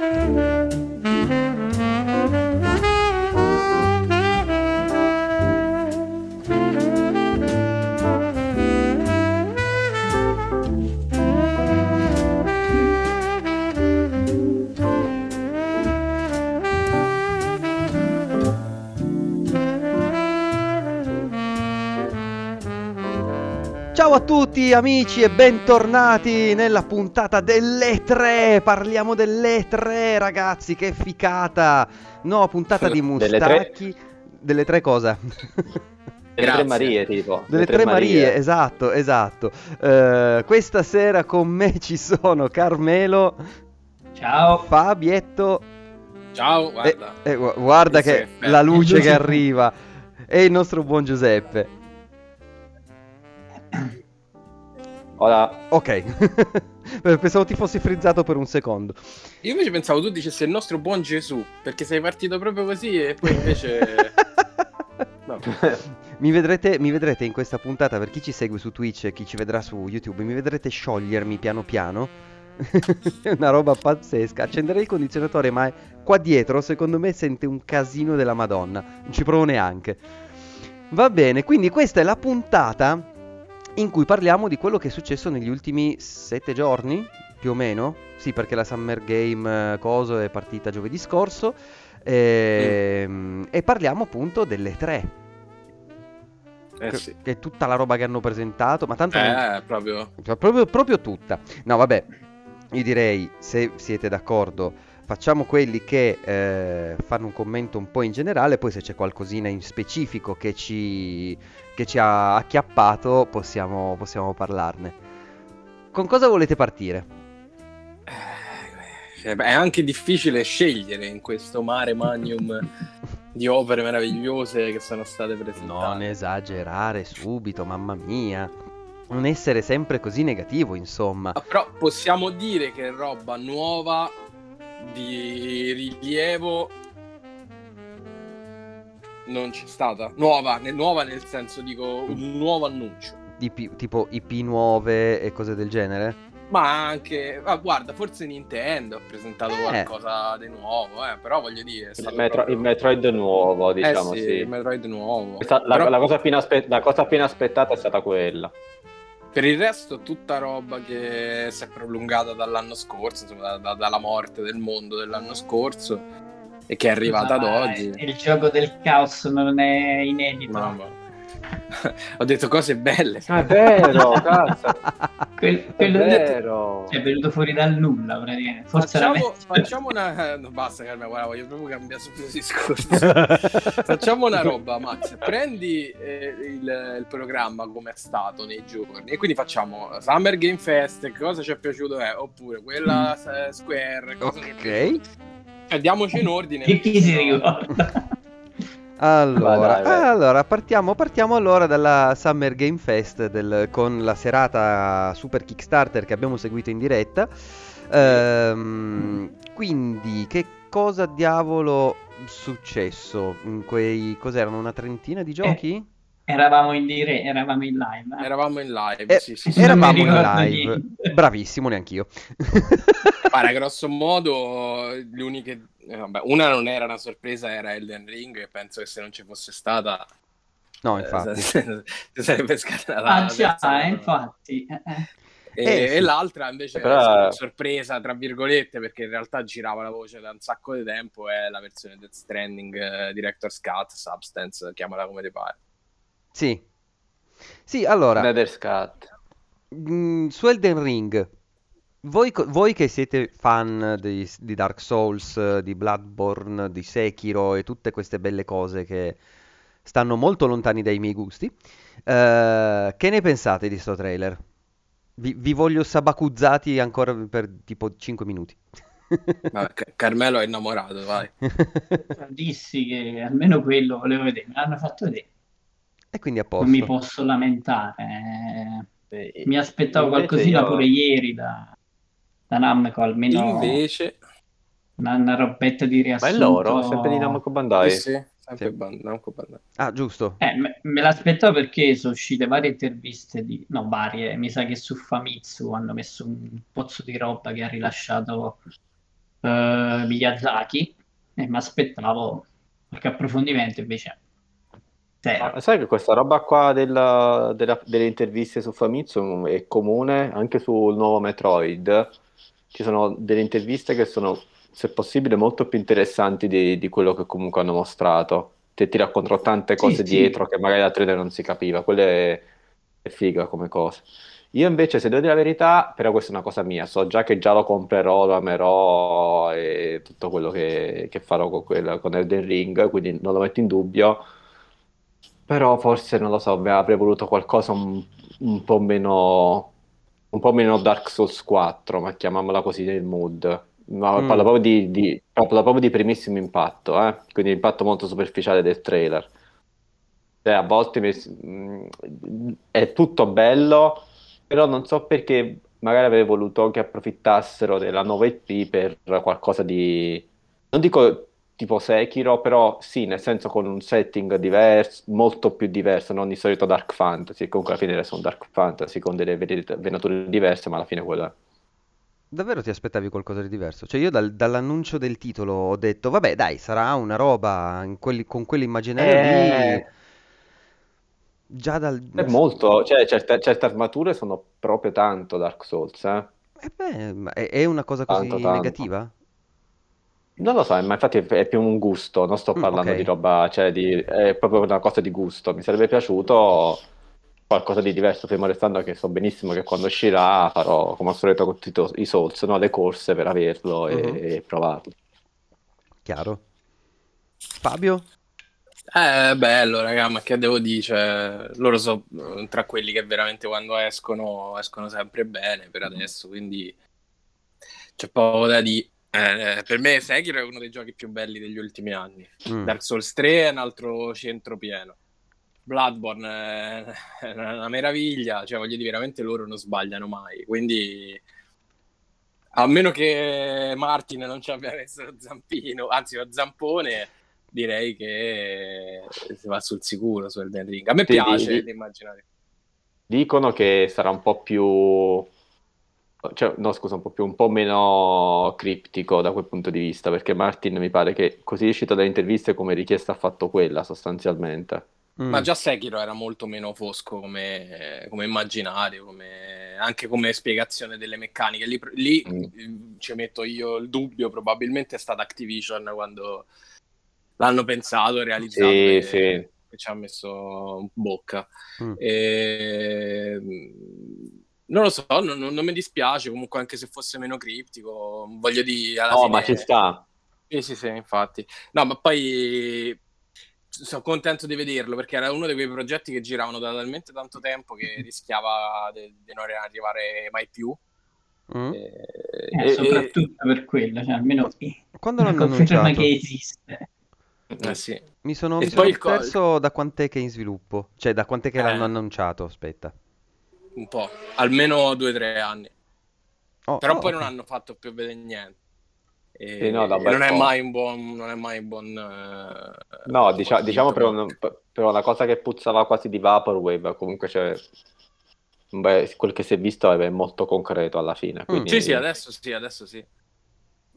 Ciao tutti amici e bentornati nella puntata delle 3. Parliamo delle 3 ragazzi, che ficata. No, puntata di tre? Mustacchi. Delle tre cosa? Delle tre Marie, tipo. Delle tre Marie, esatto, esatto. Eh, questa sera con me ci sono Carmelo, Ciao. Fabietto Ciao, e, guarda. e gu- guarda che Giuseppe. la luce che Giuseppe. arriva e il nostro buon Giuseppe. Ora, Ok, pensavo ti fossi frizzato per un secondo. Io invece pensavo tu dicessi il nostro buon Gesù, perché sei partito proprio così e poi invece... No. Mi vedrete, mi vedrete in questa puntata, per chi ci segue su Twitch e chi ci vedrà su YouTube, mi vedrete sciogliermi piano piano. È una roba pazzesca. Accenderei il condizionatore, ma qua dietro, secondo me, sente un casino della Madonna. Non ci provo neanche. Va bene, quindi questa è la puntata in cui parliamo di quello che è successo negli ultimi sette giorni, più o meno. Sì, perché la Summer Game eh, Coso è partita giovedì scorso. Ehm, E parliamo appunto delle tre Eh che, sì. che è tutta la roba che hanno presentato, ma tanto non- Eh, proprio... cioè, proprio, proprio tutta. No, vabbè, io direi, se siete d'accordo, facciamo quelli che eh, fanno un commento un po' in generale, poi se c'è qualcosina in specifico che ci, che ci ha acchiappato, possiamo, possiamo parlarne. Con cosa volete partire? eh, È anche difficile scegliere in questo mare magnum di opere meravigliose che sono state presentate. Non esagerare subito, mamma mia. Non essere sempre così negativo, insomma. Ah, Però possiamo dire che roba nuova di rilievo non c'è stata. Nuova, ne- nuova nel senso dico un nuovo annuncio. Di- tipo IP nuove e cose del genere. Ma anche, ah, guarda, forse Nintendo ha presentato Eh. qualcosa di nuovo, eh, però voglio dire, è il, Metro- proprio- il Metroid nuovo, Eh diciamo, sì, sì. il Metroid nuovo. Questa- la, Però la cosa aspe- la cosa appena aspettata è stata quella. Per il resto tutta roba che si è prolungata dall'anno scorso, insomma, da- da- dalla morte del mondo dell'anno scorso e che è arrivata ad Ma oggi. Il gioco del caos non è inedito. Mamma. Ho detto cose belle. Ah, è vero, cazzo. Quel- È quello detto- vero. cioè, è venuto fuori dal nulla, praticamente. Forse Facciamo, facciamo una. No, basta, Carmen, guarda, voglio proprio cambiare subito discorso. Facciamo una roba, Max. Prendi eh, il, il programma come è stato nei giorni e quindi facciamo Summer Game Fest. Cosa ci è piaciuto? Eh, oppure quella eh, Square. Cosa Ok. piaciuto. Cioè, diamoci in ordine. Che chi si ricorda? Allora, dai, allora partiamo, partiamo allora dalla Summer Game Fest del- con la serata super Kickstarter che abbiamo seguito in diretta. Ehm, quindi, che cosa diavolo successo in quei cos'erano una trentina di giochi? Eravamo in dire, eravamo in live. eh. Eravamo in live. Eh, sì, sì, sì. Eravamo in live, niente. bravissimo, neanch'io. Guarda, grosso modo, le uniche. Eh, vabbè, una non era una sorpresa, era Elden Ring. E penso che se non ci fosse stata, No, eh, infatti. si sarebbe scatenata Ah la già, terza eh, infatti. E, Eh, sì. e l'altra invece Però- è una sorpresa, tra virgolette, perché in realtà girava la voce da un sacco di tempo. È la versione Death Stranding eh, Director's Cut, Substance, chiamala come ti pare. Sì. Sì, allora, Nether's Cut. Mm, su Elden Ring, voi, voi che siete fan di, di Dark Souls, di Bloodborne, di Sekiro e tutte queste belle cose che stanno molto lontani dai miei gusti, eh, che ne pensate di sto trailer? Vi, vi voglio sabacuzzati ancora per tipo 5 minuti. Vabbè, Ca- Carmelo è innamorato, vai. Dissi che almeno quello volevo vedere. Me l'hanno fatto vedere. E quindi a Non mi posto. posso lamentare. eh. Mi aspettavo invece qualcosina io- pure ieri da, da Namco, almeno Invece, una, una robetta di Ma è riassunto. loro? Sempre di Namco Bandai? sì, sì, sempre Sì. Ban- Namco Bandai. Ah, giusto. Eh, me, me l'aspettavo perché sono uscite varie interviste di... No, varie. Mi sa che su Famitsu hanno messo un pozzo di roba che ha rilasciato eh, Miyazaki e mi aspettavo qualche approfondimento invece. Ma sai che questa roba qua della- della- delle interviste su Famitsu è comune anche sul nuovo Metroid. Ci sono delle interviste che sono, se possibile, molto più interessanti di, di quello che comunque hanno mostrato. Te ti raccontano tante Sì, cose sì. dietro che magari da trailer non si capiva. Quella è, è figa come cosa. Io invece, se devo dire la verità, però questa è una cosa mia, so già che già lo comprerò, lo amerò e tutto quello che, che farò con, quella- con Elden Ring, quindi non lo metto in dubbio. Però forse non lo so, avrei voluto qualcosa un, un po' meno, un po' meno Dark Souls 4, ma chiamiamola così nel mood. Ma Mm. parlo proprio di, di- parlo proprio di primissimo impatto, eh? Quindi impatto molto superficiale del trailer. Cioè, a volte mi- mh, è tutto bello, però non so perché magari avrei voluto che approfittassero della nuova IP per qualcosa di... Non dico tipo Sekiro, però sì, nel senso con un setting diverso, molto più diverso, non il solito dark fantasy, comunque alla fine sono dark fantasy con delle venature diverse, ma alla fine quello è. Davvero ti aspettavi qualcosa di diverso? Cioè io dal- dall'annuncio del titolo ho detto, vabbè dai, sarà una roba in quelli- con quell'immaginario lì, Eh, già dal... è molto, cioè certe, certe armature sono proprio tanto Dark Souls, eh? Eh beh, è, è una cosa così Tanto, tanto. negativa? Non lo so, ma infatti è, più un gusto, non sto Mm, parlando ok. di roba, cioè di, è proprio una cosa di gusto. Mi sarebbe piaciuto qualcosa di diverso, fermo restando che so benissimo che quando uscirà farò come al solito con tutti i Souls, no? Le corse per averlo e, Mhm. e provarlo. Chiaro. Fabio? Eh, bello, raga, ma che devo dire? Cioè, loro sono tra quelli che veramente quando escono, escono sempre bene per adesso, quindi c'è poco da dire. Eh, per me Sekiro è uno dei giochi più belli degli ultimi anni. Mm. Dark Souls 3 è un altro centro pieno. Bloodborne è è una meraviglia, cioè voglio dire, veramente loro non sbagliano mai, quindi a meno che Martin non ci abbia messo zampino, anzi lo zampone, direi che si va sul sicuro su Elden Ring. A me Sì, piace di- di- immaginare. Dicono che sarà un po' più, cioè, no, scusa, un po' più, un po' meno criptico da quel punto di vista, perché Martin mi pare che così è uscito dalle interviste come richiesta ha fatto quella sostanzialmente. Mm. Ma già Sekiro era molto meno fosco come, come immaginario, come- anche come spiegazione delle meccaniche. Lì, lì, Mm. eh, ci metto io il dubbio, probabilmente è stata Activision quando l'hanno pensato, realizzato Sì, e, sì. e ci ha messo bocca. Mm. E, non lo so, non, non- mi dispiace comunque anche se fosse meno criptico, voglio dire, alla No, fine... ma ci sta. Sì, sì, sì, infatti. No, ma poi sono contento di vederlo perché era uno di quei progetti che giravano da talmente tanto tempo che rischiava di non arrivare mai più. Mm. E- Eh, e- soprattutto per quello, cioè almeno Quando l'hanno conferma che esiste. eh, sì. Mi sono, E mi poi sono il co- perso da quant'è che è in sviluppo. Cioè, da quant'è che Eh. l'hanno annunciato, aspetta. Un po', almeno due o tre anni. Oh, Però oh, poi ok. non hanno fatto più vedere niente. E, Sì, no, e bel non è mai un buon, non è mai un buon eh, No, diciamo per, titolo. un- per una cosa che puzzava quasi di Vaporwave, comunque c'è... Beh, quel che si è visto è molto concreto alla fine, quindi... Sì, sì, adesso sì, adesso sì.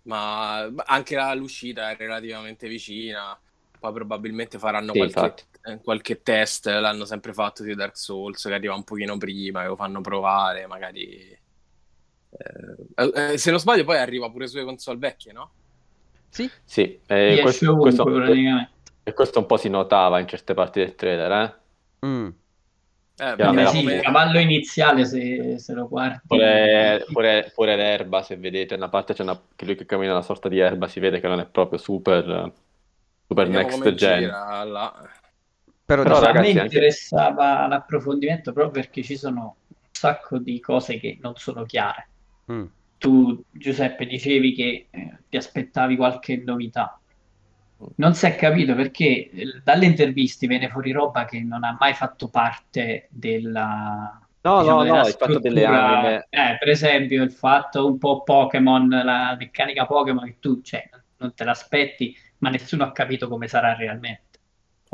Ma anche la- l'uscita è relativamente vicina. Poi probabilmente faranno Sì, qualche, infatti. Eh, qualche test. L'hanno sempre fatto di Dark Souls, che arriva un pochino prima, che lo fanno provare, magari. eh, eh, se non sbaglio, poi arriva pure sulle console vecchie, no? Sì? Sì, e Riesce questo, ovunque questo- praticamente. e questo un po' si notava in certe parti del trailer, eh? Mm. Eh, era sì, come- il cavallo iniziale se, se lo guardi. Pure, pure- pure l'erba, se vedete, una parte c'è una, che lui che cammina una sorta di erba, si vede che non è proprio super, super vediamo next gen. gira là. Però Però, diciamo- a ragazzi, me anche- interessava l'approfondimento proprio perché ci sono un sacco di cose che non sono chiare. Mm. Tu, Giuseppe, dicevi che eh, ti aspettavi qualche novità. Non si è capito perché eh, dalle interviste viene fuori roba che non ha mai fatto parte della, No, diciamo, no, della no, il fatto delle anime. Eh, per esempio, il fatto un po' Pokémon, la meccanica Pokémon che tu, cioè, non te l'aspetti, ma nessuno ha capito come sarà realmente.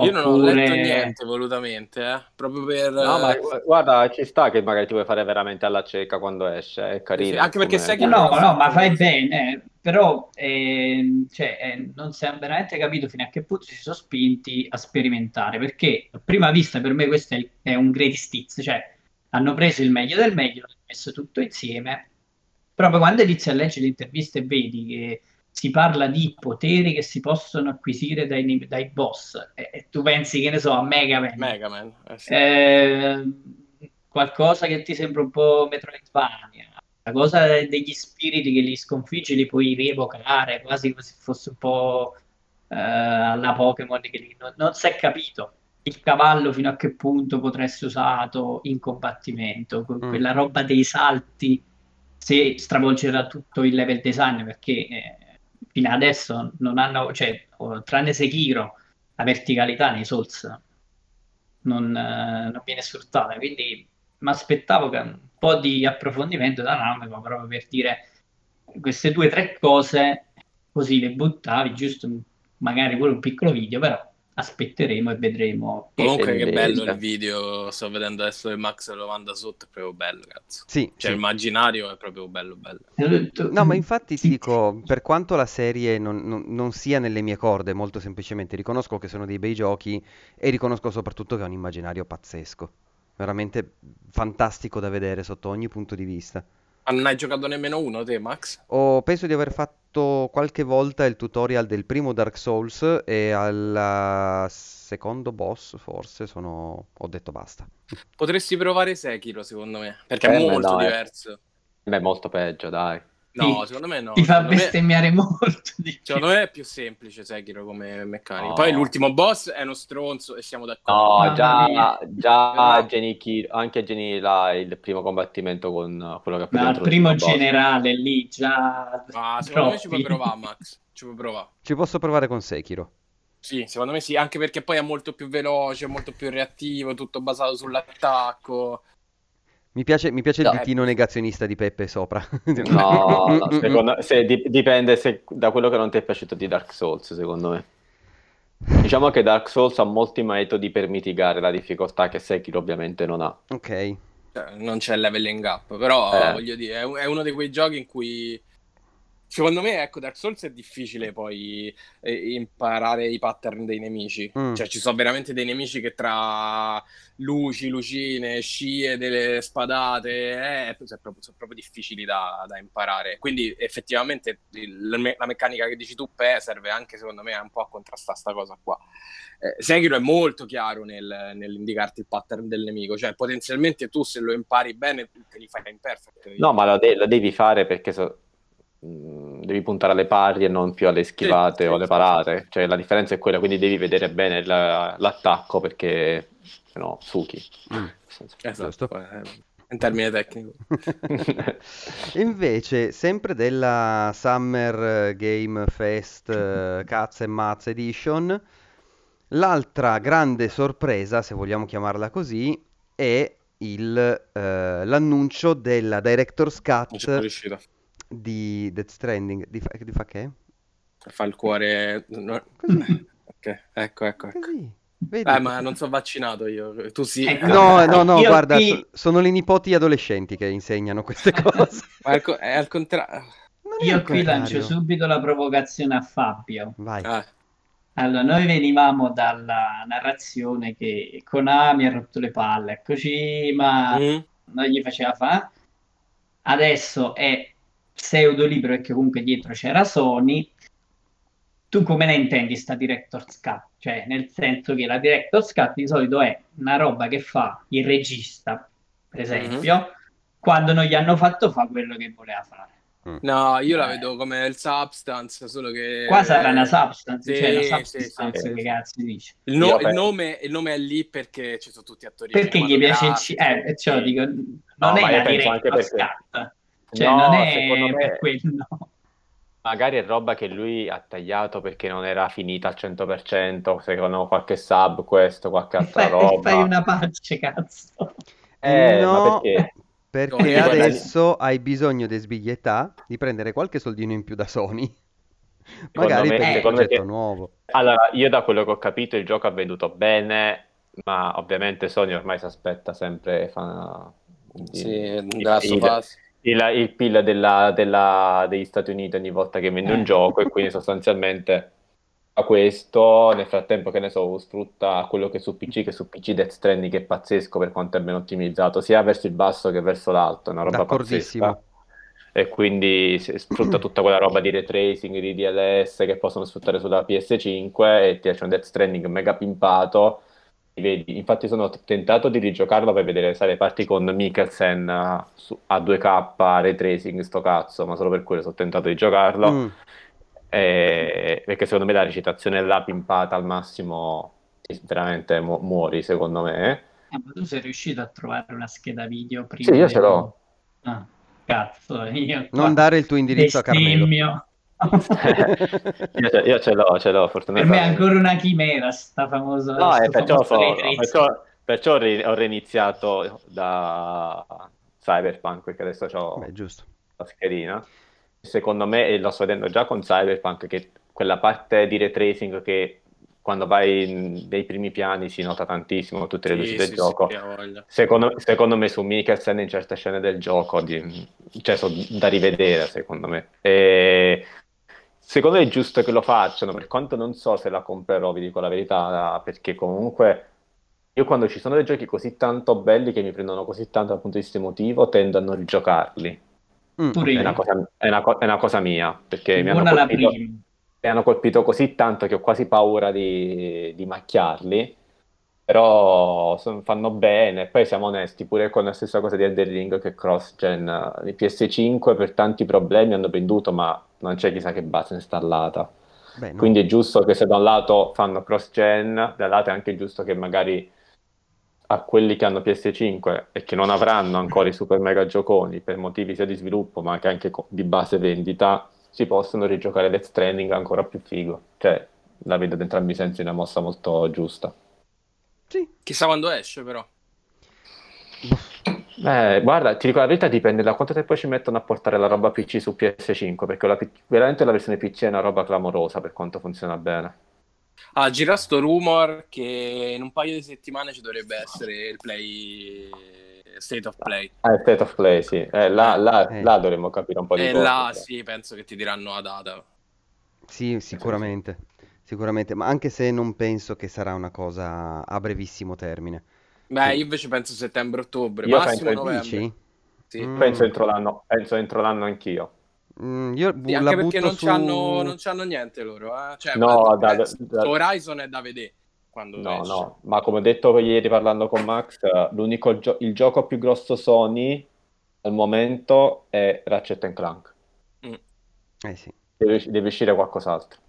Io non ho Oppure- letto niente volutamente, eh. proprio per... No, ma eh, gu- guarda, ci sta che magari ti vuoi fare veramente alla cieca quando esce, è carino. Sì, anche perché come- sai che- No, no, ma fai bene, però ehm, cioè, eh, non si è veramente capito fino a che punto si sono spinti a sperimentare, perché a prima vista per me questo è, è un greatest hits, cioè hanno preso il meglio del meglio, l'hanno messo tutto insieme, proprio quando inizi a leggere le interviste e vedi che si parla di poteri che si possono acquisire dai, dai boss e, e tu pensi, che ne so, a Mega Man, Mega Man. eh, sì. eh, qualcosa che ti sembra un po' Metroidvania, la cosa degli spiriti che li sconfiggi li puoi rievocare, quasi come se fosse un po' eh, alla Pokémon, che li- non, non si è capito il cavallo fino a che punto potrà essere usato in combattimento, Mm. quella roba dei salti, se stravolgerà tutto il level design, perché eh, fino adesso non hanno, cioè, tranne Sekiro, la verticalità nei Souls non, eh, non viene sfruttata. Quindi mi aspettavo un po' di approfondimento da Namco proprio per dire queste due o tre cose, così le buttavi, giusto magari pure un piccolo video, però aspetteremo e vedremo. Comunque che bello il video, sto vedendo adesso che Max lo manda sotto, è proprio bello, cazzo. Sì, Cioè, sì. immaginario è proprio bello, bello. No, ma infatti ti dico, per quanto la serie non, non- non sia nelle mie corde, molto semplicemente riconosco che sono dei bei giochi e riconosco soprattutto che è un immaginario pazzesco. Veramente fantastico da vedere sotto ogni punto di vista. Ma non hai giocato nemmeno uno, te, Max? Ho, penso di aver fatto qualche volta il tutorial del primo Dark Souls e al secondo boss forse sono... ho detto basta. Potresti provare Sekiro, secondo me, perché Eh, è molto dai. diverso. Beh, molto peggio, dai. No, Ti- secondo me no. Ti fa Secondo me, bestemmiare molto di più. secondo me è più semplice Sekiro come meccanica. No. Poi l'ultimo boss è uno stronzo e siamo d'accordo. No, già, già Però- Genichiro, anche Geni là, il primo combattimento con quello che ha Ma preso al primo generale lì già Ma secondo me ci puoi troppi. provare, Max. Ci puoi provare. Ci posso provare con Sekiro. Sì, secondo me sì, anche perché poi è molto più veloce, molto più reattivo, tutto basato sull'attacco. Mi piace, mi piace il No, ditino negazionista di Peppe sopra. No, no, secondo- se- di- dipende se- da quello che non ti è piaciuto di Dark Souls, secondo me. Diciamo che Dark Souls ha molti metodi per mitigare la difficoltà che Sekiro ovviamente non ha. Ok. Cioè, non c'è leveling up, però Eh. voglio dire, è, un- è uno di quei giochi in cui secondo me, ecco, Dark Souls è difficile poi eh, imparare i pattern dei nemici. Mm. Cioè, ci sono veramente dei nemici che tra luci, lucine, scie, delle spadate, eh, sono, proprio, sono proprio difficili da, da imparare. Quindi, effettivamente, il- la, me- la meccanica che dici tu, Pe, serve anche secondo me un po' a contrastare sta cosa qua. Eh, Sekiro è molto chiaro nel, nell'indicarti il pattern del nemico, cioè potenzialmente tu se lo impari bene te li fai in perfect. No, ma lo, de- lo devi fare perché so- mh, devi puntare alle pari e non più alle schivate sì, o alle sì, parate. Cioè, la differenza è quella, quindi devi vedere bene la- l'attacco perché se no suchi. Mm. Esatto, è un termine tecnico. Invece, sempre della Summer Game Fest eh, Cazza e Mazza Edition, l'altra grande sorpresa, se vogliamo chiamarla così, è il, eh, l'annuncio della Director's Cut. Di Death Stranding. Di fa, di fa che? Fa il cuore... no. Così, Ok, ecco, ecco, ecco. così. Vedi? Eh, ma non sono vaccinato io. Tu sì. Ecco. No, no, no, Io guarda, so- sono le nipoti adolescenti che insegnano queste cose. Ma è al, co- è al contrario. È Io qui lancio subito la provocazione a Fabio. Vai. Ah, Allora, noi venivamo dalla narrazione che Konami ha rotto le palle a Kojima, mm, non gli faceva fa. Adesso è pseudo libero perché comunque dietro c'era Sony. Tu come ne intendi sta Director's Cut? Cioè, nel senso che la Director's Cut di solito è una roba che fa il regista, per esempio, quando non gli hanno fatto fare quello che voleva fare. No, io la Eh. vedo come il substance, solo che... Qua sarà una substance, Sì, cioè sì, substance, sì, sì, che cazzo dici? Il, no- il nome, il nome è lì perché ci sono tutti attori Perché gli piace il cinema, eh, cioè, dico, non No, è la Director's perché- Cut, cioè No, non è secondo me- per quello. Magari è roba che lui ha tagliato perché non era finita al 100%, secondo qualche sub, questo, qualche altra fai, roba. fai una pace, cazzo. Eh, No, ma perché? Perché adesso hai bisogno di sbiglietà di prendere qualche soldino in più da Sony. Magari me- per me progetto che- nuovo. Allora, io da quello che ho capito il gioco ha venduto bene, ma ovviamente Sony ormai si aspetta sempre fa- Sì, il, il- Us. Il- il PIL della- della- degli Stati Uniti ogni volta che vende un Eh. gioco e quindi sostanzialmente fa questo, nel frattempo che ne so, sfrutta quello che su PC, che su PC Death Stranding è pazzesco per quanto è ben ottimizzato, sia verso il basso che verso l'alto, è una roba pazzesca. E quindi sfrutta tutta quella roba di ray tracing, di DLS che possono sfruttare sulla PS5 e ti esce un Death Stranding mega pimpato. Vedi, infatti sono tentato di rigiocarlo per vedere sai, le parti con Mikkelsen eh, su- a 2K, ray tracing, sto cazzo, ma solo per quello sono tentato di giocarlo. Mm. Eh, perché secondo me la recitazione là pimpata al massimo veramente mu- muori, secondo me. Ah, ma tu sei riuscito a trovare una scheda video prima Sì, io ce l'ho. Ah, cazzo, io Non dare il tuo indirizzo a Carmelo. Io ce, io ce l'ho, ce l'ho, Per me è fortunatamente. ancora una chimera sta famosa No, sto e perciò, famoso so- perciò, perciò ho reiniziato da Cyberpunk, perché adesso ho Beh, la schedina. Secondo me, e lo sto vedendo già con Cyberpunk, che quella parte di ray tracing che quando vai in- nei primi piani si nota tantissimo tutte le luci Sì, del sì, gioco. sì. Secondo, secondo me su Mikkelsen in certe scene del gioco di- cioè, sono da rivedere secondo me e secondo me è giusto che lo facciano per quanto non so se la comprerò vi dico la verità perché comunque io quando ci sono dei giochi così tanto belli che mi prendono così tanto dal punto di vista emotivo tendo a non rigiocarli Mm, è una cosa, è una co- è una cosa mia perché mi hanno colpito mi hanno colpito così tanto che ho quasi paura di, di macchiarli, però son- fanno bene. Poi siamo onesti, pure con la stessa cosa di Elden Ring che cross-gen, il PS5 per tanti problemi hanno venduto, ma non c'è chissà che base installata. Beh, no. Quindi è giusto che se da un lato fanno cross-gen, dall'altro è anche giusto che magari a quelli che hanno PS5 e che non avranno ancora i super mega gioconi per motivi sia di sviluppo ma che anche di base vendita, si possono rigiocare Death Stranding ancora più figo. Cioè, la vedo da entrambi i sensi una mossa molto giusta. Sì. Chissà quando esce, però. Eh, guarda, ti dico la verità, dipende da quanto tempo ci mettono a portare la roba PC su PS5, perché la veramente la versione PC è una roba clamorosa per quanto funziona bene. Ah, gira sto rumor che in un paio di settimane ci dovrebbe essere il play State of Play. Ah, State of Play, sì. Eh, là, là- Eh. là dovremmo capire un po' di E cose. là cioè. sì, penso che ti diranno la data. Sì, sicuramente. Sicuramente, ma anche se non penso che sarà una cosa a brevissimo termine. Beh, Sì. io invece penso settembre-ottobre, Io massimo penso- novembre. Sì. Mm. Penso entro l'anno, penso entro l'anno anch'io. Mm, io Sì, la anche perché non su... c'hanno, non c'hanno niente loro. Eh? Cioè, No, da- eh, da- Horizon è da vedere quando No, esce. no, ma come ho detto ieri parlando con Max, l'unico gio- il gioco più grosso Sony al momento è Ratchet and Clank. Mm. Eh sì. Deve, deve uscire qualcos'altro.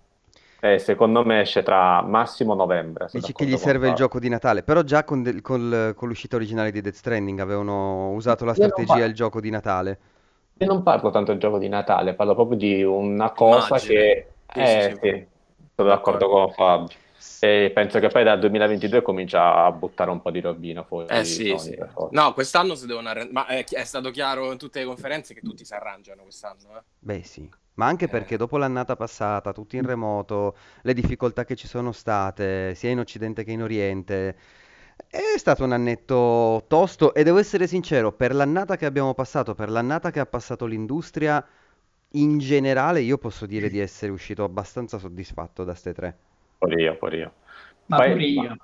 E secondo me esce tra massimo novembre. Dici che d'accordo gli con serve il gioco di Natale, però già con, col- con l'uscita originale di Death Stranding avevano usato la strategia par- il gioco di Natale. Io non parlo tanto del gioco di Natale, parlo proprio di una cosa Immagine. che... Sì, eh, sì, sì. sì, sono d'accordo con Fabio. E penso che poi dal 2022 comincia a buttare un po' di robina fuori. Eh sì, Sony, sì. per forza. No, quest'anno si devono arrendere. Ma è, è stato chiaro in tutte le conferenze che tutti si arrangiano quest'anno. Eh? Beh sì, ma anche Eh. perché dopo l'annata passata, tutti in remoto, le difficoltà che ci sono state, sia in Occidente che in Oriente, è stato un annetto tosto e devo essere sincero, per l'annata che abbiamo passato, per l'annata che ha passato l'industria, in generale io posso dire di essere uscito abbastanza soddisfatto da ste tre. Pure io, pure io. Ma Poi- pure io.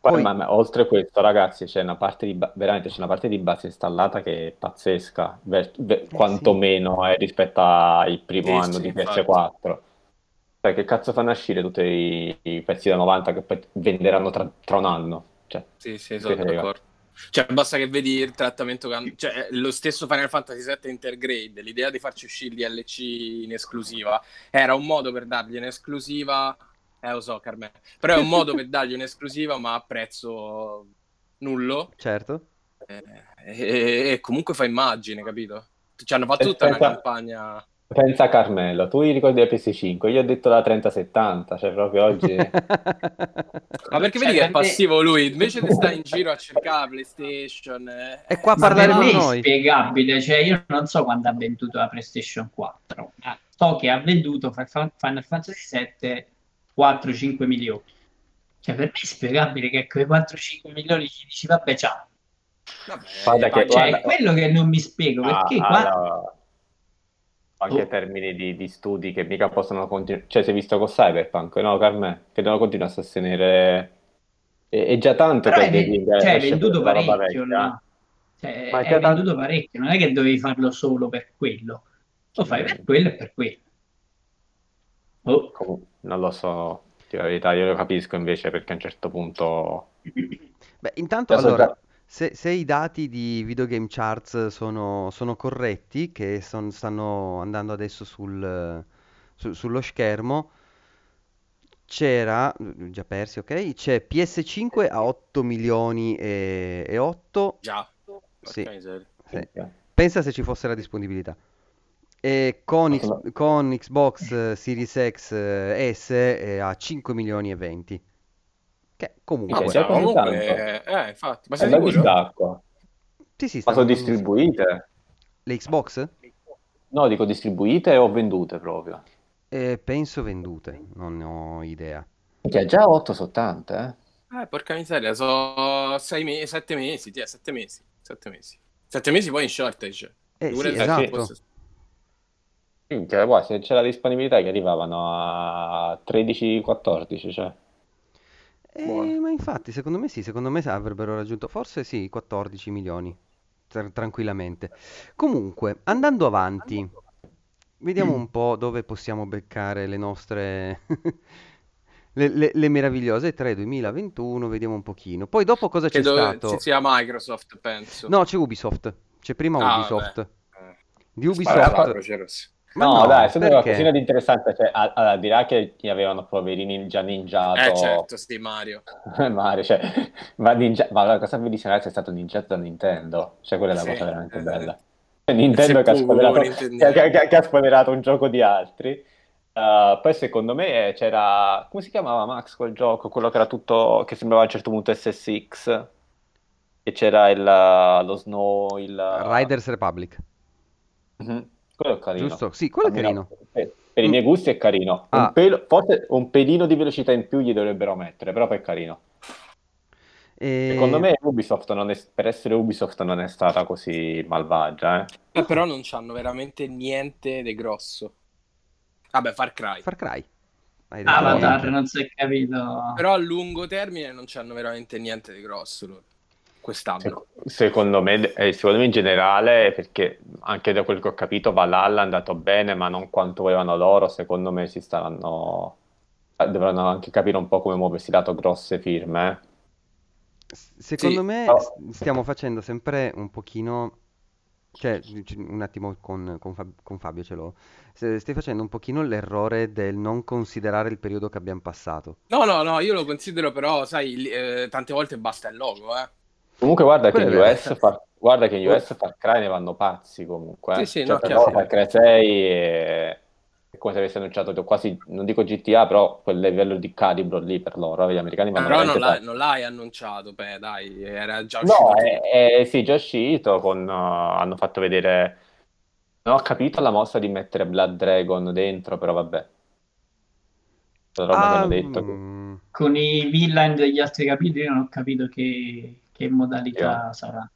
Poi, ma- ma oltre questo, ragazzi, c'è una parte di ba- veramente c'è una parte di base installata che è pazzesca, ver- ver- quantomeno eh, rispetto al primo Sì, anno sì, di infatti. PS4. Cioè, che cazzo fanno uscire tutti i, i pezzi da 90 che poi venderanno tra, tra un anno? Cioè, Sì, sì, sono d'accordo. Cioè, basta che vedi il trattamento che hanno. Cioè, lo stesso Final Fantasy VII Intergrade, l'idea di farci uscire il DLC in esclusiva era un modo per dargli un'esclusiva. Eh, lo so, Carmen. Però è un modo per dargli un'esclusiva, ma a prezzo nullo. Certo? Eh, e, e comunque fa immagine, capito? Ci hanno fatto tutta una Aspetta. campagna. pensa a Carmelo, tu gli ricordi la PS5, io ho detto la 3070, cioè proprio oggi... Ma perché Cioè, vedi che è me- passivo lui? Invece di stare in giro a cercare PlayStation. eh, È qua a parlare con me è noi. spiegabile, cioè io non so quando ha venduto la PlayStation 4. ma sto che ha venduto Final Fantasy VII 4-5 milioni. Cioè, per me è spiegabile che quei 4-5 milioni gli dici, vabbè, ciao. Vabbè, che, cioè, è quello che non mi spiego, ah, perché ah, qua... no. Anche Oh. in termini di, di studi che mica possono continuare... Cioè, si è visto con Cyberpunk, no, Carme? Che devono continuare a sostenere... È, è già tanto Però che è, devi... cioè, è venduto parecchio, no? Cioè, Ma è è venduto parecchio, non è che dovevi farlo solo per quello. Lo fai per quello e per quello. Oh. Non lo so, la verità, io lo capisco invece perché a un certo punto... Beh, intanto Adesso allora, già- se, se i dati di Video Game Charts sono, sono corretti, che son- stanno andando adesso sul, su- sullo schermo, c'era, già persi, ok? C'è PS5 a 8 milioni e, e 8, Già. Sì. Miseria. sì. Pensa se ci fosse la disponibilità. E con, X- con Xbox eh, Series X eh, S è a 5 milioni e 20. Che comunque... Ah, così comunque, eh, infatti, ma È sei da sicuro? Sì, sì, Ma sono distribuite? Le Xbox? No, dico distribuite o vendute proprio. Eh, penso vendute, non ne ho idea. Che già 8 sono tante, eh? Eh, porca miseria, sono sei mesi, sette mesi, sì, sette mesi, sette mesi. Sette mesi poi in shortage. Eh, sì, esatto. fosse- Minchia, guarda, se c'è la disponibilità che arrivavano a 13-14, cioè. Eh, ma infatti, secondo me sì, secondo me avrebbero raggiunto forse sì, 14 milioni, tra- tranquillamente. Comunque, andando avanti, vediamo un po' dove possiamo beccare le nostre... le, le- le meravigliose 3 2021, vediamo un pochino. Poi dopo cosa c'è Credo stato? ci sia Microsoft, penso. No, c'è Ubisoft, c'è prima Ah, Ubisoft. vabbè. Di Ubisoft... Rossa. Ma No, no, dai, me perché? qualcosina di interessante, cioè, a- allora, al di là che gli avevano poverini già ninjato Eh, certo, sì, Mario. Mario, cioè, ma, ninja- ma la cosa bellissima è stato ninjato da Nintendo, cioè quella è la Sì, cosa veramente eh, bella. Cioè, Nintendo che ha, Nintendo. che, che- che ha spoilerato un gioco di altri. Uh, poi secondo me c'era, come si chiamava Max quel gioco? Quello che era tutto, che sembrava a un certo punto SSX, e c'era il, lo Snow, il... Riders Republic, Mhm. Quello è carino. giusto? Sì, quello è carino. Per, per i miei gusti è carino. Un Ah. pelo- forse un pelino di velocità in più gli dovrebbero mettere, però poi è carino. E- Secondo me Ubisoft non è, per essere Ubisoft non è stata così malvagia, eh. Eh, però non c'hanno veramente niente di grosso. Vabbè, Far Cry. Far Cry. Ah. Avatar, non si è capito. Però a lungo termine non c'hanno veramente niente di grosso loro. Quest'anno. Sec- secondo me, eh, secondo me in generale, perché anche da quel che ho capito Valhalla è andato bene, ma non quanto volevano loro, secondo me si staranno... eh, Dovranno anche capire un po' come muoversi lato grosse firme, eh. Secondo Sì, me s- stiamo facendo sempre un pochino, cioè un attimo con, con Fab- con Fabio ce l'ho, stai facendo un pochino l'errore del non considerare il periodo che abbiamo passato. No, no, no, io lo considero però, sai, eh, tante volte basta il logo, eh. Comunque guarda che Quello in è vero. US, Far- guarda che in US Far Cry ne vanno pazzi comunque. Sì, eh. sì, Cioè, no, per chiaro. loro Far Cry 6 è... è come se avesse annunciato quasi, non dico GTA, però quel livello di calibro lì per loro. Gli americani vanno Però non, veramente l'ha- pazzi. non l'hai annunciato, beh, dai, era già uscito. No, è, è- sì, già uscito, con, uh, hanno fatto vedere... Non ho capito la mossa di mettere Blood Dragon dentro, però vabbè. La roba che Ah, hanno detto. mm, Con i villain degli altri capitoli non ho capito che, che modalità sarà.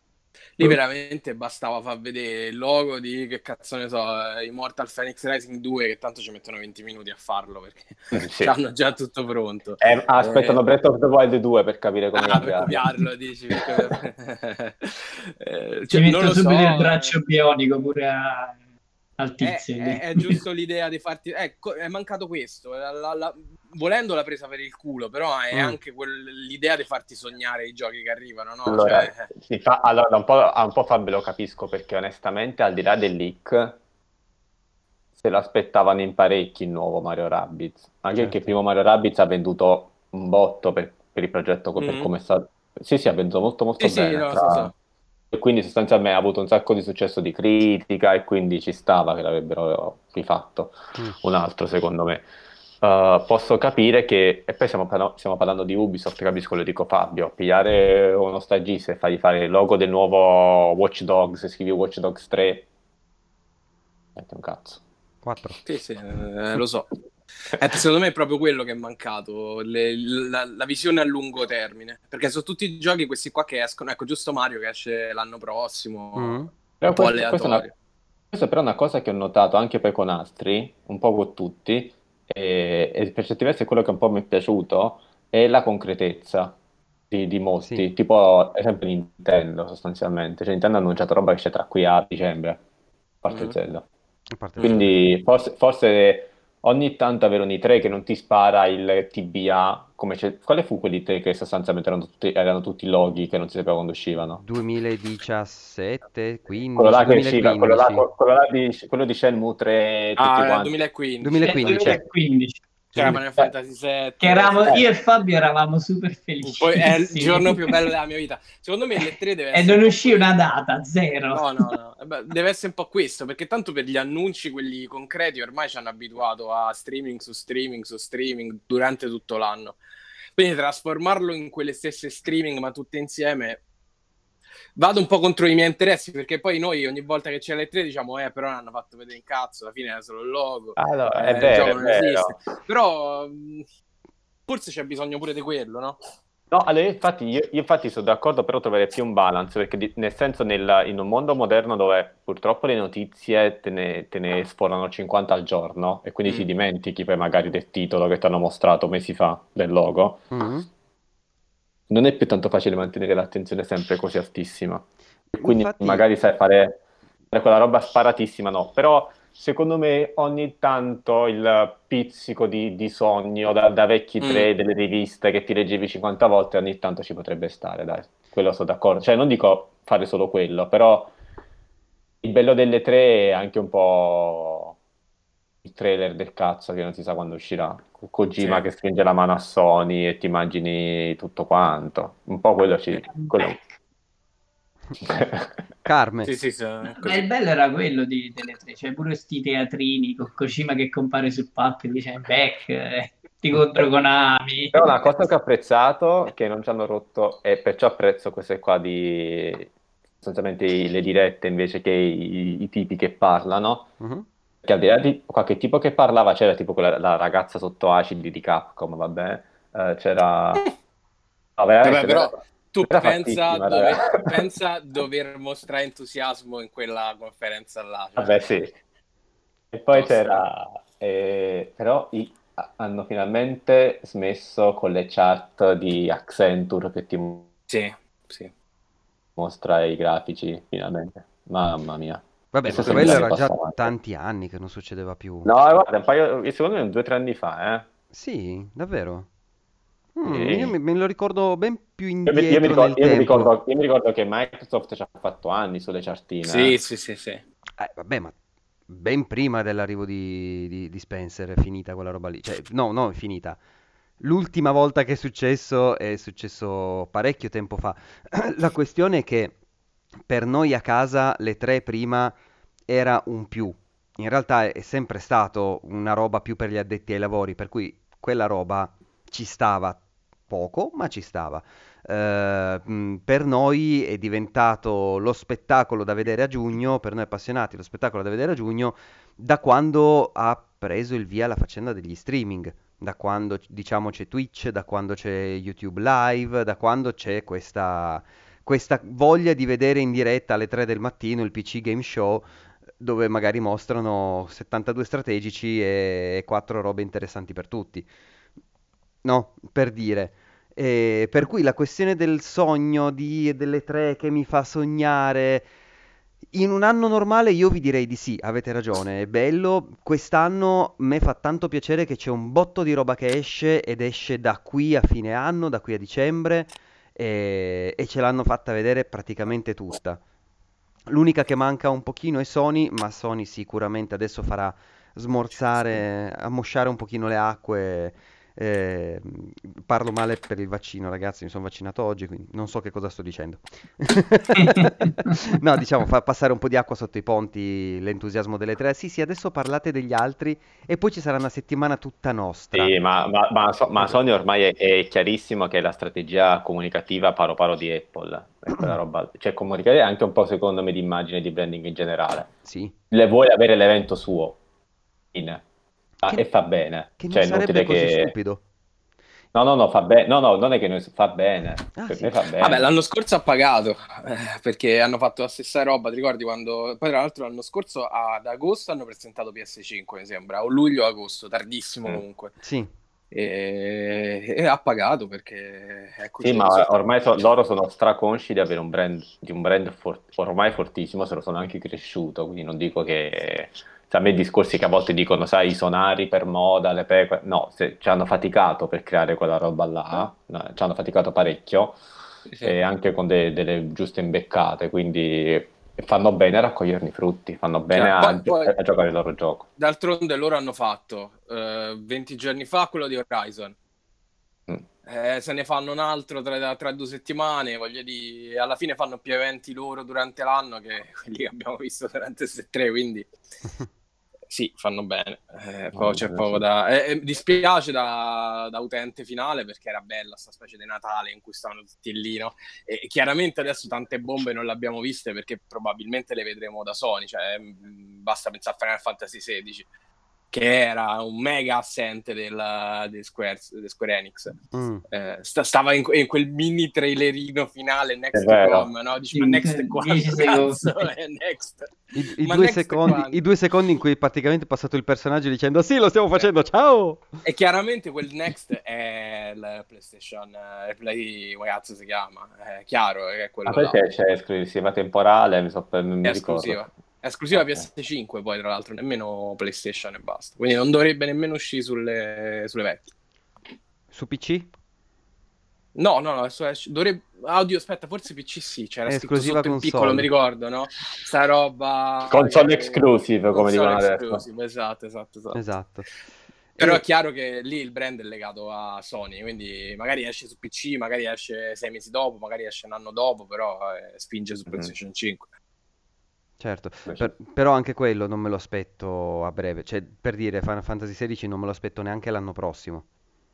Lì veramente bastava far vedere il logo di, che cazzo ne so, eh, Immortal Phoenix Rising 2, che tanto ci mettono 20 minuti a farlo, perché Sì. hanno già tutto pronto. Eh, aspettano Eh, Breath of the Wild 2 per capire come Ah, per copiarlo. dici? perché- Eh, Ci cioè, non metto subito so, il braccio bionico pure a- al È, tizio. lì. è- è giusto l'idea di farti. Ecco, è mancato questo. La- la- la- volendo l'ha presa per il culo, però è Mm. anche quel- l'idea di farti sognare i giochi che arrivano, no? Allora, Cioè, si fa- allora, un po', a un po' Fabio lo capisco perché onestamente al di là del leak se lo aspettavano in parecchi il nuovo Mario Rabbids anche Certo. perché il primo Mario Rabbids ha venduto un botto per, per il progetto co- per come è stato sì sì ha venduto molto molto Sì, sì, bene no, tra- sì, sì. e quindi sostanzialmente ha avuto un sacco di successo di critica e quindi ci stava che l'avrebbero rifatto mm. un altro secondo me. Uh, posso capire che, e poi stiamo, parla- stiamo parlando di Ubisoft, capisco, lo dico Fabio, pigliare uno stagista e fargli fare il logo del nuovo Watch Dogs, scrivi Watch Dogs 3, metti un cazzo. 4. Sì, sì, eh, lo so. Eh, secondo me è proprio quello che è mancato, le, la, la, visione a lungo termine, perché sono tutti i giochi questi qua che escono, ecco giusto Mario che esce l'anno prossimo, mm. un però po' questo, questo, è una, questo però è una cosa che ho notato anche poi con altri, un po' con tutti, e, e per certi versi è quello che un po' mi è piaciuto, è la concretezza di, di molti, sì. tipo ad esempio Nintendo sostanzialmente, cioè Nintendo ha annunciato roba che c'è tra qui a dicembre, a parte mm. Zelda. Quindi forse, forse ogni tanto avere un i3 che non ti spara il TBA, come c'è... quale fu quelli 3 che sostanzialmente erano tutti, erano tutti loghi che non si sapeva quando uscivano? 2017, 15, quello là che usciva, quello, là, quello, là di, quello di Shenmue 3, ah, 2015. 2015. 2015. C'era Final Fantasy VII. Che eravamo, io e Fabio eravamo super felici. Poi è il giorno più bello della mia vita. Secondo me le 3 deve essere. E non uscì una data, zero. No, no, no. Eh beh, deve essere un po' questo, perché tanto per gli annunci, quelli concreti, ormai ci hanno abituato a streaming su streaming su streaming durante tutto l'anno. Quindi trasformarlo in quelle stesse streaming, ma tutte insieme, vado un po' contro i miei interessi perché poi noi ogni volta che c'è le tre diciamo eh però non hanno fatto vedere in cazzo alla fine era solo il logo allora, eh, è vero, è vero. però forse c'è bisogno pure di quello no? No, allora, infatti, io, io, infatti sono d'accordo, però trovare più un balance, perché di, nel senso nel, in un mondo moderno dove purtroppo le notizie te ne, te ne sforano 50 al giorno e quindi mm. ti dimentichi poi magari del titolo che ti hanno mostrato mesi fa, del logo, mm non è più tanto facile mantenere l'attenzione sempre così altissima. Quindi Infatti... magari sai fare, fare, quella roba sparatissima, no, però secondo me ogni tanto il pizzico di, di sogno da, da vecchi mm. tre delle riviste che ti leggevi 50 volte ogni tanto ci potrebbe stare, dai, quello sono d'accordo. Cioè non dico fare solo quello, però il bello delle tre è anche un po' il trailer del cazzo che non si sa quando uscirà. Kojima sì. che stringe la mano a Sony e ti immagini tutto quanto. Un po' quello ci... Quello... Carme. Sì, sì, sì, Ma il bello era quello di, delle tre, cioè pure sti teatrini con Kojima che compare sul palco e dice back, eh, ti contro Konami. Però una cosa che ho apprezzato, che non ci hanno rotto, e perciò apprezzo queste qua di sostanzialmente le dirette invece che i, i tipi che parlano, uh-huh che al di là di qualche tipo che parlava, c'era tipo quella la ragazza sotto acidi di Capcom, vabbè, eh, c'era... No, vabbè, però tu pensa dover, pensa dover mostrare entusiasmo in quella conferenza là. Cioè... Vabbè, sì. E poi Posso... c'era... Eh, però i, hanno finalmente smesso con le chat di Accenture che ti sì, sì. mostra i grafici, finalmente. Mamma mia. Vabbè, ma quello era già tanti anni che non succedeva più. No, guarda, un paio, secondo me due o tre anni fa, eh. Sì, davvero. Mm, Io me, me lo ricordo ben più indietro io, mi ricordo, io, mi ricordo, io mi ricordo che Microsoft ci ha fatto anni sulle chartine. Sì, eh. sì, sì, sì. Eh, vabbè, ma ben prima dell'arrivo di, di, di, Spencer è finita quella roba lì. Cioè, no, no, è finita. L'ultima volta che è successo è successo parecchio tempo fa. La questione è che per noi a casa le tre prima era un più. In realtà è sempre stato una roba più per gli addetti ai lavori, per cui quella roba ci stava poco, ma ci stava. Uh, per noi è diventato lo spettacolo da vedere a giugno, per noi appassionati lo spettacolo da vedere a giugno, da quando ha preso il via la faccenda degli streaming, da quando diciamo c'è Twitch, da quando c'è YouTube Live, da quando c'è questa, questa voglia di vedere in diretta alle 3 del mattino il PC Game Show dove magari mostrano 72 strategici e 4 robe interessanti per tutti. No, per dire. E per cui la questione del sogno di, delle tre che mi fa sognare. In un anno normale io vi direi di sì, avete ragione, è bello. Quest'anno me fa tanto piacere che c'è un botto di roba che esce ed esce da qui a fine anno, da qui a dicembre e, e ce l'hanno fatta vedere praticamente tutta. L'unica che manca un pochino è Sony, ma Sony sicuramente adesso farà smorzare, ammosciare un pochino le acque eh, parlo male per il vaccino, ragazzi. Mi sono vaccinato oggi, quindi non so che cosa sto dicendo. no, diciamo, fa passare un po' di acqua sotto i ponti l'entusiasmo delle tre. Sì, sì, adesso parlate degli altri e poi ci sarà una settimana tutta nostra. Sì, ma, ma, ma, so, ma Sony ormai è, è, chiarissimo che è la strategia comunicativa paro paro di Apple. Roba, cioè comunicare anche un po' secondo me di immagine di branding in generale. Sì. Le vuole avere l'evento suo fine. Ah, Che- e fa bene. Che non Cioè, sarebbe inutile così che... stupido. No, no, no, fa bene. No, no, non è che noi... fa bene. Ah, per sì. me fa bene. Vabbè, l'anno scorso ha pagato eh, perché hanno fatto la stessa roba. Ti ricordi quando? Poi, tra l'altro, l'anno scorso ad agosto hanno presentato PS5, mi sembra, o luglio-agosto, tardissimo Mm. comunque. Sì. E... e ha pagato perché ecco, Sì, cioè, ma so- ormai so- loro sono straconsci di avere un brand, di un brand for- ormai fortissimo, se lo sono anche cresciuto, quindi non dico che... cioè, a me discorsi che a volte dicono, sai, i sonari per moda, le pecore... No, se, ci hanno faticato per creare quella roba là, no, ci hanno faticato parecchio, sì, e anche con de- delle giuste imbeccate, quindi fanno bene a raccoglierne i frutti, fanno bene Cioè, a, poi- poi- a giocare il loro gioco. D'altronde loro hanno fatto eh, 20 giorni fa quello di Horizon. Mm. Eh, se ne fanno un altro tra, tra due settimane, voglio dire, alla fine fanno più eventi loro durante l'anno che quelli che abbiamo visto durante queste tre, quindi sì, fanno bene. Eh, poi No, c'è poco sì. da... eh, eh, dispiace da, da utente finale perché era bella sta specie di Natale in cui stavano tutti lì, no? E chiaramente adesso tante bombe non le abbiamo viste perché probabilmente le vedremo da Sony, cioè mh, basta pensare a Final Fantasy XVI che era un mega assente del, del Square, del Square Enix. Mm. Eh, sta- stava in, in quel mini trailerino finale Next. Come, no? Dici, ma Next quando cazzo è Next? I, i due Next secondi? I due secondi in cui praticamente è passato il personaggio dicendo sì, lo stiamo facendo, ciao! E chiaramente quel Next è il PlayStation, eh, il Play, cazzo si chiama? È chiaro che è quello Ma là. perché c'è esclusiva temporale? Mi so, mi È ricordo. esclusiva. È esclusiva Ok. PS5 poi tra l'altro, nemmeno PlayStation e basta. Quindi non dovrebbe nemmeno uscire sulle, sulle vecchie. Su PC? No, no, no, adesso esce- dovrebbe... Audio, aspetta, forse PC sì, c'era È scritto esclusiva sotto in console. piccolo, mi ricordo, no? Sta roba... Console eh, exclusive, come console dicono adesso. Esatto, esatto, esatto. Esatto. Però E- è chiaro che lì il brand è legato a Sony, quindi magari esce su PC, magari esce sei mesi dopo, magari esce un anno dopo, però eh, spinge su Mhm. PlayStation 5. Certo, per- però anche quello non me lo aspetto a breve, cioè per dire Final Fantasy XVI non me lo aspetto neanche l'anno prossimo.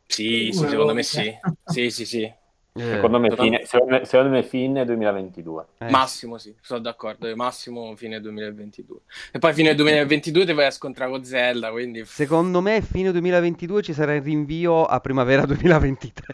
Sì, sì, secondo me sì. Sì, sì, sì. Eh, Secondo me, fine, secondo me, secondo me fine 2022. eh, Massimo sì, sono d'accordo, massimo fine 2022. E poi fine 2022 ti vai a scontrare con Zelda, quindi... Secondo me fine 2022 ci sarà il rinvio a primavera 2023.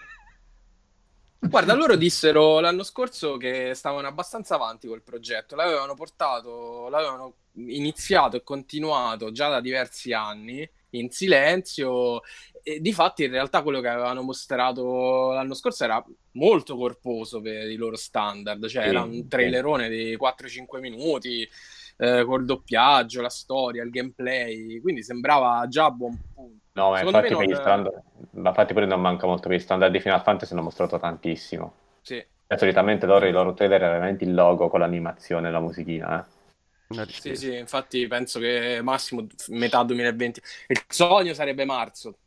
Guarda, loro dissero l'anno scorso che stavano abbastanza avanti col progetto, l'avevano portato, l'avevano iniziato e continuato già da diversi anni in silenzio e di fatti in realtà quello che avevano mostrato l'anno scorso era molto corposo per i loro standard, cioè Sì, era un trailerone di 4-5 minuti eh, col doppiaggio, la storia, il gameplay, quindi sembrava già a buon punto. No, ma Secondo infatti, me per gli non- standard, ma infatti pure non manca molto per gli standard di Final Fantasy hanno mostrato tantissimo. Sì. E solitamente loro, i loro trailer erano veramente il logo con l'animazione e la musichina. eh. Sì, sì, infatti penso che massimo metà 2020. Il sogno sarebbe marzo,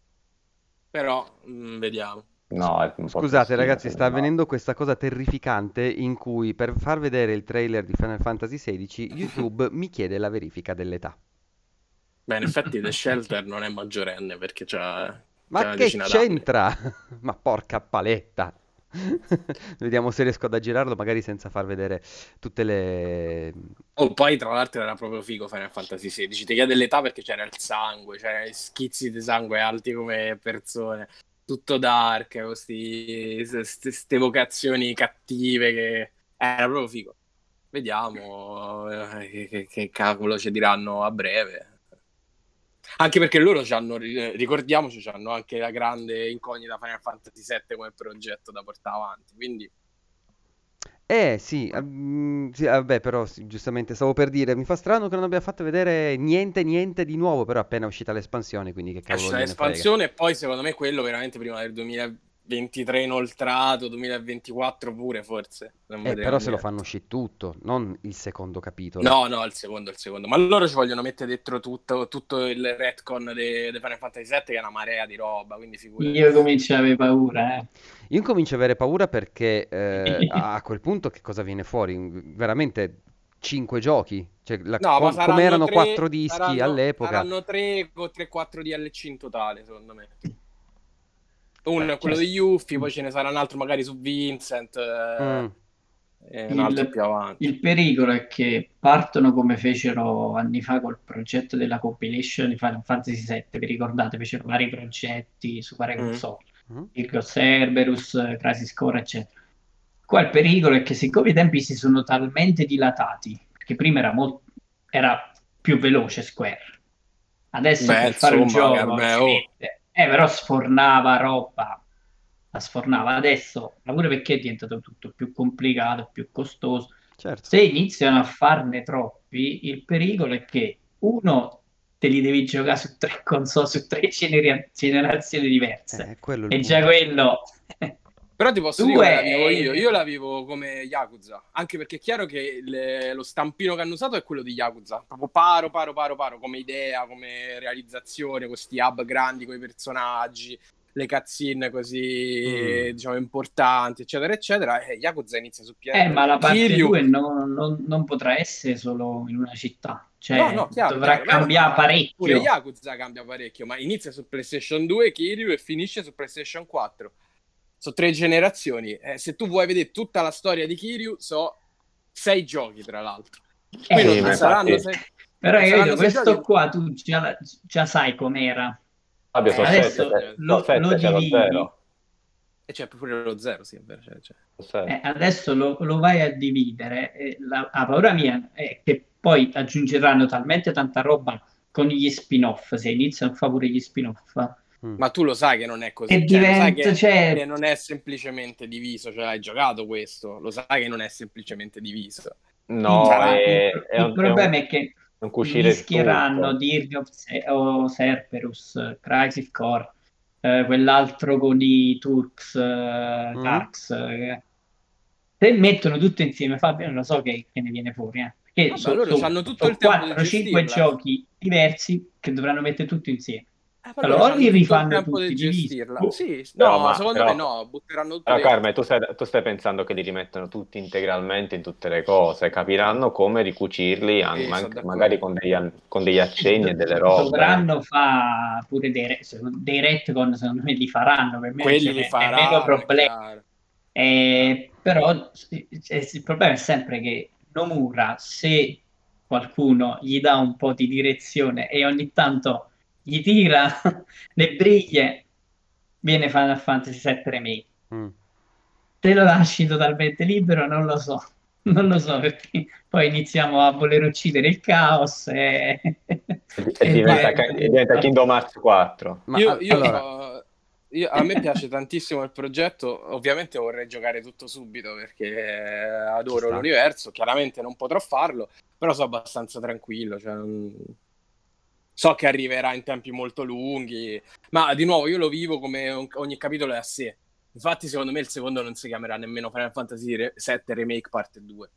però mm, vediamo. No, Scusate ragazzi, sta me. avvenendo questa cosa terrificante in cui per far vedere il trailer di Final Fantasy XVI YouTube mi chiede la verifica dell'età. Beh, in effetti The Shelter non è maggiorenne perché c'ha, c'ha Ma una che d'anni. c'entra? Ma porca paletta! Vediamo se riesco ad aggirarlo magari senza far vedere tutte le... Oh, poi tra l'altro era proprio figo Final Fantasy XVI. Ti chiede l'età perché c'era il sangue, c'era i schizzi di sangue alti come persone. Tutto dark, queste evocazioni cattive che... Era proprio figo. Vediamo eh, che, che- che cavolo ci diranno a breve. Anche perché loro c'hanno, eh, ricordiamoci, hanno anche la grande incognita Final Fantasy VII come progetto da portare avanti. Quindi Eh sì, ah, mm, sì, vabbè però sì, giustamente stavo per dire, mi fa strano che non abbia fatto vedere niente, niente di nuovo, però è appena uscita l'espansione, quindi che cavolo gliene frega. l'espansione e poi secondo me quello veramente prima del 2023 inoltrato, 2024 pure forse. Non Eh, però se lo fanno uscire tutto, non il secondo capitolo. No, no, il secondo, il secondo. Ma loro ci vogliono mettere dentro tutto, tutto il retcon di Final Fantasy VII che è una marea di roba, quindi figurati. Io comincio ad avere paura, eh. Io comincio ad avere paura perché eh, a quel punto che cosa viene fuori? Veramente cinque giochi? Cioè, la- No, ma com- come erano tre- quattro dischi saranno- all'epoca. Saranno 3 o 3-4 DLC in totale, secondo me. Uno Eh, è quello cioè- di Yuffie, poi ce ne sarà un altro magari su Vincent. eh, Mm. e un altro Il, più avanti. il pericolo è che partono come fecero anni fa col progetto della compilation di Final Fantasy VII, vi ricordate? Fecero vari progetti su varie Mm. console, Mm? Virgo Cerberus, Crisis Core, eccetera. Qua il pericolo è che siccome i tempi si sono talmente dilatati, perché prima era, molto, era più veloce Square, adesso Beh, per fare un gioco ci oh. mette- eh, però sfornava roba, la sfornava adesso, ma pure perché è diventato tutto più complicato, più costoso. Certo. Se iniziano a farne troppi, il pericolo è che uno te li devi giocare su tre console, su tre genera- generazioni diverse. Eh, E già punto. quello Però ti posso Due dire la vivo io. Io la vivo come Yakuza. Anche perché è chiaro che le- lo stampino che hanno usato è quello di Yakuza. Proprio paro, paro, paro, paro. Come idea, come realizzazione. Questi hub grandi con i personaggi. Le cutscene così, Mm. diciamo, importanti, eccetera, eccetera. E Yakuza inizia su PS. Eh, ma la parte Kiryu- 2 non, non- non potrà essere solo in una città, cioè No, no, chiaro, dovrà chiaro. cambiare parecchio. Pure Yakuza cambia parecchio, ma inizia su PlayStation 2, Kiryu, e finisce su PlayStation 4. Sono tre generazioni. Eh, se tu vuoi vedere tutta la storia di Kiryu, so sei giochi, tra l'altro. Eh, non saranno sei... Però io sei questo giochi. qua tu già, già sai com'era. Fabio, sono Adesso sette, lo- sette, lo dividi. E c'è pure lo zero, sì, è vero. C'è, c'è. Lo sette. Eh, adesso lo, lo vai a dividere. e la, la paura mia è che poi aggiungeranno talmente tanta roba con gli spin-off, se iniziano a fare pure gli spin-off, Mm. Ma tu lo sai che non è così. e cioè, lo sai diventa, che, cioè, che non è semplicemente diviso. Cioè, hai giocato questo, lo sai che non è semplicemente diviso. No, Sarà- è, il, è il un, problema è un, è che il tutto. Dirge of Se- o Cerberus, Crisis Core, eh, quell'altro con i Turks, eh, Mm. Turks, eh. Se mettono tutto insieme, Fabio, non lo so che, che ne viene fuori. Eh. Perché Vabbè, sono loro c'hanno tutto il tempo di 4-5 gestirla. giochi diversi che dovranno mettere tutto insieme. Eh, Allora, loro o c'hanno li rifanno tutti di gestirla. Oh. Sì, No, no, ma- secondo però- me no, butteranno tutto Però dentro. Carmen, tu stai, tu stai pensando che li rimettono tutti integralmente in tutte le cose, capiranno come ricucirli an- Sì, ma- magari con degli, an- con degli accenni e delle robe. Dovranno fare pure dei, re- dei retcon, secondo me li faranno, per me non Quelli ce li faranno, è problema. chiaro. Eh, però il problema è sempre che Nomura, se qualcuno gli dà un po' di direzione e ogni tanto gli tira le briglie, viene Final Fantasy VII Remake. Mm. Te lo lasci totalmente libero, non lo so. Non lo so perché poi iniziamo a voler uccidere il caos e, E, e diventa, e diventa Kingdom Hearts 4. Ma io, a- io- allora, io- a me piace tantissimo il progetto, ovviamente vorrei giocare tutto subito perché adoro l'universo, chiaramente non potrò farlo, però sono abbastanza tranquillo, cioè, non- so che arriverà in tempi molto lunghi, ma di nuovo io lo vivo come un- ogni capitolo è a sé. Infatti secondo me il secondo non si chiamerà nemmeno Final Fantasy Re- VII Remake Parte 2.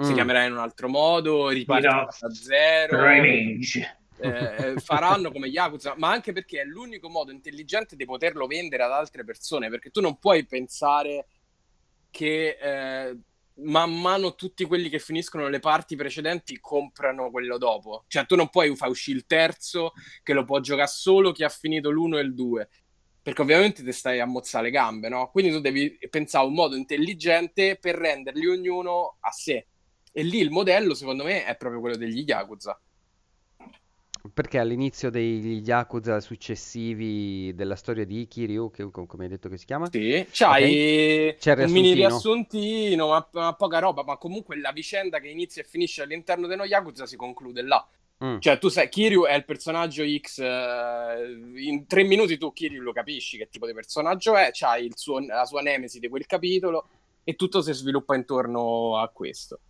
Si mm. chiamerà in un altro modo, ripartirà da zero. Revenge. eh, faranno come Yakuza, ma anche perché è l'unico modo intelligente di poterlo vendere ad altre persone, perché tu non puoi pensare che eh, man mano tutti quelli che finiscono le parti precedenti comprano quello dopo. Cioè tu non puoi far uscire il terzo che lo può giocare solo chi ha finito l'uno e il due. Perché ovviamente ti stai a mozzare le gambe, no? Quindi tu devi pensare a un modo intelligente per renderli ognuno a sé. E lì il modello, secondo me, è proprio quello degli Yakuza. Perché all'inizio degli Yakuza successivi della storia di Kiryu, che com- come hai detto che si chiama? Sì, c'hai il un mini riassuntino. ma, ma poca roba, ma comunque la vicenda che inizia e finisce all'interno dello Yakuza si conclude là. Mm. Cioè, tu sai, Kiryu è il personaggio X, eh, in tre minuti tu Kiryu lo capisci che tipo di personaggio è, c'hai il suo- la sua nemesi di quel capitolo e tutto si sviluppa intorno a questo.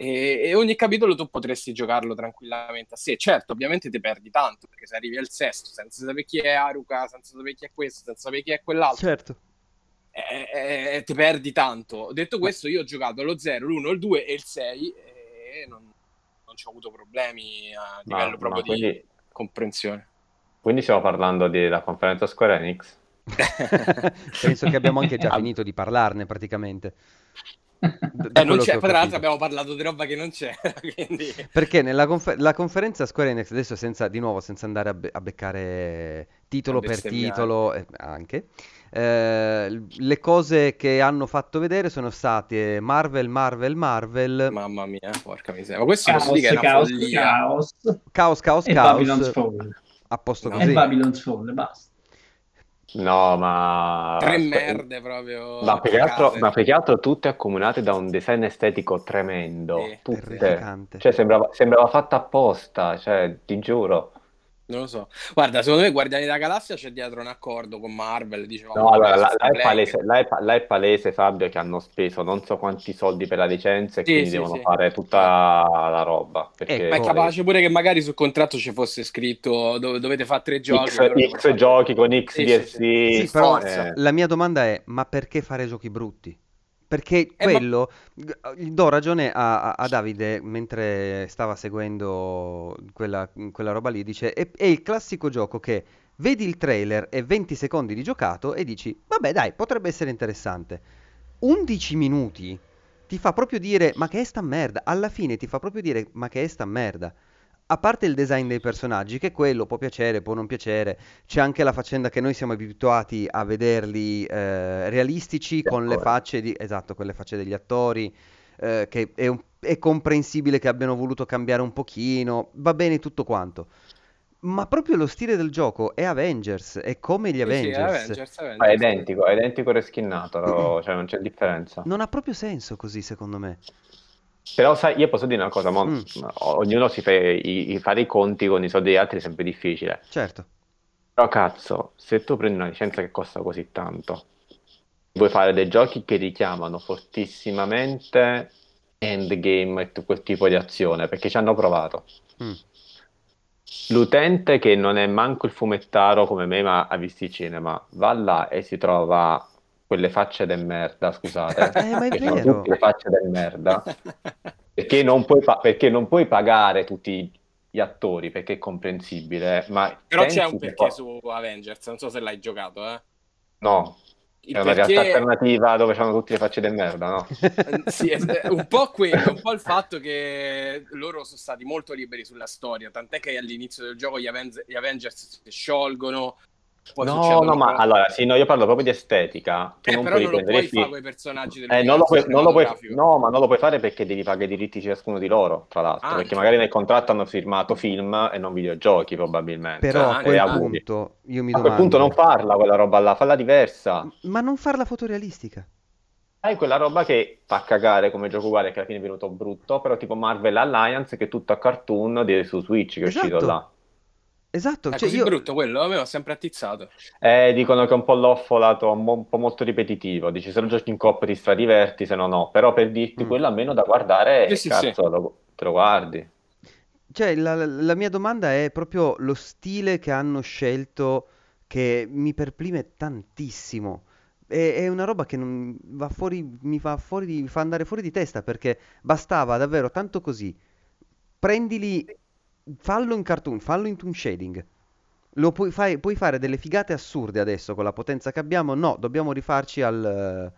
E, e ogni capitolo tu potresti giocarlo tranquillamente a sé. Certo, ovviamente ti perdi tanto, perché se arrivi al sesto senza sapere chi è Haruka, senza sapere chi è questo, senza sapere chi è quell'altro, Certo. eh, eh, ti perdi tanto. Detto questo, io ho giocato lo 0, l'1, il 2 e il 6 e non, non ci ho avuto problemi a Ma- livello proprio ma quindi- di comprensione. Quindi stiamo parlando della conferenza Square Enix? Penso che abbiamo anche già finito di parlarne praticamente. D- da Eh, non c'è, tra l'altro abbiamo parlato di roba che non c'era, quindi... Perché nella confer- la conferenza Square Enix, adesso senza, di nuovo, senza andare a, be- a beccare titolo A per titolo, eh, anche. Eh, le cose che hanno fatto vedere sono state Marvel, Marvel, Marvel, Mamma mia, porca miseria. Ma questo Caos, che è una caos, follia. caos Caos, Caos, e Caos, Babylon's Fall. a posto No. E così. Babylon's Fall, basta. No, ma... Tre merde proprio. Ma più, che altro, ma più che altro tutte accomunate da un design estetico tremendo. Sì, tutte. Cioè, sembrava, sembrava fatta apposta, cioè, ti giuro. Non lo so. Guarda, secondo me Guardiani della Galassia c'è dietro un accordo con Marvel. Dicevamo No, allora, là è palese, là, è, là è palese, Fabio, che hanno speso non so quanti soldi per la licenza e Sì, quindi sì, devono sì. fare tutta la roba. Perché Ecco. Ma è capace pure che magari sul contratto ci fosse scritto dove dovete fare tre giochi. X, X fare- giochi con X Sì, DLC. sì. Sì, però forza. la mia domanda è: ma perché fare giochi brutti? Perché Eh, ma- quello, g- do ragione a, a- a Davide mentre stava seguendo quella, quella roba lì, dice, è, è il classico gioco che vedi il trailer e 20 secondi di giocato e dici, vabbè dai, potrebbe essere interessante. 11 minuti ti fa proprio dire, ma che è sta merda? Alla fine ti fa proprio dire, ma che è sta merda? A parte il design dei personaggi, che quello può piacere, può non piacere, c'è anche la faccenda che noi siamo abituati a vederli eh, realistici con le di, esatto, con le facce degli attori, eh, che è, un- è comprensibile che abbiano voluto cambiare un pochino, va bene tutto quanto. Ma proprio lo stile del gioco è Avengers, è come gli Sì, sì, Avengers. Avengers, Avengers. È identico, è identico reskinnato, cioè non c'è differenza. Non ha proprio senso così, secondo me. Però sai, io posso dire una cosa, mo, Mm. ognuno si fa i, i- fare i conti con i soldi degli altri è sempre difficile. Certo. Però cazzo, se tu prendi una licenza che costa così tanto, vuoi fare dei giochi che richiamano fortissimamente endgame e tu- quel tipo di azione, perché ci hanno provato. Mm. L'utente che non è manco il fumettaro come me, ma ha visto il cinema, va là e si trova quelle facce de merda, scusate, Eh, ma è che vero. tutte le facce del merda, perché non puoi, fa- perché non puoi pagare tutti gli attori, perché è comprensibile, ma Però c'è un che perché poi- su Avengers, non so se l'hai giocato, eh. No, Il è una realtà alternativa dove c'hanno tutte le facce del merda, no? Eh, Sì, un po' quello, un po' il fatto che loro sono stati molto liberi sulla storia, tant'è che all'inizio del gioco gli, Aven- gli Avengers si sciolgono, No, no, ma allora, sì, no, io parlo proprio di estetica. Tu Eh, non però puoi non puoi fare film. con i personaggi Eh, non lo puoi, non lo puoi- no, ma non lo puoi fare perché devi pagare i diritti ciascuno di loro, tra l'altro, Ah, perché magari nel contratto hanno firmato film e non videogiochi, probabilmente. Però Ah, a E quel punto io mi A quel punto non farla quella roba là, falla diversa. ma non farla fotorealistica? Hai quella roba che fa cagare come gioco uguale che alla fine è venuto brutto, però tipo Marvel Alliance che è tutto a cartoon di- su Switch che è uscito Esatto. là. Esatto, È cioè così io... brutto quello, a me mi ha sempre attizzato. Eh, dicono che è un po' l'offolato, un, po' molto ripetitivo. Dici se lo giochi in coppia ti stradiverti, se no no. Però per dirti Mm. quello almeno da guardare, Sì, sì, cazzo, lo- te lo guardi. Cioè, la, la mia domanda è proprio lo stile che hanno scelto che mi perplime tantissimo. È, è una roba che non va fuori, mi fa fuori di, mi fa andare fuori di testa perché bastava davvero tanto così. Prendili, fallo in cartoon, fallo in toon shading. Lo puoi, fai- puoi fare delle figate assurde adesso con la potenza che abbiamo? No, dobbiamo rifarci al,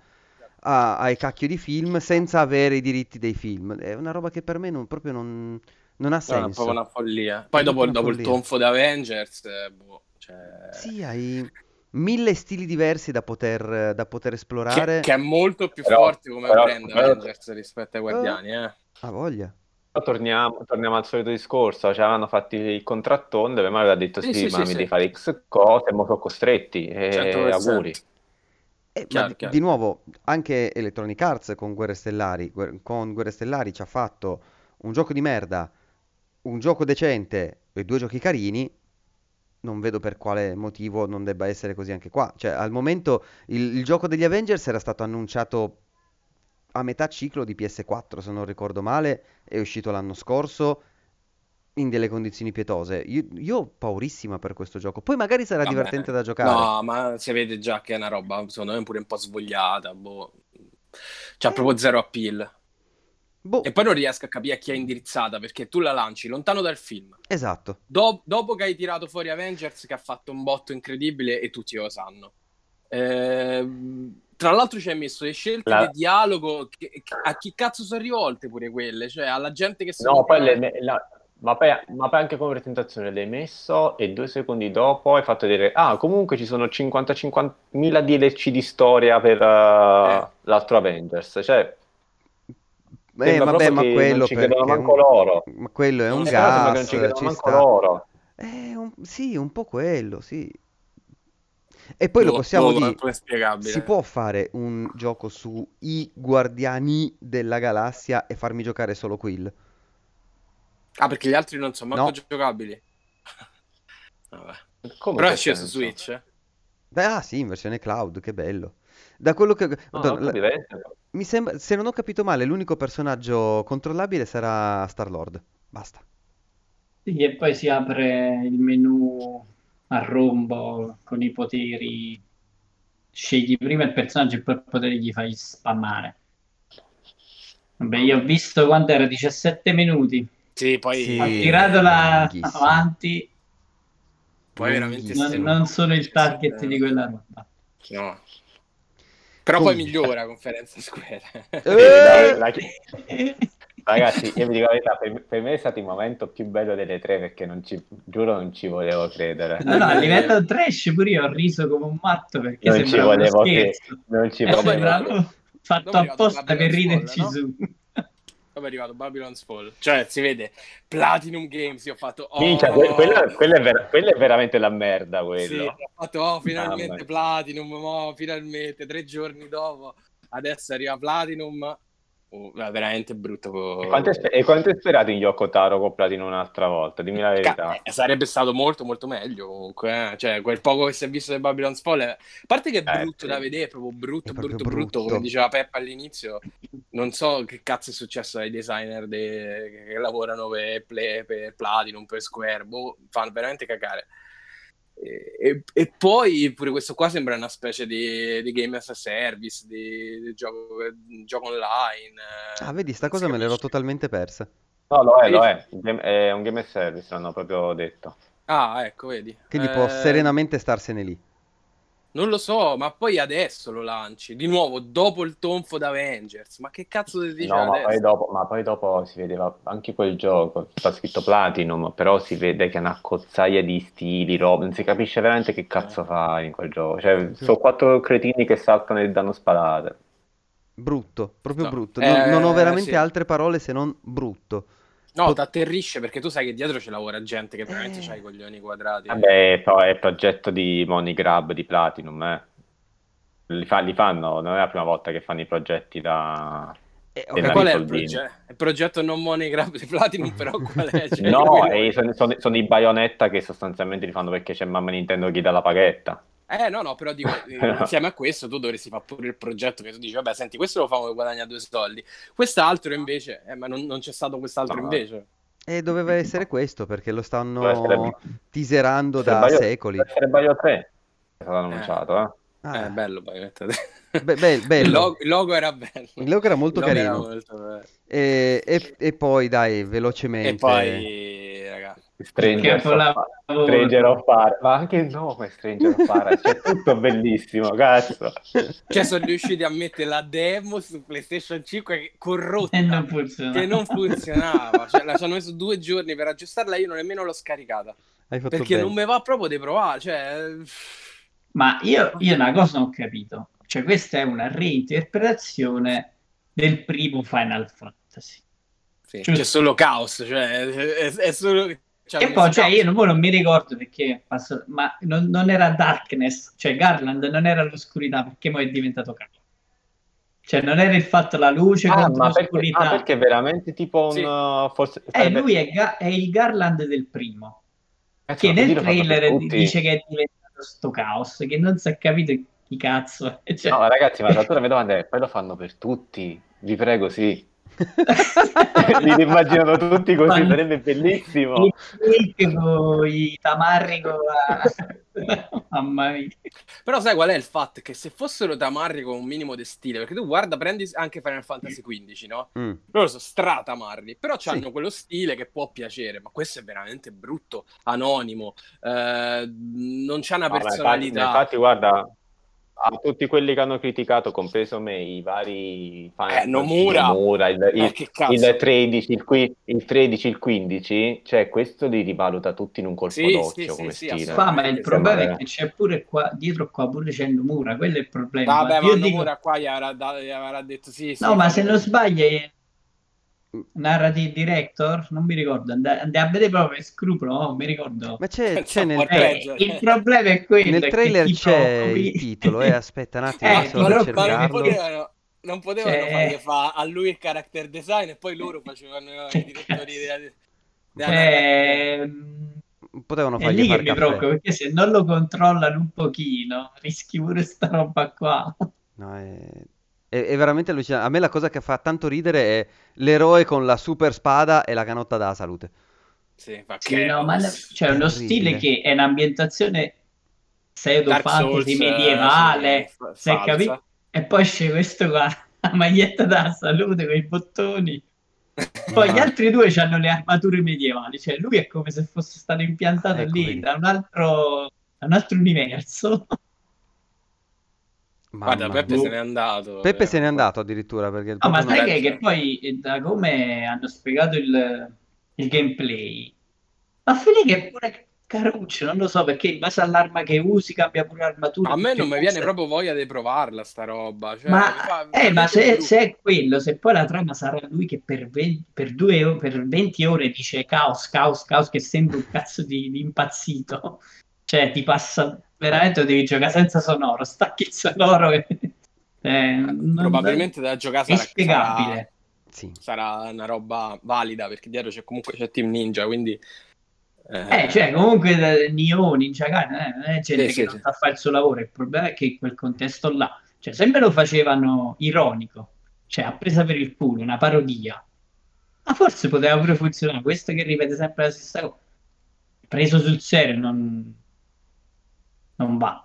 a- ai cacchio di film senza avere i diritti dei film. È una roba che per me non, proprio non, non ha No, è senso. proprio una follia. Poi dopo, dopo il follia. tonfo di Avengers, eh, boh, cioè... Sì, hai mille stili diversi da poter, da poter che, esplorare. che è molto più Però- forte come però- brand però- Avengers rispetto ai Guardiani, eh. Ha voglia. Torniamo, torniamo al solito discorso, cioè avevano fatto il contrattone dove mi aveva detto Sì, sì, sì, ma sì, mi sì. devi fare X cose e mo sono costretti, e 100%. auguri. Eh, ma Chiaro, di, chiaro. di nuovo, anche Electronic Arts con Guerre Stellari, con Guerre Stellari ci ha fatto un gioco di merda, un gioco decente e due giochi carini. Non vedo per quale motivo non debba essere così anche qua. Cioè, al momento il, il gioco degli Avengers era stato annunciato a metà ciclo di PS4, se non ricordo male, è uscito l'anno scorso in delle condizioni pietose. Io, io ho paurissima per questo gioco. Poi magari sarà Vabbè. divertente da giocare. No, ma si vede già che è una roba, secondo me, pure un po' svogliata, boh. C'ha Eh. proprio zero appeal. Boh, E poi non riesco a capire a chi è indirizzata, perché tu la lanci lontano dal film. esatto. Do- dopo che hai tirato fuori Avengers, che ha fatto un botto incredibile e tutti lo sanno. Ehm, tra l'altro ci hai messo le scelte La- di dialogo che- che- a chi cazzo sono rivolte pure quelle, cioè alla gente che si No, poi le- la- ma poi, ma poi anche come presentazione l'hai messo e due secondi dopo hai fatto vedere, ah, comunque ci sono 50-50.000 DLC di storia per uh, l'altro Avengers. Cioè, eh, vabbè, ma quello non ci credono manco un... loro. Ma quello è non un è gas, che non ci credono ci manco sta. loro. Eh, un- sì, un po' quello, sì. E poi lo possiamo boh, dire, si può fare un gioco su i Guardiani della Galassia e farmi giocare solo Quill? Ah, perché gli altri non sono manco No. giocabili. Vabbè. Come Però è sceso senso? Switch. eh? Beh, ah sì, in versione cloud, che bello. Da quello che... No, Madonna, la- mi sembra, se non ho capito male, l'unico personaggio controllabile sarà Star-Lord. Basta. Sì, e poi si apre il menu a rombo con i poteri. Scegli prima il personaggio e poi il potere gli fai spammare. Vabbè, io ho visto quando era 17 minuti. Sì, poi, Sì. Ho tirato la avanti. poi veramente Non, non sono il target sì, di quella roba. No. Però poi Comunque. migliora conferenza Square. Eh! La- la- Ragazzi, io vi dico la verità, per, per me è stato il momento più bello delle tre perché non ci, giuro non ci volevo credere. No, no, a livello trash pure io ho riso come un matto perché Non ci volevo che-. Non ci Eh, volevo. Fatto apposta per Babylon's riderci Fall, su. Poi è arrivato Babylon's Fall. Cioè, si vede Platinum Games. Io ho fatto. Oh, Minchia, que- quello, quello è ver- quello è veramente la merda, Sì, quello. ho fatto oh, finalmente Mamma. Platinum. mo, finalmente, tre giorni dopo. Adesso arriva Platinum. Oh, è veramente brutto. E quanto, è spe- e quanto hai sperato in Yoko Taro comprato in un'altra volta? Dimmi la verità. Ca- eh, sarebbe stato molto molto meglio comunque, eh. cioè quel poco che si è visto di Babylon's Fall, è- a parte che è Eh, brutto sì. da vedere, è proprio brutto, È proprio brutto, brutto, brutto. come diceva Peppa all'inizio, non so che cazzo è successo ai designer de- che lavorano per, Play- per Platinum, per Square, boh, fanno veramente cagare. E, e- poi pure questo qua sembra una specie di, di game as a service, di, di gioco, gioco online. eh, Ah, vedi, sta cosa me l'ero totalmente persa. No, lo è, lo è. È un game as service, l'hanno proprio detto. Ah, ecco, vedi. Quindi può Eh, serenamente starsene lì. Non lo so, ma poi adesso lo lanci di nuovo dopo il tonfo d'Avengers. Ma che cazzo ti dice No, ma poi, dopo, ma poi dopo si vedeva anche quel gioco, sta scritto Platinum, però si vede che è una cozzaia di stili, roba, non si capisce veramente che cazzo fa in quel gioco. Cioè, sono quattro cretini che saltano e danno sparate. Brutto, proprio No. brutto. Non, non ho Eh, veramente sì. altre parole se non brutto. No, Pot- ti atterrisce perché tu sai che dietro ci lavora gente che veramente Eh. c'ha i coglioni quadrati. Vabbè, è, pro- è progetto di Money Grab di Platinum, eh. Li, fa- li fanno, non è la prima volta che fanno i progetti da... Eh, E capito. qual è il progetto? Il progetto non money grab di Platinum, però qual è? Cioè, No, quello- e sono, sono- sono i Bayonetta che sostanzialmente li fanno perché c'è mamma Nintendo che dà la paghetta. Eh, no, no, però dico, insieme a questo tu dovresti fare pure il progetto che tu dici, vabbè, senti, questo lo famo per guadagnare due soldi. Quest'altro invece, eh, ma non, non c'è stato quest'altro No. invece. E doveva essere questo perché lo stanno teaserando da Bayo- secoli. deve essere Bayo 3 è stato annunciato, eh. Ah, Eh, bello, mettete. be- be- Il, bello. logo, il logo era bello. Il logo era molto Il logo era carino. molto bello. E, e- e poi dai, velocemente. E poi, Stranger, of, Stranger of Paradise, ma anche il nome Stranger of Paradise, c'è tutto bellissimo, cazzo. cioè sono riusciti a mettere la demo su PlayStation 5 che- corrotta E non che non funzionava. Cioè, la ci hanno messo due giorni per aggiustarla. Io non nemmeno l'ho scaricata Hai fatto perché bene. non mi va proprio di provare. Cioè, Ma io, io una cosa non ho capito. Cioè, questa è una reinterpretazione del primo Final Fantasy. sì, c'è solo caos. Cioè, è, è solo. Cioè, e poi, cioè, io non, poi non mi ricordo perché, passo- ma non, non era Darkness, cioè Garland non era l'oscurità, perché poi è diventato caos. Cioè, non era il fatto la luce Ah, contro ma perché, l'oscurità. ah, perché è veramente tipo un... Sì. uh, forse, Eh, sarebbe- lui è, Ga- è il Garland del primo, Cazzo, che nel trailer dice che è diventato sto caos, che non si è capito chi cazzo è. Cioè, No, ragazzi, ma la mia domanda è, poi lo fanno per tutti, vi prego, sì. Li immaginano tutti così, sarebbe bellissimo. i cake con i tamarri con la... Mamma mia. Però sai qual è il fatto? Che se fossero tamarri con un minimo di stile, perché tu guarda, prendi anche Final Fantasy XV, no? Mm. Loro sono stratamarri, però Sì. hanno quello stile che può piacere, ma questo è veramente brutto, anonimo, eh, non c'ha una ma infatti, personalità. infatti, guarda, a tutti quelli che hanno criticato, compreso me, i vari fan Eh, Nomura. Nomura, il, il- Eh, cazzo. il 13, il, qui- il 13, il 15, cioè questo li rivaluta tutti in un colpo Sì, d'occhio sì, come sì, stile. Fa, ma il problema sembra- è che c'è pure qua, dietro qua pure c'è Nomura, quello è il problema. Vabbè, ma Io dico- Nomura qua gli avrà, da- gli avrà detto sì, sì. no, ma se non sbaglio è narrative director, non mi ricordo, andai a vedere proprio per scrupolo, no, mi ricordo. Ma c'è, c'è nel, Eh, il problema è quello. nel trailer tipo c'è il titolo, eh, aspetta un attimo, Eh, non, non potevano, non potevano Cioè- fargli fa a lui il character design e poi loro facevano i direttori della, della Cioè, Potevano è fargli lì che fare mi preoccupa, perché se non lo controllano un pochino, rischi pure sta roba qua. No, è, è- è veramente allucinante. A me la cosa che fa tanto ridere è l'eroe con la super spada e la canotta da salute. Sì, fa Sì, no, ma c'è uno terribile. stile che è un'ambientazione pseudo fantasy medievale, eh, sì, fa- se falsa. capi- E poi c'è questo qua, la maglietta da salute con i bottoni. Poi gli altri due hanno le armature medievali, cioè lui è come se fosse stato impiantato Ecco, lì da un altro, da un altro universo. Guarda, Mamma Peppe mia. se n'è andato. Peppe se n'è eh. andato addirittura perché Ah, ma sai che, penso. che poi eh, da come hanno spiegato il, il gameplay, ma finì che è pure caruccio, non lo so perché in base all'arma che usi cambia pure l'armatura. A me non mi viene proprio voglia di provarla sta roba. Cioè, Ma, fa- eh, ma se, se è quello, se poi la trama sarà lui che per, 20, per, due o- per 20 ore dice caos, caos, caos, che sembra un cazzo di, di impazzito, cioè ti passa veramente, devi giocare senza sonoro, stacchi il sonoro e... eh, Probabilmente da giocare sarà, sarà, spiegabile. Sì. sarà una roba valida perché dietro c'è comunque c'è Team Ninja, quindi... eh, Eh, cioè, comunque eh, Nioh, Ninja Gaiden, eh, non è gente Sì, che sì, non sì. sa fare il suo lavoro, il problema è che in quel contesto là, cioè, sempre lo facevano ironico, cioè, a presa per il culo, una parodia. Ma forse poteva pure funzionare, questo che ripete sempre la stessa cosa. Preso sul serio, non, non va.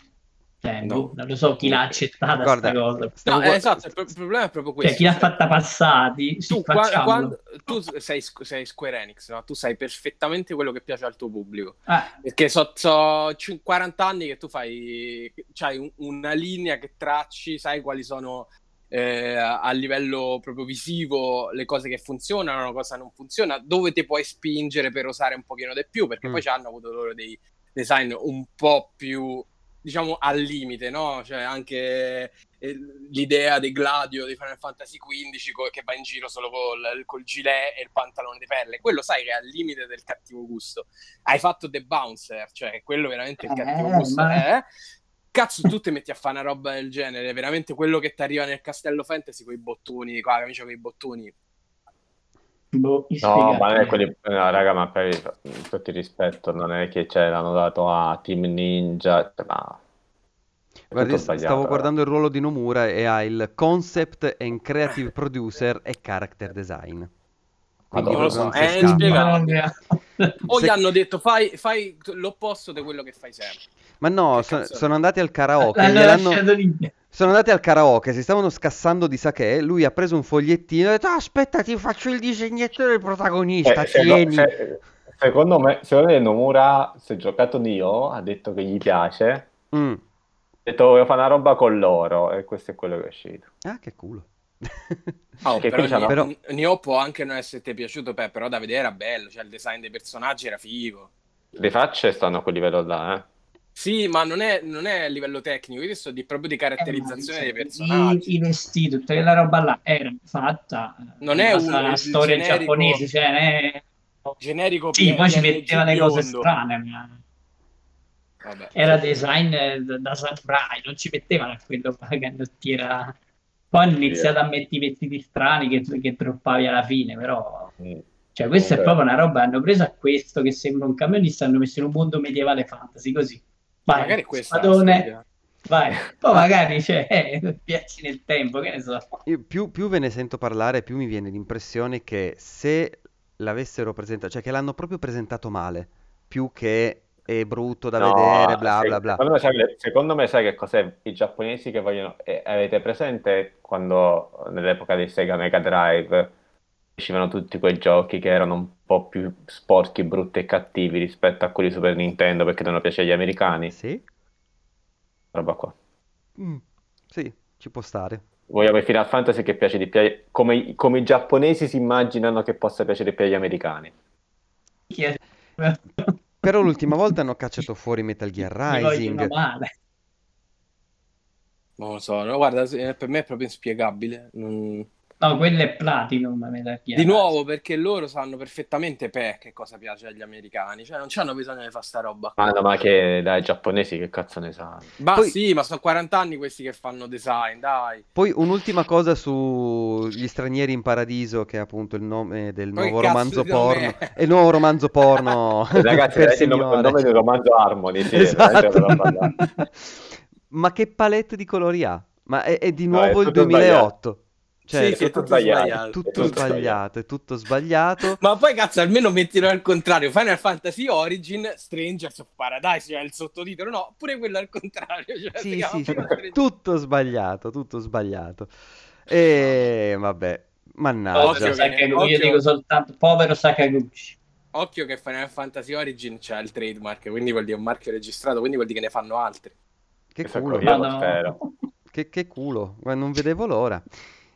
Cioè, No. boh, non lo so chi l'ha accettata Guarda, sta cosa. No, eh, esatto, il pro- il problema è proprio questo. Cioè, chi l'ha cioè, fatta passati, tu, qua- quando- tu sei, sei Square Enix, no? tu sai perfettamente quello che piace al tuo pubblico. Ah, Perché so, so cin- 40 anni che tu fai, c'hai un- una linea che tracci, sai quali sono eh, a livello proprio visivo le cose che funzionano, cosa non funziona, dove ti puoi spingere per osare un pochino di più, perché Mm. poi ci hanno avuto loro dei design un po' più, diciamo, al limite, no? Cioè anche eh, l'idea dei Gladio di Final Fantasy XV co- che va in giro solo col, col gilet e il pantalone di pelle, quello sai che è al limite del cattivo gusto. Hai fatto The Bouncer, cioè quello veramente il Eh, cattivo gusto ma- è. Cazzo, tu ti metti a fare una roba del genere, veramente quello che ti arriva nel castello fantasy con i bottoni, con la camicia con i bottoni. Boh, No, ma non è quelli... no, raga, ma per tutto il rispetto, non è che ce l'hanno dato a Team Ninja, ma... è Guardi, stavo guardando il ruolo di Nomura e ha il concept and creative producer e character design. Quindi Non lo so, non si è scappa. inspiegabile. O Se- gli hanno detto fai, fai l'opposto di quello che fai sempre. Ma no, so- sono andati al karaoke, L'hanno gliel'hanno- lasciato lì. sono andati al karaoke, si stavano scassando di sake, lui ha preso un fogliettino e ha detto aspetta ti faccio il disegnetto del protagonista, Eh, tieni. se- secondo me, secondo me Nomura, si è giocato Dio, ha detto che gli piace, ha Mm. detto voglio fare una roba con loro, e questo è quello che è uscito. Ah, che culo. Oh, Che però, qui c'hanno- Nioh- Nioh può anche non esserti piaciuto, Pe, però da vedere era bello, cioè il design dei personaggi era figo. Le facce stanno a quel livello là, eh. Sì, ma non è, non è a livello tecnico, io sto di, proprio di Eh, caratterizzazione ma, dei cioè, personaggi. I, i vestiti, tutta quella roba là era fatta. Non in è base un- alla il storia generico- giapponese, cioè, non è- Generico Sì, poi ci metteva le cose strane, ma Vabbè. era design eh, da, da samurai, non ci mettevano quello che canottiera. Poi hanno iniziato a mettere i vestiti strani che, che droppavi alla fine, però... Mm. Cioè, questa è Ok. proprio una roba, hanno preso a questo che sembra un camionista hanno messo in un mondo medievale fantasy, così. Vai, Magari questa spadone, storia. vai. Poi magari, cioè, eh, viaggi nel tempo, che ne so. Io più, più ve ne sento parlare, più mi viene l'impressione che se l'avessero presentato, cioè che l'hanno proprio presentato male, più che è brutto da No, vedere, bla se- bla bla. Secondo me, sai- secondo me sai che cos'è? I giapponesi che vogliono... eh, avete presente quando nell'epoca dei Sega Mega Drive uscivano tutti quei giochi che erano un po' più sporchi, brutti e cattivi rispetto a quelli Super Nintendo perché non piace agli americani? Sì? Roba qua. Mm, sì, ci può stare. Vogliamo il Final Fantasy che piace di più, come, come i giapponesi si immaginano che possa piacere più agli americani. Chi è- Però l'ultima volta hanno cacciato fuori Metal Gear Rising. male. Non lo so, no, guarda, per me è proprio inspiegabile. Non- No, quello è Platinum. Metal Gear. Di nuovo, perché loro sanno perfettamente pe che cosa piace agli americani, cioè non c'hanno bisogno di fare sta roba. Ma, no, ma che dai giapponesi che cazzo ne sanno? Ma Poi- sì, ma sono 40 anni questi che fanno design, dai. Poi un'ultima cosa sugli stranieri in paradiso, che è appunto il nome del Poi nuovo romanzo porno. è? Il nuovo romanzo porno Ragazzi, per il nome, il nome del romanzo Harmony, sì, Esatto. Ma che palette di colori ha? Ma è, è di No, è nuovo il tutto 2008. Cioè, Sì, sì, è tutto tutto sbagliato. sbagliato. tutto è tutto sbagliato, è tutto sbagliato. Ma poi cazzo, almeno mettilo al contrario. Final Fantasy Origin, Strangers of Paradise, cioè il sottotitolo, no, pure quello al contrario. Cioè, Sì, sì, sì, tutto sbagliato, tutto sbagliato. E vabbè, mannaggia. Occhio Povero che- Sakaguchi, io occhio- dico soltanto povero Sakaguchi. Occhio che Final Fantasy Origin c'ha il trademark, quindi vuol dire un marchio registrato, quindi vuol dire che ne fanno altri. Che Chissà culo, Io spero. che, che culo, non vedevo l'ora.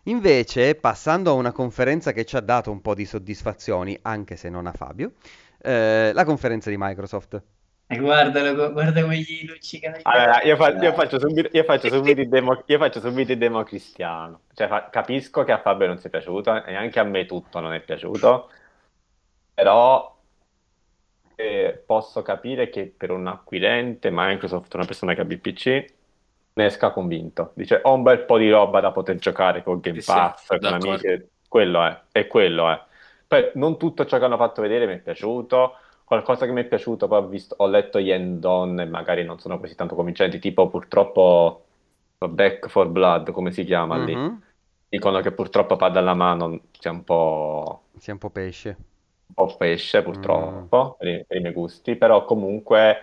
Invece, passando a una conferenza che ci ha dato un po' di soddisfazioni, anche se non a Fabio, eh, la conferenza di Microsoft. E guardalo, guarda come gli luccicano Allora, io, fa- io faccio subito, io faccio subito il demo, io faccio subito il demo cristiano. Cioè, fa- capisco che a Fabio non sia piaciuto e anche a me tutto non è piaciuto, però eh, posso capire che per un acquirente Microsoft, una persona che abbia il PC, ne esca convinto. Dice, ho un bel po' di roba da poter giocare con Game Sì, sì, Pass, con amici, quello è, e quello è. Poi non tutto ciò che hanno fatto vedere mi è piaciuto, qualcosa che mi è piaciuto, poi ho, visto, ho letto gli end-on e magari non sono così tanto convincenti, tipo purtroppo Back for Blood, come si chiama lì? Mhm, Dicono che purtroppo Pada alla mano sia un po', Sia un po' pesce. un po' pesce, purtroppo, per, i, per i miei gusti, però comunque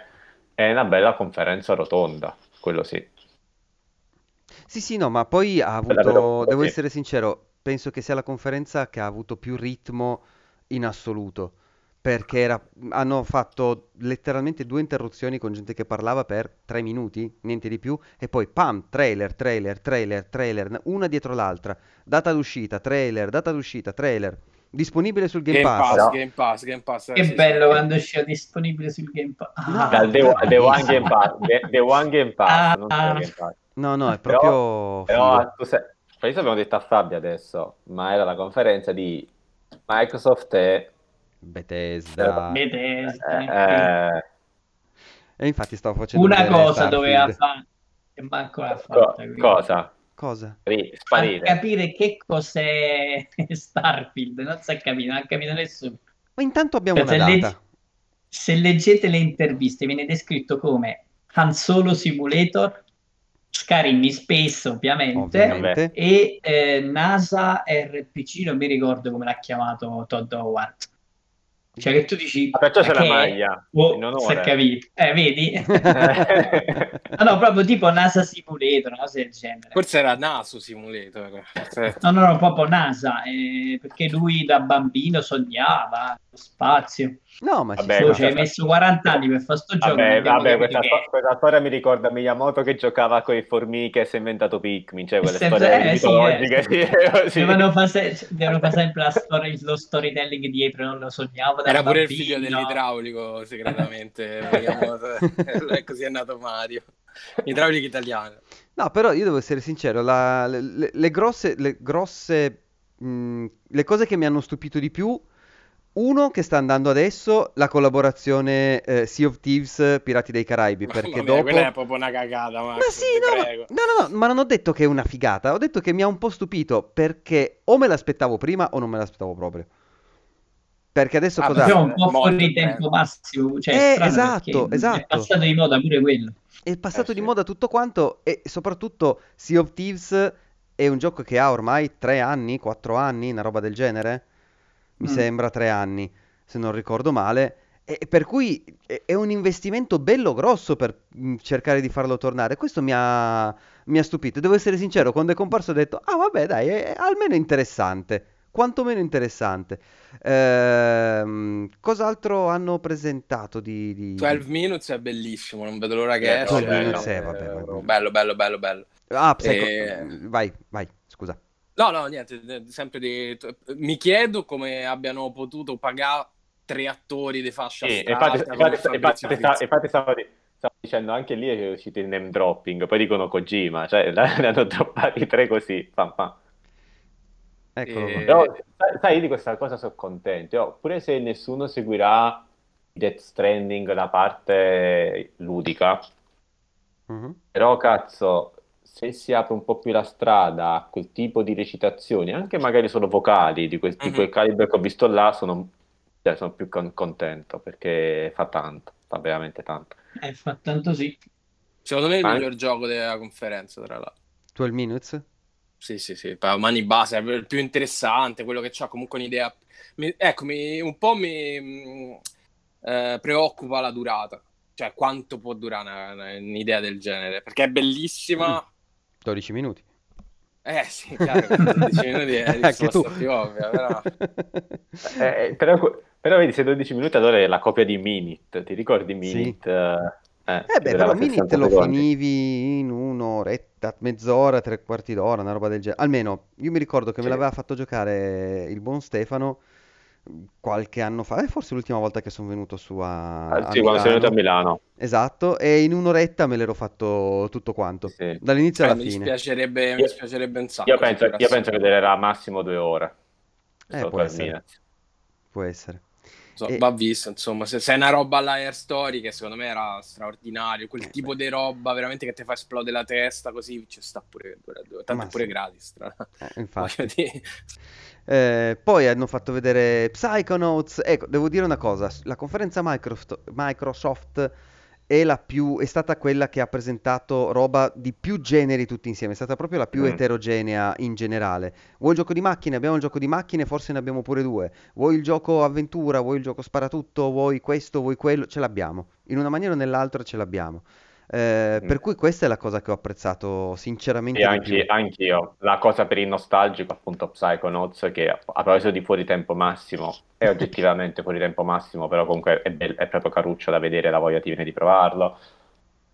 è una bella conferenza rotonda, quello sì. Sì, sì, no, ma poi ha avuto, devo sì. essere sincero, penso che sia la conferenza che ha avuto più ritmo in assoluto, perché era- hanno fatto letteralmente due interruzioni con gente che parlava per tre minuti, niente di più, e poi pam, trailer, trailer, trailer, trailer, una dietro l'altra, data d'uscita, trailer, data d'uscita, trailer, disponibile sul Game Game Pass. Pass, Però- Game Pass, Game Pass. Che sì, bello sì. quando uscirà disponibile sul Game Pass. No, Ah, Dal The. The One Game Pass, The, The One Game Pass, Ah, non Game Pass. No, no, è Però- proprio Però figo. tu questo abbiamo detto a Fabio adesso, ma era la conferenza di Microsoft e Bethesda. Bethesda. eh, E infatti stavo facendo Una cosa doveva fare e manco l'ha fatta. quindi. cosa? Cosa? Sparire. capire che cos'è Starfield, non si è capito, non ha capito nessuno. Ma intanto abbiamo Cioè, una se, data. se leggete le interviste, viene descritto come Han Solo Simulator, Skyrim in Space, ovviamente, Ovviamente. e eh, NASA RPG, non mi ricordo come l'ha chiamato Todd Howard. Cioè che tu dici... Ah, perciò c'è la maglia, Oh, in si è onore. capito. Eh, vedi? Ah, no, proprio tipo NASA Simulator, una cosa del genere. Forse era Naso Simulator. Forse- No, no, no, proprio NASA, eh, perché lui da bambino sognava lo spazio. No, ma ci Vabbè, ci hai messo 40 anni per fare sto gioco. Vabbè, vabbè, questa, sto- questa storia mi ricorda Miyamoto che giocava con i formiche e si è inventato Pikmin, cioè quelle storie eh, mitologiche. sì, sì. Devono fare se- fare sempre la storia, lo storytelling dietro, non lo sognavo Era pure il figlio dell'idraulico, segretamente. Miyamoto. Così è nato Mario. Idraulico italiano. No, però io devo essere sincero, la- le, le- le grosse, le grosse, mh, le cose che mi hanno stupito di più, uno che sta andando adesso, la collaborazione eh, Sea of Thieves Pirati dei Caraibi, Mamma perché mia, dopo... quella è proprio una cagata, Max, Ma sì, no, ma, prego. no, no, no, ma non ho detto che è una figata, ho detto che mi ha un po' stupito perché o me l'aspettavo prima o non me l'aspettavo proprio. Perché adesso Ah, cosa... Siamo un po' fuori tempo massimo, cioè Eh, esatto, esatto. è passato di moda pure quello. È passato Eh, di sì. moda tutto quanto e soprattutto Sea of Thieves è un gioco che ha ormai tre anni, quattro anni, una roba del genere? Mi Mm. sembra tre anni, se non ricordo male. E e per cui è è un investimento bello grosso per mm, cercare di farlo tornare. Questo mi ha, mi ha stupito. Devo essere sincero, quando è comparso ho detto, ah vabbè dai, è almeno interessante. quantomeno interessante. Ehm, cos'altro hanno presentato di, di... 12 Minutes è bellissimo, non vedo l'ora che Eh, esce. 12 Minutes, Eh, eh, vabbè, ma- Bello, bello, bello, bello. Ah, Psycho- Eh, vai, vai, scusa. No, no, niente, eh, sempre di... Mi chiedo come abbiano potuto pagare tre attori di fascia Sì, strata infatti, infatti, infatti, stavo, di- stavo dicendo anche lì è uscito il name dropping, poi dicono Kojima, cioè ne hanno droppati tre così, pam, pam. Eccolo Eh, qua. Però, sai, io di questa cosa sono contento, pure se nessuno seguirà Death Stranding la parte ludica, Mhm. però cazzo, se si apre un po' più la strada a quel tipo di recitazioni, anche magari solo vocali di quel, di Mhm. quel calibro che ho visto là, sono, cioè, sono più con- contento perché fa tanto, fa veramente tanto. Eh, fa tanto sì. Secondo me è il Ma- miglior gioco della conferenza, tra l'altro. 12 Minutes? Sì, sì, sì, mani base, è il più interessante, quello che ha comunque un'idea. Mi- ecco, mi- un po' mi mh, eh, preoccupa la durata, cioè quanto può durare una- una- un'idea del genere, perché è bellissima. 12 minuti. Eh sì, chiaro, che 12 minuti è la Anche tu. risposta più ovvia, però... Eh, però, però vedi, se 12 minuti allora è la copia di Minit, ti ricordi Sì. Minit? Eh, Eh che beh, però Minit 60 lo secondi. finivi in un'oretta, mezz'ora, tre quarti d'ora, una roba del genere. Almeno, io mi ricordo che me Sì. l'aveva fatto giocare il buon Stefano qualche anno fa, eh, forse l'ultima volta che sono venuto su a, Ah, a sì, quando sei venuto a Milano. Esatto, e in un'oretta me l'ero fatto tutto quanto, Sì. dall'inizio Eh, alla mi fine. dispiacerebbe, mi Io- dispiacerebbe un sacco. Io penso, io penso che durerà massimo due ore. Eh, può essere. Può essere. So, E- va visto, insomma, se, se è una roba alla Air Story che secondo me era straordinario, Eh, quel tipo di roba veramente che ti fa esplodere la testa, così ci sta pure tanto Ma è pure sì. gratis, tra. Eh, infatti. Eh, poi hanno fatto vedere Psychonauts. Ecco, devo dire una cosa, la conferenza Microsoft, Microsoft è più, è stata quella che ha presentato roba di più generi tutti insieme, è stata proprio la più Mm. eterogenea in generale. Vuoi il gioco di macchine? Abbiamo il gioco di macchine, forse ne abbiamo pure due. Vuoi il gioco avventura? Vuoi il gioco sparatutto? Vuoi questo? Vuoi quello? Ce l'abbiamo. In una maniera o nell'altra ce l'abbiamo. Eh, Mm. per cui questa è la cosa che ho apprezzato sinceramente E anche, più. anch'io. La cosa per il nostalgico, appunto, Psychonauts, che a proposito di fuori tempo massimo, è oggettivamente fuori tempo massimo, però comunque è, bel- è proprio caruccio da vedere, la voglia ti viene di provarlo.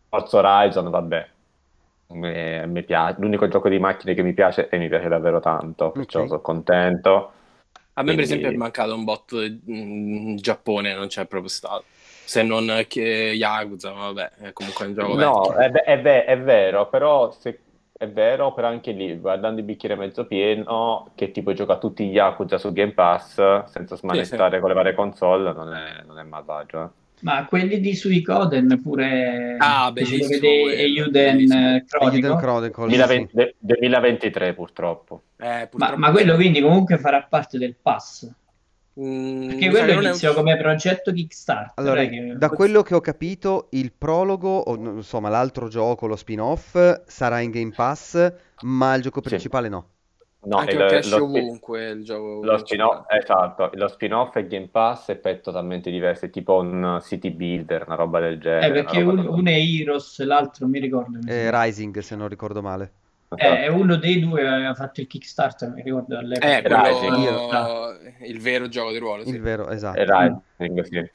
Forza Horizon, vabbè, mi, mi piace. L'unico gioco di macchine che mi piace e mi piace davvero tanto, perciò Ok. sono contento. A me, per Quindi- esempio, è mancato un botto in Giappone, non c'è proprio stato. Se non che Yakuza, ma vabbè, è comunque un gioco No, vecchio. è, è è vero, però se- è vero, però anche lì, guardando il bicchiere mezzo pieno, che tipo gioca tutti gli Yakuza su Game Pass senza smanettare con le varie console, non è, non è malvagio. eh. Ma quelli di Suicoden pure Ah, si bellissimo quello, Euden Chronicle. Chronicle, sì, 2020 de- 2023 purtroppo. Eh, Ma, purtroppo ma quello quindi comunque farà parte del pass. Mm, Perché quello che non è iniziò uscito- come progetto Kickstarter. Allora, eh, che- da quello che ho capito, il prologo, o insomma l'altro gioco, lo spin-off, sarà in Game Pass, ma il gioco Sì. principale no. No, Anche esce lo, spi- ovunque il gioco lo spin-off, esatto, lo spin-off e Game Pass è poi totalmente diverso, è tipo un city builder, una roba del genere. Eh, perché un- uno è Heroes, l'altro mi ricordo. mi Eh. Rising, se non ricordo male. Eh, uno dei due aveva fatto il Kickstarter, mi ricordo all'epoca. Eh, quello, Rising. il vero gioco di ruolo, sì. Il vero, esatto. E Rising, sì.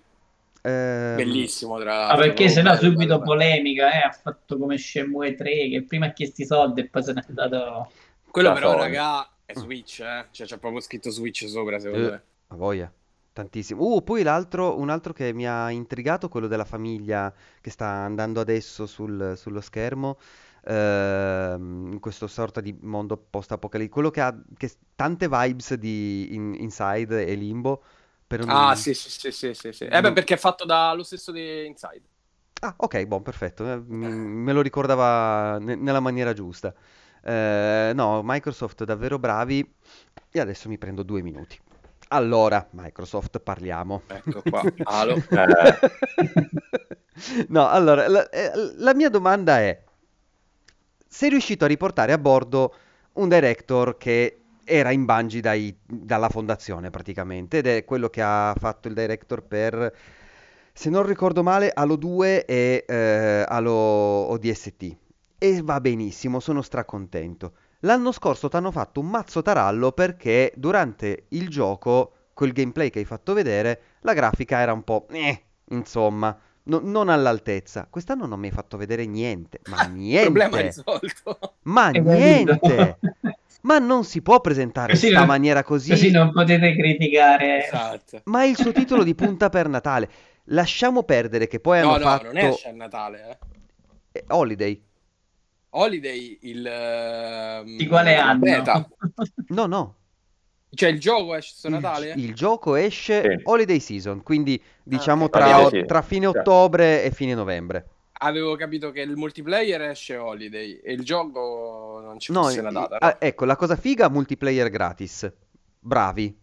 Ehm, Bellissimo, tra Ah, l'altro. perché sennò Bello, subito bello, polemica, eh, ha fatto come Shenmue 3 che prima ha chiesto i soldi e poi se n'è andato... Quello però, Sony. raga, è Switch, eh. Cioè, c'è proprio scritto Switch sopra, secondo Eh, me. a voglia, tantissimo. Uh, poi l'altro, un altro che mi ha intrigato, quello della famiglia che sta andando adesso sul- sullo schermo, in questo sorta di mondo post-apocalittico, quello che ha che tante vibes di In- Inside e Limbo. Per un- Ah, sì, sì, sì, sì, sì, sì. Eh beh, perché è fatto dallo stesso di Inside. Ah, ok, buon, perfetto. eh, mi- me lo ricordava ne- nella maniera giusta. Eh, no, Microsoft davvero bravi. E adesso mi prendo due minuti. Allora, Microsoft, parliamo. Ecco qua, Halo. Eh, No, allora, la, eh, la mia domanda è, sei riuscito a riportare a bordo un director che era in Bungie dai- dalla fondazione praticamente, ed è quello che ha fatto il director per, se non ricordo male, Halo 2 e eh, Halo ODST. E va benissimo, sono stracontento. L'anno scorso ti hanno fatto un mazzo tarallo perché durante il gioco, quel gameplay che hai fatto vedere, la grafica era un po'... Eh, insomma, no- non all'altezza. Quest'anno non mi hai fatto vedere niente, ma Problema niente, risolto. ma Hai niente. Ma non si può presentare in questa non- maniera così. Così non potete criticare. Esatto. Ma è il suo titolo di punta per Natale. Lasciamo perdere che poi No, hanno no, fatto non esce a Natale, eh. eh, Holiday. Holiday il ehm, Di quale anno? beta. No, no. Cioè il gioco esce su Il, Natale? il gioco esce Sì. Holiday Season, quindi diciamo ok. tra, Holiday tra fine sì. ottobre e fine novembre. Avevo capito che il multiplayer esce Holiday e il gioco non ci No, fosse la data. ah, no? ecco, la cosa figa, multiplayer gratis. Bravi.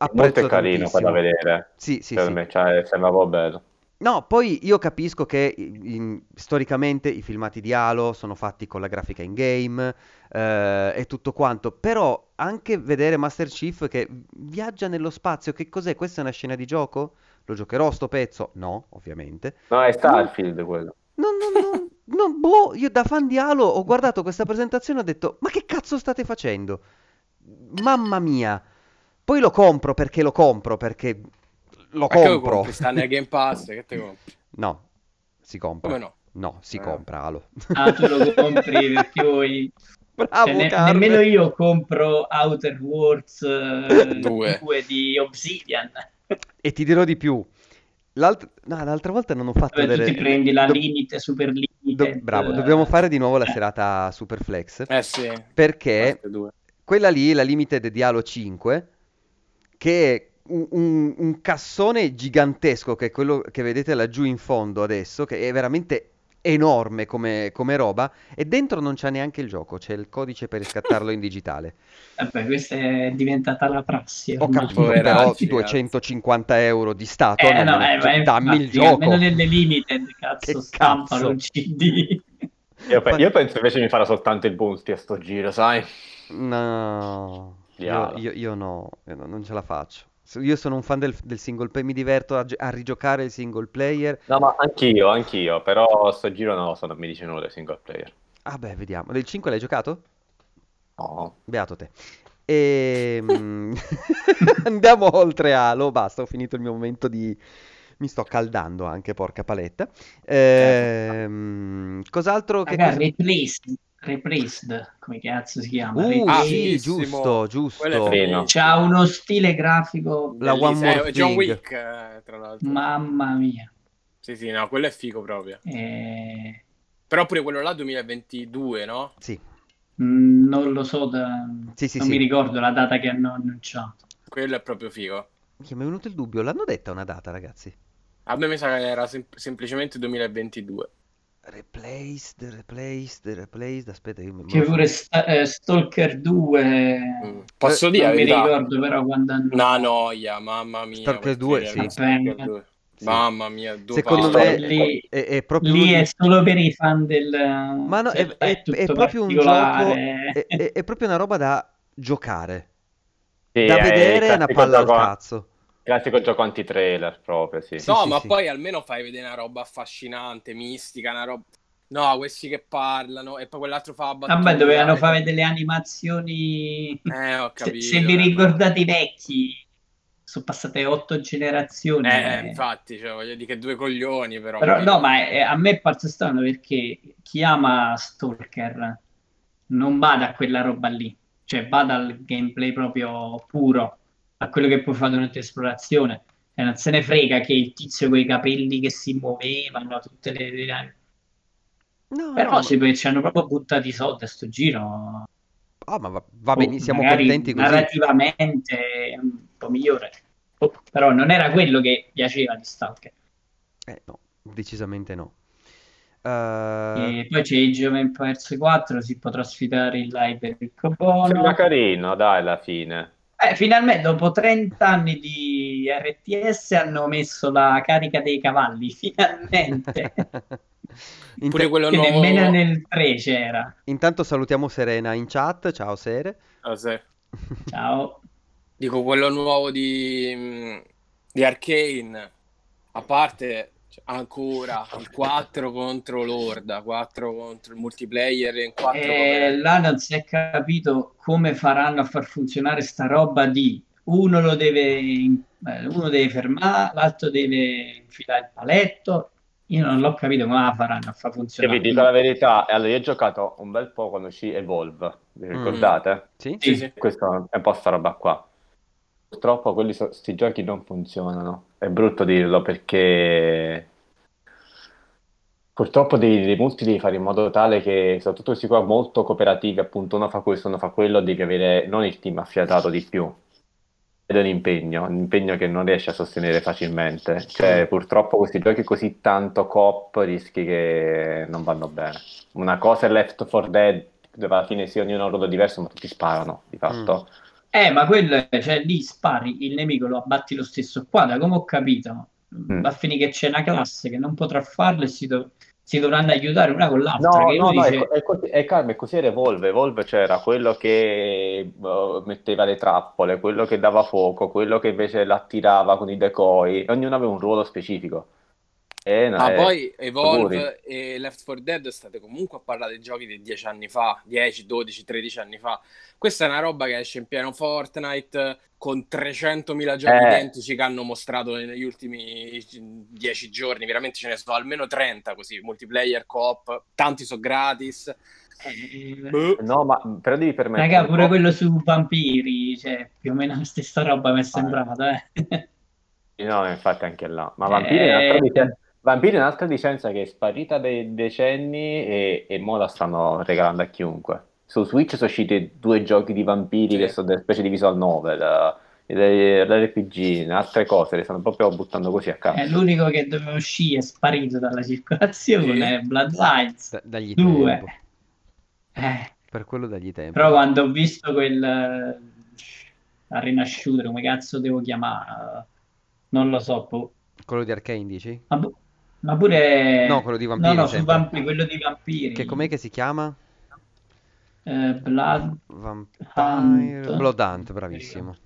Molto Apprezzo carino qua da vedere. Sì, sì, Per sì. me, cioè, sembra proprio bello. No, poi io capisco che in- storicamente i filmati di Halo sono fatti con la grafica in game eh, e tutto quanto, però anche vedere Master Chief che viaggia nello spazio, che cos'è? Questa è una scena di gioco? Lo giocherò sto pezzo? No, ovviamente. No, è Starfield quello. Non, non, non, non- boh, io da fan di Halo ho guardato questa presentazione e ho detto, ma che cazzo state facendo? Mamma mia. Poi lo compro perché lo compro, perché lo Ma che lo compro. compri? Sta nel Game Pass, che te compri? No, si compra. Come no? No, si Eh. compra Halo. Ah, tu lo compri perché vuoi... Bravo, Cioè, ne- nemmeno io compro Outer Worlds eh, Due. 2 di Obsidian. E ti dirò di più. L'alt- no, l'altra volta non ho fatto Dove tu vedere... ti prendi la do- limite, super do- limite. bravo, dobbiamo fare di nuovo la Eh. serata Superflex. Eh sì. Perché quella lì, la Limited di Halo 5, che un, un- un cassone gigantesco, che è quello che vedete laggiù in fondo adesso, che è veramente enorme come, come roba, e dentro non c'è neanche il gioco, c'è il codice per riscattarlo in digitale. Vabbè, questa è diventata la prassi. Ho capito, però Poveracci, 250 euro di Stato, Eh, no, eh, ma dammi il infatti, gioco. Almeno nelle limited, cazzo, Che stampano cazzo? il CD. Io, pe- io penso invece mi farà soltanto il Bounty a sto giro, sai? No, io, io- io no, io no, non ce la faccio. Io sono un fan del, del single player, mi diverto a, a rigiocare il single player. No, ma anch'io, anch'io, però sto giro no, so, non mi dice nulla del single player. Ah beh, vediamo. Del 5 l'hai giocato? No. Beato te. Ehm, Andiamo oltre Halo, basta, ho finito il mio momento di... Mi sto caldando anche, porca paletta. Ehm, Cos'altro che... Raga, cosa- replaced, replaced, come cazzo si chiama? Uh. Ah, sì, giusto, giusto. C'ha uno stile grafico, La One. More Eh, John. Wick, eh, tra l'altro. mamma mia. Sì, sì, no, quello è figo proprio. Eh, Però pure quello là 2022, no? Sì, mm, non lo so, da- Sì, sì, non sì. mi ricordo la data che hanno annunciato. Quello è proprio figo. mi è venuto il dubbio, l'hanno detta una data, ragazzi. A me mi sa che era sem- semplicemente 2022. Replaced, replaced, replaced. Aspetta, io mi Che pure sta- eh, Stalker 2, Mm. Posso dire non mi ricordo però quando hanno... Una noia, mamma mia. Stalker quel 2, trailer sì. di Stalker Vabbè. 2. Sì. Mamma mia, due Secondo me Lì- è, è proprio Lì un- è solo per i fan del... Ma no, cioè, è, è- tutto è proprio un gioco, è, è- è proprio una roba da giocare, Sì, da è il vedere una classico palla al cazzo. Classico gioco anti-trailer proprio, sì. Sì, No, sì, ma sì. poi almeno fai vedere una roba affascinante, mistica, una roba... No, questi che parlano e poi quell'altro fa battuta. Vabbè, dovevano fare delle animazioni... Eh, ho Se, capito. se vi ricordate i vecchi, sono passate otto generazioni. Eh, eh. infatti, cioè, voglio dire che due coglioni, però. Però no, ma è- a me è parso strano perché chi ama Stalker non bada a quella roba lì, cioè bada al gameplay proprio puro, a quello che puoi fare durante l'esplorazione. E non se ne frega che il tizio con i capelli che si muovevano, tutte le... le- No, Però no, sì, ci hanno proprio buttati i soldi a sto giro. ah, ma va, va bene, Oh, siamo contenti così. narrativamente è un po' migliore. Oh, però non era quello che piaceva di Stalker. Eh, no, decisamente no. Eh, E poi c'è Age of Empires 4, si potrà sfidare il live Ricco Bono. Sembra carino, dai, alla fine. Eh, finalmente, dopo 30 anni di RTS, hanno messo la carica dei cavalli. Finalmente. Int- Pure quello che nuovo. nemmeno nel 3 c'era. Intanto salutiamo Serena in chat, ciao Sere. Ah, sì. Ciao. Dico quello nuovo di, mm, di Arcane. A parte, ancora il 4 contro l'Orda, 4 contro il multiplayer in 4 Eh, là non si è capito come faranno a far funzionare sta roba di uno lo deve, eh, uno deve fermare, l'altro deve infilare il paletto. Io non l'ho capito come la faranno a far Io funzionare. vi dico la verità, allora io ho giocato un bel po' quando uscì Evolve, vi Mm. ricordate? Sì? Sì, sì. Questo è un po' sta roba qua. Purtroppo quelli so- sti giochi non funzionano. È brutto dirlo perché purtroppo dei, dei multi devi fare in modo tale che, soprattutto questi qua molto cooperativi, appunto uno fa questo, uno fa quello, devi avere non il team affiatato di più. Ed è un impegno, un impegno che non riesci a sostenere facilmente. Cioè, purtroppo questi giochi così tanto coop rischi che non vanno bene. Una cosa è Left 4 Dead, dove alla fine sì, ognuno ha un ruolo diverso, ma tutti sparano, di fatto. Eh, ma quello è, cioè lì spari il nemico, lo abbatti lo stesso. Qua, da come ho capito, Mm. va a finire che c'è una classe che non potrà farlo e si, dov- si dovranno aiutare una con l'altra. No, no, no, dice, è, è così, è calma, è così era Evolve. Evolve c'era quello che eh, metteva le trappole, quello che dava fuoco, quello che invece l'attirava con i decoy. Ognuno aveva un ruolo specifico. E, Ma eh, poi Evolve auguri. e Left 4 Dead state comunque a parlare dei giochi di 10 anni fa, 10, 12, 13 anni fa. Questa è una roba che esce in pieno Fortnite con 300.000 giochi Eh. identici che hanno mostrato negli ultimi 10 giorni. Veramente ce ne sono almeno 30 così, multiplayer, co-op, tanti sono gratis. eh, Boh. No, ma però devi permettere raga, pure po'. quello su vampiri, cioè, più o meno la stessa roba mi è sembrata, eh. No, infatti anche là. Ma Eh, Vampiri è un'altra licenza, Vampiri è un'altra licenza che è sparita dai decenni e, e mo la stanno regalando a chiunque. Su Switch sono usciti due giochi di vampiri Sì. che sono delle specie di visual novel, eh, l'RPG, altre cose, le stanno proprio buttando così a caso. l'unico che doveva uscire è sparito dalla circolazione, Sì. è Bloodlines Da- dagli 2. tempo. Eh, Per quello dagli tempo. però quando ho visto quel eh, Arena Shooter, come cazzo devo chiamare? Non lo so, boh. Quello di Arcane dici? Ma, bu- ma pure... No, quello di No, vampiri no, su sempre. vampiri, quello di vampiri. Che com'è che si chiama? Eh, Blood... Vampire... Hunt. Blood Hunt, bravissimo.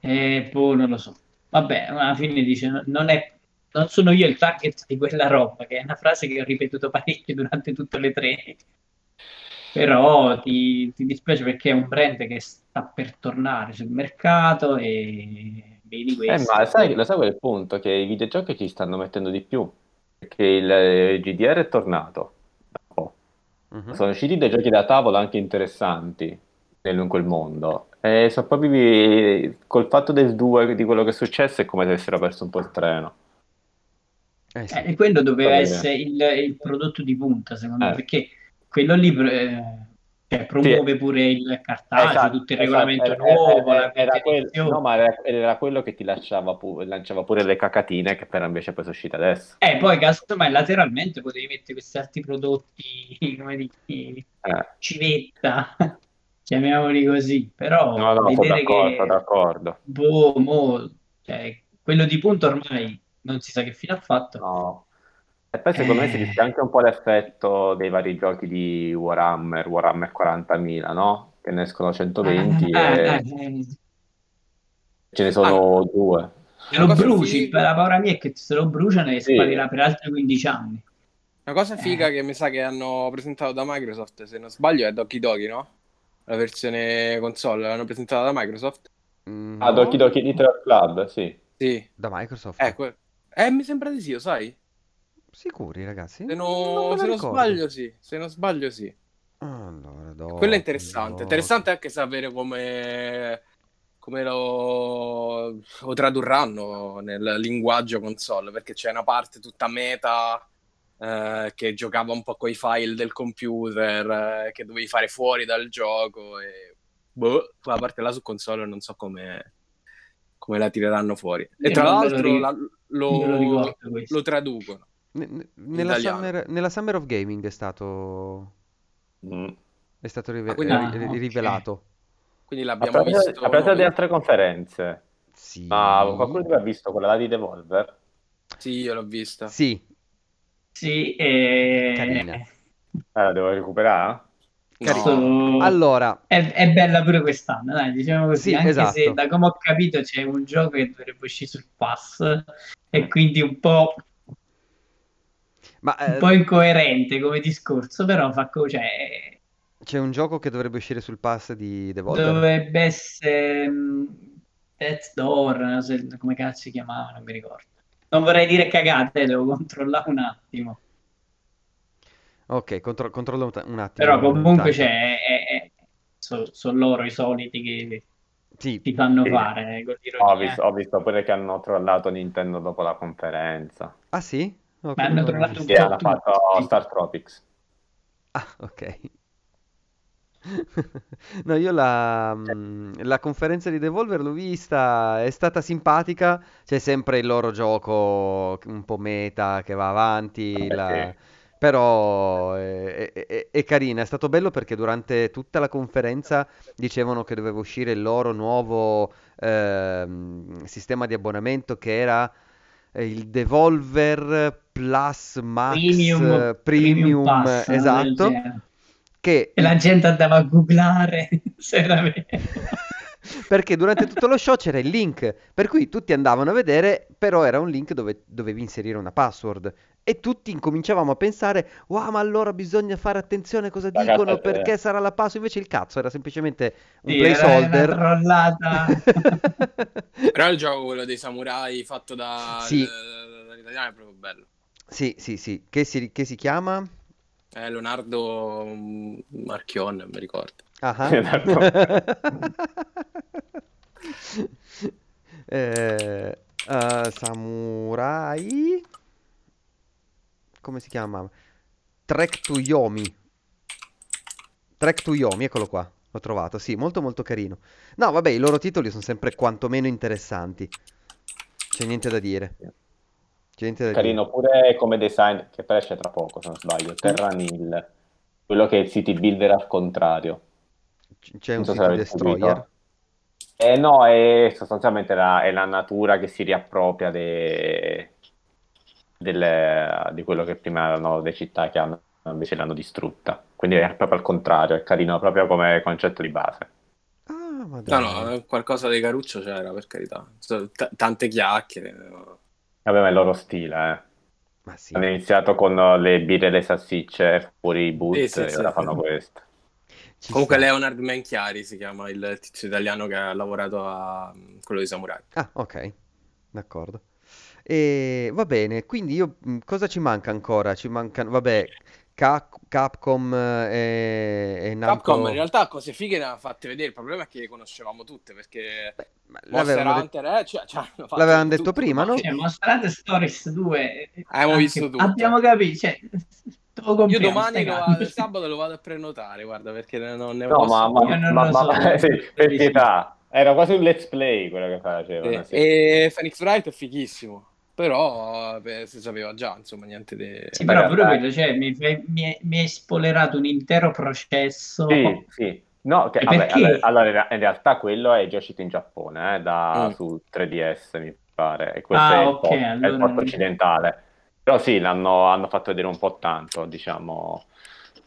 Eh, boh, non lo so. Vabbè, alla fine dice, no- non è... Non sono io il target di quella roba, che è una frase che ho ripetuto parecchio durante tutte le tre. Però ti, ti dispiace perché è un brand che sta per tornare sul mercato e vedi Eh, questo. ma sai, lo sai qual è il punto? Che i videogiochi ci stanno mettendo di più. Perché il eh, GDR è tornato. Mhm. Sono usciti dei giochi da tavolo anche interessanti nel- in quel mondo. E sono proprio col fatto del 2 di quello che è successo è come se avessero perso un po' il treno. Eh sì. Eh, e quello doveva essere il, il prodotto di punta, secondo me, Eh. perché quello lì eh, cioè, promuove pure il cartaceo, Esatto, tutto il esatto, regolamento era- nuovo, era- era quinta quel- edizione. no, ma era, era quello che ti lasciava pu- lanciava pure le cacatine che però invece poi sono uscite adesso. Eh, poi casomai lateralmente potevi mettere questi altri prodotti, come dici, Eh. civetta, chiamiamoli così, però No, no, sono vedere d'accordo, che sono d'accordo. boh, mo, cioè, quello di punto ormai non si sa che fine ha fatto. No. E poi secondo me si Eh. rischia anche un po' l'effetto dei vari giochi di Warhammer, Warhammer 40.000, no? Che ne escono 120 Ah, e ah, eh, ce ne sono due. se lo bruci, figa- la paura mia è che se lo bruciano e Sì. sparirà per altri 15 anni. Una cosa Eh. figa che mi sa che hanno presentato da Microsoft, se non sbaglio, è Doki Doki, no? La versione console l'hanno presentata da Microsoft? Mm, Ah, no, Doki Doki Little Club, sì. Sì. da Microsoft. Eh, que- eh, mi sembra di sì, lo sai? Sicuri, ragazzi? Se, Non non, la se non sbaglio, sì. Se non sbaglio, sì. Allora, Doki, Quello è interessante. Doki. Interessante anche sapere come, come lo, lo tradurranno nel linguaggio console, perché c'è una parte tutta meta eh, che giocava un po' con i file del computer, eh, che dovevi fare fuori dal gioco e boh, quella parte là su console non so come, come la tireranno fuori. E Io tra lo l'altro ri- la- lo lo, lo traducono. Ne- ne- nella. Summer, nella Summer of Gaming è stato, Mm. è stato rive- Ah, quindi- ri- Ah, ri- ok. rivelato. Quindi l'abbiamo proposito visto a proposito di noi. altre conferenze, Sì. ma qualcuno di voi ha visto quella là di Devolver? Sì, io l'ho vista. Sì, Sì, e... Carina. Eh, la devo recuperare? No. Allora, È, è bella pure quest'anno, dai, diciamo così, Sì, anche esatto. se da come ho capito c'è un gioco che dovrebbe uscire sul pass e quindi un po', ma un eh, po' incoerente come discorso, però fa co- cioè, c'è un gioco che dovrebbe uscire sul pass di Devolver? dovrebbe essere mm, Death's Door, so come cazzo si chiamava, non mi ricordo. Non vorrei dire cagate, devo controllare un attimo. Ok, contro- controllo un, un attimo. Però comunque c'è, sono loro i soliti che Sì, ti fanno Sì. fare con Ho visto, ho visto pure che hanno trollato Nintendo dopo la conferenza. ah sì? Ma hanno trovato un po' hanno fatto Star Tropics. Ah, ok. No, io la, mm, la conferenza di Devolver l'ho vista, è stata simpatica, c'è sempre il loro gioco un po' meta che va avanti, la- sì. però è, è- è- è carina, è stato bello perché durante tutta la conferenza dicevano che doveva uscire il loro nuovo ehm, sistema di abbonamento che era eh, il Devolver Plus Max Premium, eh, Premium, Premium Pass, una esatto, che E la gente andava a googlare se era vero. perché durante tutto lo show c'era il link, per cui tutti andavano a vedere, però era un link dove dovevi inserire una password. E tutti incominciavamo a pensare, wow, ma allora bisogna fare attenzione a cosa Ragazzi, dicono eh. perché sarà la password. Invece il cazzo era semplicemente un Sì, era placeholder. una trollata. Però il gioco, quello dei samurai fatto da, Sì. da- dall'italiano è proprio bello. Sì, sì, sì. Che si, che si chiama? È Leonardo mm, Marchion, mi ricordo. Ah. Eh, eh, Samurai. Come si chiama? Trek to Yomi. Trek to Yomi, eccolo qua. L'ho trovato, sì, molto molto carino. No, vabbè, i loro titoli sono sempre quantomeno interessanti. C'è niente da dire. C'è dire. Carino pure come design, che però esce tra poco, se non sbaglio. Terranil, quello che è il city builder al contrario. C- C'è un so City Destroyer. Eh no, è sostanzialmente la, è la natura che si riappropria de- delle- di quello che prima erano le città che hanno, invece l'hanno distrutta. Quindi è proprio al contrario, è carino proprio come concetto di base. Ah, ma No, no, qualcosa di caruccio c'era, per carità. T- tante chiacchiere. no. Vabbè, ma è il loro stile, eh. Ma sì. Hanno iniziato con le birre e le salsicce fuori i boot Sì, sì, e sì. ora fanno questo. Ci Comunque sta. Leonard Menchiari si chiama il tizio italiano che ha lavorato a mm, quello di Samurai. Ah, ok, d'accordo. E va bene, quindi io mh, cosa ci manca ancora? Ci mancano, vabbè, Capcom eh, e, e Capcom in Namco. realtà cose fighe ne ha fatte vedere, il problema è che le conoscevamo tutte perché Beh, l'avevano Hunter eh, cioè, cioè, hanno l'avevano detto tutto, prima, no? Cioè, Monster Hunter Stories 2 Abbiamo anche- visto tutto. abbiamo capito cioè, Io domani lo vado, sabato lo vado a prenotare, guarda, perché non ne No, posso ma, ma, Io non ma- lo ma- so. sì, per pietà, era quasi un let's play quello che facevano. Eh, sì. E Phoenix Wright è fighissimo, però beh, si sapeva già, insomma, niente di... Sì, però pure quello, cioè, mi, mi, è- mi hai spoilerato un intero processo. Sì, sì. No, che, vabbè, perché? allora, allora, in realtà quello è già uscito in Giappone, eh, da, Mm. su 3DS mi pare, e questo Ah, è il ok, port, è il allora port non- occidentale. Però sì, l'hanno hanno fatto vedere un po' tanto, diciamo.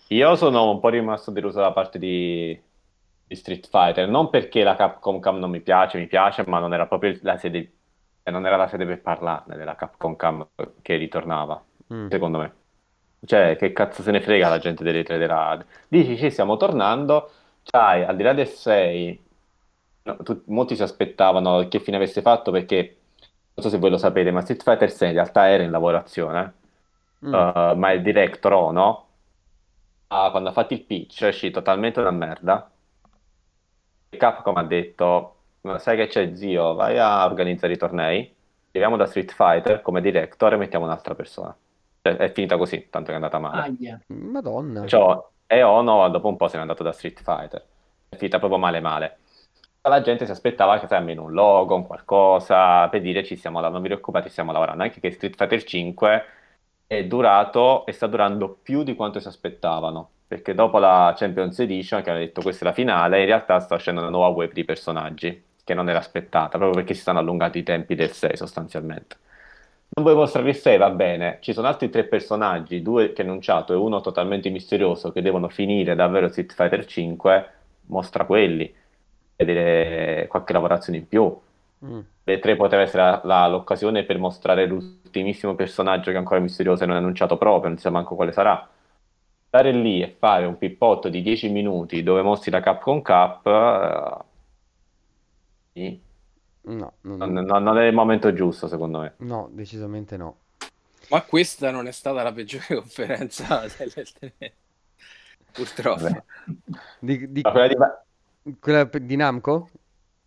Io sono un po' rimasto deluso da parte di, di Street Fighter, non perché la Capcom Cam non mi piace, mi piace, ma non era proprio la sede, non era la sede per parlarne della Capcom Cam che ritornava, Mm. secondo me. Cioè, che cazzo se ne frega la gente delle tre della... Dici, sì, stiamo tornando, c'hai, al di là del 6, no, tu- molti si aspettavano che fine avesse fatto perché, non so se voi lo sapete, ma Street Fighter 6 in realtà era in lavorazione, Mm. Uh, ma il director Ono, ah, quando ha fatto il pitch, è uscito talmente una merda, Capcom ha detto, ma sai che c'è zio, vai a organizzare i tornei, arriviamo da Street Fighter come director e mettiamo un'altra persona. Cioè, è finita così, tanto che è andata male. Aia. Madonna. Cioè, e Ono dopo un po' se n'è andato da Street Fighter. È finita proprio male male. La gente si aspettava che sai, almeno un logo, un qualcosa, per dire ci stiamo lavorando, non vi preoccupate, stiamo lavorando. Anche che Street Fighter 5 è durato e sta durando più di quanto si aspettavano. Perché dopo la Champions Edition, che hanno detto questa è la finale, in realtà sta uscendo una nuova wave di personaggi, che non era aspettata, proprio perché si stanno allungati i tempi del 6 sostanzialmente. non vuoi mostrare il 6, va bene. Ci sono altri tre personaggi, due che hai annunciato e uno totalmente misterioso che devono finire davvero Street Fighter 5. Mostra quelli. Vedere qualche lavorazione in più. Mm. Le tre poteva essere la- la- l'occasione per mostrare l'ultimissimo personaggio che è ancora misterioso e non è annunciato proprio, non si sa manco quale sarà. Stare lì e fare un pippotto di 10 minuti dove mostri la Capcom Cup, eh, sì, No, non- non, non- non è il momento giusto, secondo me. no, decisamente no. Ma questa non è stata la peggiore conferenza dell'E3. Purtroppo. Vabbè. Di, di- quella di- quella di Namco?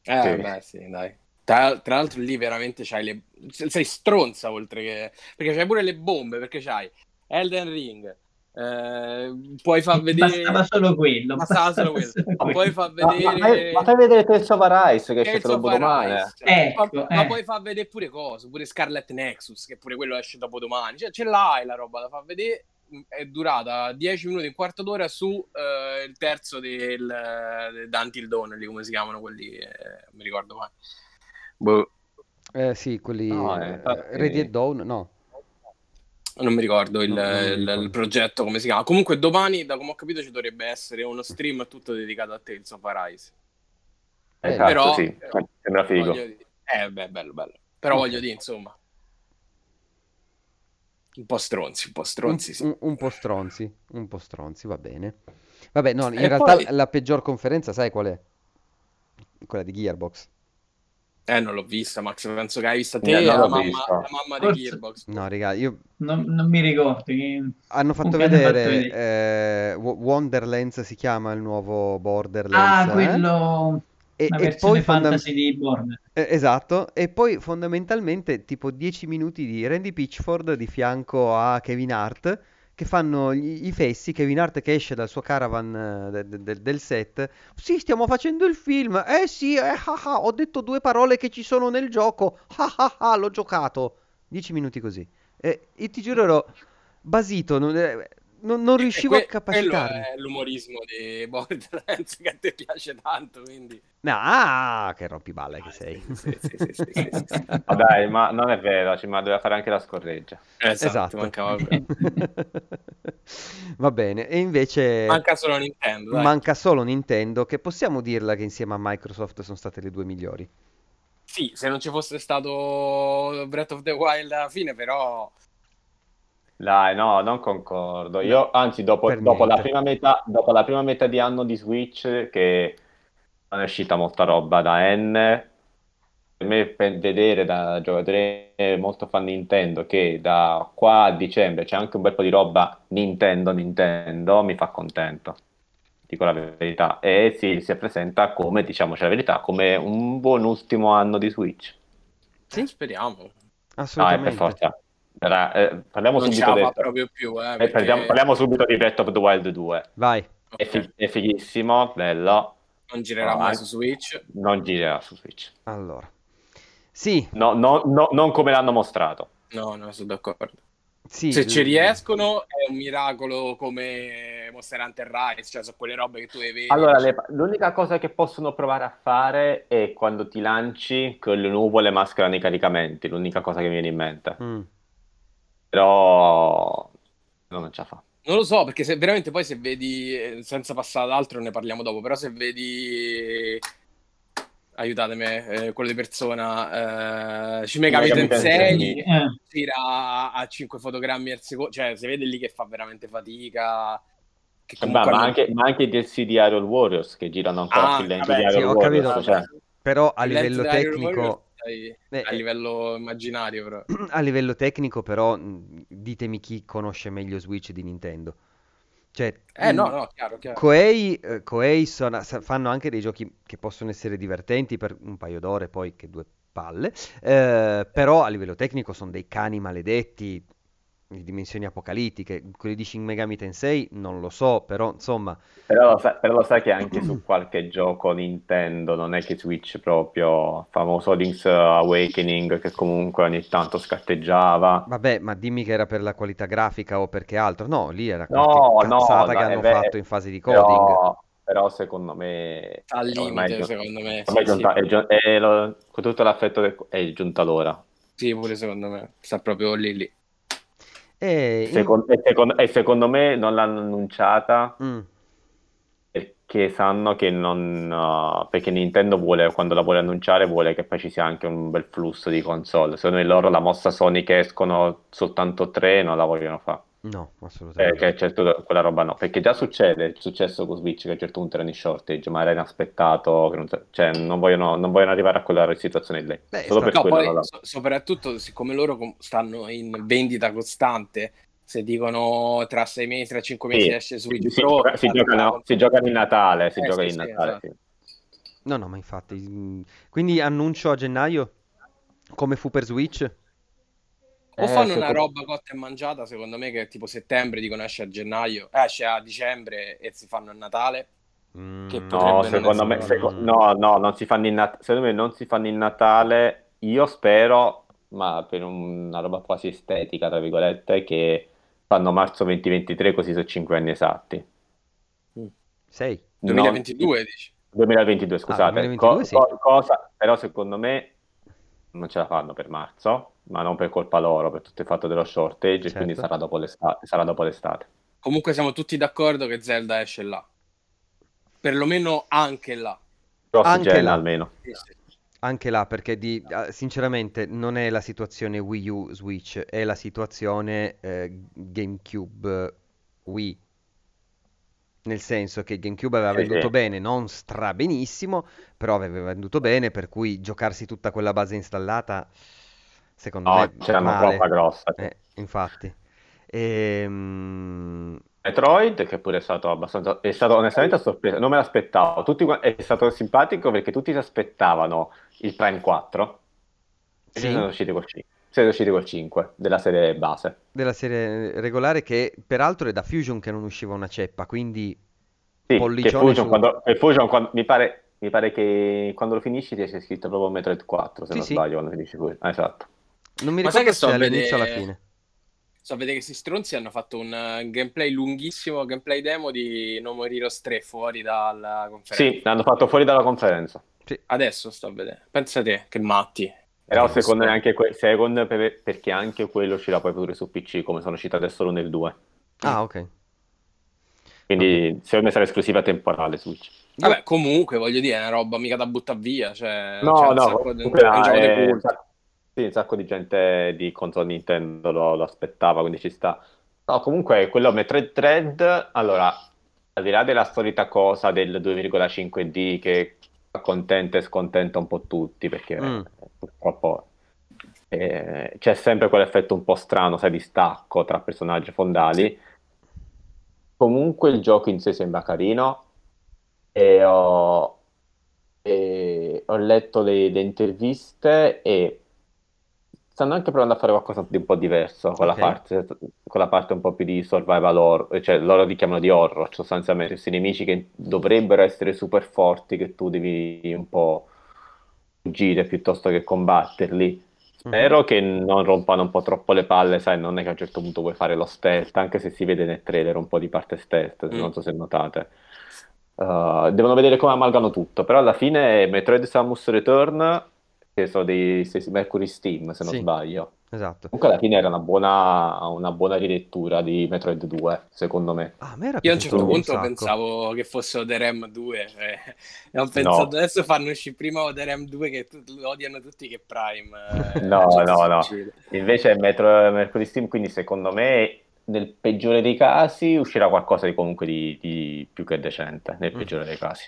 Eh, Sì. vabbè, sì, dai. Tra, tra l'altro lì veramente c'hai le... Sei stronza oltre che... Perché c'hai pure le bombe, perché c'hai Elden Ring, eh, puoi far vedere... Bastava solo quello. Bastava solo quello. solo Ma puoi far Ma, ma, vedere... ma fai vedere Tales of Arise che esce dopo domani. Arise. Ecco, ma, ma eh. puoi far vedere pure cose, pure Scarlet Nexus, che pure quello esce dopo domani. Cioè, ce l'hai la roba da far vedere. È durata 10 minuti, un quarto d'ora su eh, il terzo del eh, Until Dawn, lì come si chiamano quelli, eh, non mi ricordo mai. Boh, Eh sì, quelli... No, eh, eh, Ready at Dawn? No. Non mi ricordo il, No, non mi il- ricordo. il progetto come si chiama. Comunque domani, da come ho capito, ci dovrebbe essere uno stream tutto dedicato a Tales of Arise. Eh, Esatto, però- sì, sembra figo. Voglio dire- Eh, beh, bello, bello. Però Ok. voglio dire, insomma, un po' stronzi, un po' Un, stronzi, sì. un- un po' stronzi, un po' stronzi, va bene. Vabbè, no, in E realtà poi- la peggior conferenza, sai qual è? Quella di Gearbox. Eh, non l'ho vista, Max. Penso che hai vista te Eh, e non la mamma, la mamma di Gearbox. No, raga, io... Non, non mi ricordo. che- Hanno fatto hanno vedere fatto eh, Wo- Wonderlands si chiama il nuovo Borderlands, Ah, eh? quello... E, e poi fondam- fantasy di Border. eh, esatto, e poi fondamentalmente tipo 10 minuti di Randy Pitchford di fianco a Kevin Hart che fanno i fessi, Kevin Hart che esce dal suo caravan eh, de- de- del set. Sì, stiamo facendo il film. Eh sì, eh, ah, ah, ho detto due parole che ci sono nel gioco. Ah, ah, ah, l'ho giocato. 10 minuti così. E, e ti giuro ero basito, non, eh, non- non riuscivo a Que- capacitarmi. Quello è l'umorismo di Borderlands che a te piace tanto, quindi... No, ah, che rompiballe che sei. Sì, sì, sì, sì, sì, sì, sì. Ma dai, ma non è vero, ci- ma doveva fare anche la scorreggia. Esatto, Esatto. mancava... Va bene, e invece Manca solo Nintendo, dai. manca solo Nintendo, che possiamo dirla che insieme a Microsoft sono state le due migliori. Sì, se non ci fosse stato Breath of the Wild alla fine, però... Dai, no, non concordo. Io, anzi, dopo, dopo la metà, dopo la prima metà di anno di Switch, che non è uscita molta roba da N, per me per vedere da giocatore molto fan Nintendo che da qua a dicembre c'è anche un bel po' di roba Nintendo, Nintendo, mi fa contento. Dico la verità. E sì, si presenta come, diciamoci la verità, come un buon ultimo anno di Switch. Sì, speriamo. No, è per Assolutamente. forza. Verrà- eh, parliamo Non subito del- proprio più, eh, eh, perché- parliamo, parliamo subito di Breath of the Wild 2. Vai. È, fi- è fighissimo, bello. Non girerà mai su Switch. Non girerà su Switch. Allora. Sì, No, no, no, non come l'hanno mostrato. No, no, sono d'accordo. sì. Se ci riescono è un miracolo come Monster Hunter Rise, cioè sono quelle robe che tu vedi. Allora, le- l'unica cosa che possono provare a fare è quando ti lanci con le nuvole mascherano i caricamenti. L'unica cosa che mi viene in mente. Mm. Però no, non ce la fa. Non lo so, perché se veramente poi se vedi, eh, senza passare ad altro ne parliamo dopo, però se vedi, aiutatemi, eh, quello di persona, eh, Shin Megami Shin Megami Tensei, Tensei. Eh, tira a 5 fotogrammi al secondo, cioè si vede lì che fa veramente fatica, che Ma, comunque ma anche, ma anche i DLC di Iron Warriors che girano ancora Ah, più lenti vabbè, di sì, Iron ho Warriors. capito. cioè. Però a livello tecnico, Warriors, dai, eh, a eh, livello immaginario però. a livello tecnico però, mh, ditemi chi conosce meglio Switch di Nintendo. Cioè, Eh no, no, chiaro, chiaro. Koei, eh, Koei sono- fanno anche dei giochi che possono essere divertenti per un paio d'ore, poi che due palle, eh, però a livello tecnico sono dei cani maledetti di dimensioni apocalittiche. Quelli di Shin Megami Tensei non lo so, però insomma, Però lo, sai, però lo sai che anche su qualche gioco Nintendo non è che Switch proprio famoso Link's Awakening che comunque ogni tanto scatteggiava. vabbè, ma dimmi che era per la qualità grafica o perché altro. No, lì era No, qualche no, cazzata no, che hanno vero, fatto in fase di coding. Però, però secondo me Al limite, giu- secondo me. ormai è sì, giunta, sì. è giu- è lo- con tutto l'affetto è giunta l'ora. Sì, pure secondo me. Sta proprio lì lì. E in- Secon- e, secondo, e secondo me non l'hanno annunciata Mm, perché sanno che non... uh, perché Nintendo vuole, quando la vuole annunciare, vuole che poi ci sia anche un bel flusso di console. Secondo me loro la mossa Sony che escono soltanto tre non la vogliono fare. No, Eh, assolutamente. che c'è tutta quella roba no, perché già succede, è successo con Switch che a un certo punto erano in shortage, ma era inaspettato, che non, cioè non vogliono, non vogliono arrivare a quella situazione lì. Beh, Solo per No, quello poi so- soprattutto siccome loro com- stanno in vendita costante, se dicono tra sei mesi, tra cinque mesi Sì, esce Switch si, Pro, gioca, si, giocano, si giocano in Natale, si Eh, gioca sì, in sì, Natale, esatto. sì. No, no, ma infatti. mm, Quindi annuncio a gennaio come fu per Switch? O Eh, fanno una secondo- roba cotta e mangiata, secondo me che tipo settembre dicono esce a gennaio, eh, esce a dicembre e si fanno a Natale. Mm, Che No, potrebbe non secondo me, seco- no, no, non si fanno in Nat- secondo me non si fanno in Natale, io spero, ma per un- una roba quasi estetica, tra virgolette, che fanno marzo 2023 così sono 5 anni esatti. Sei. 2022 dici. 2022, scusate. 2022 Co- sì. co- cosa, però secondo me non ce la fanno per marzo, ma non per colpa loro, per tutto il fatto dello shortage, Certo. quindi sarà dopo l'estate. Sarà dopo l'estate. Comunque siamo tutti d'accordo che Zelda esce là. Perlomeno anche là. Cross Anche gen là. almeno. Anche là, perché di- ah, sinceramente non è la situazione Wii U Switch, è la situazione eh, GameCube Wii. Nel senso che GameCube aveva Sì, venduto sì. bene, non stra benissimo, però aveva venduto bene, per cui giocarsi tutta quella base installata, secondo No, me, c'era una troppa grossa. Eh, infatti. Ehm, Metroid, che pure è stato abbastanza, è stato onestamente a sorpresa, non me l'aspettavo. Tutti, è stato simpatico perché tutti si aspettavano il Prime 4 e Sì. sono usciti col 5, sono usciti col 5 della serie base. della serie regolare che peraltro è da Fusion che non usciva una ceppa, quindi Sì, che Pollicione Fusion, su- quando, Fusion quando- mi pare, mi pare che quando lo finisci ti c'è scritto proprio Metroid 4, se Sì, non sì. sbaglio, quando finisci Fusion. Ah, esatto. Non mi Ma sai ricordo che se sto a all'inizio o alla vedere- fine. So, vedere che questi stronzi hanno fatto un eh, gameplay lunghissimo, gameplay demo di No More Heroes 3 fuori dalla conferenza. Sì, l'hanno fatto fuori dalla conferenza. Sì. Adesso sto a vedere. Pensa te, che matti. Però Eh, secondo me anche, que- secondo me perché anche quello uscirà poi pure su PC, come sono uscite adesso e il 2. Ah, ok. Quindi secondo me sarà esclusiva temporale Switch. Vabbè, comunque, voglio dire, è una roba mica da buttare via. Cioè, No, no, comunque, è un gioco eh, di un culto. Sì, un sacco di gente di console Nintendo lo, lo aspettava, quindi ci sta. No, comunque quello Metroid Dread, allora, al di là della solita cosa del 2,5D che accontenta e scontenta un po' tutti, perché Mm. purtroppo eh, c'è sempre quell'effetto un po' strano, sai, di stacco tra personaggi fondali. Comunque il gioco in sé sembra carino e ho, e ho letto le, le interviste e stanno anche provando a fare qualcosa di un po' diverso con la Ok. parte, con la parte un po' più di survival horror, cioè loro li chiamano di horror, sostanzialmente questi nemici che dovrebbero essere super forti che tu devi un po' fuggire piuttosto che combatterli. Spero che non rompano un po' troppo le palle, sai, non è che a un certo punto vuoi fare lo stealth, anche se si vede nel trailer un po' di parte stealth, Mm. non so se notate. Uh, devono vedere come amalgano tutto, però alla fine Metroid Samus Return, che sono dei stessi Mercury Steam, se non Sì. sbaglio. Esatto. Comunque alla fine era una buona, una buona rilettura di Metroid 2, secondo me. Ah, me era Io a un certo un punto sacco. pensavo che fossero The Ram 2 eh, e ho pensato adesso fanno uscire prima The Ram 2 che tu- lo odiano tutti che Prime eh, No, gente no, no. Invece è Metro, Mercury Steam, quindi secondo me nel peggiore dei casi uscirà qualcosa di comunque di, di più che decente, nel Mm. peggiore dei casi.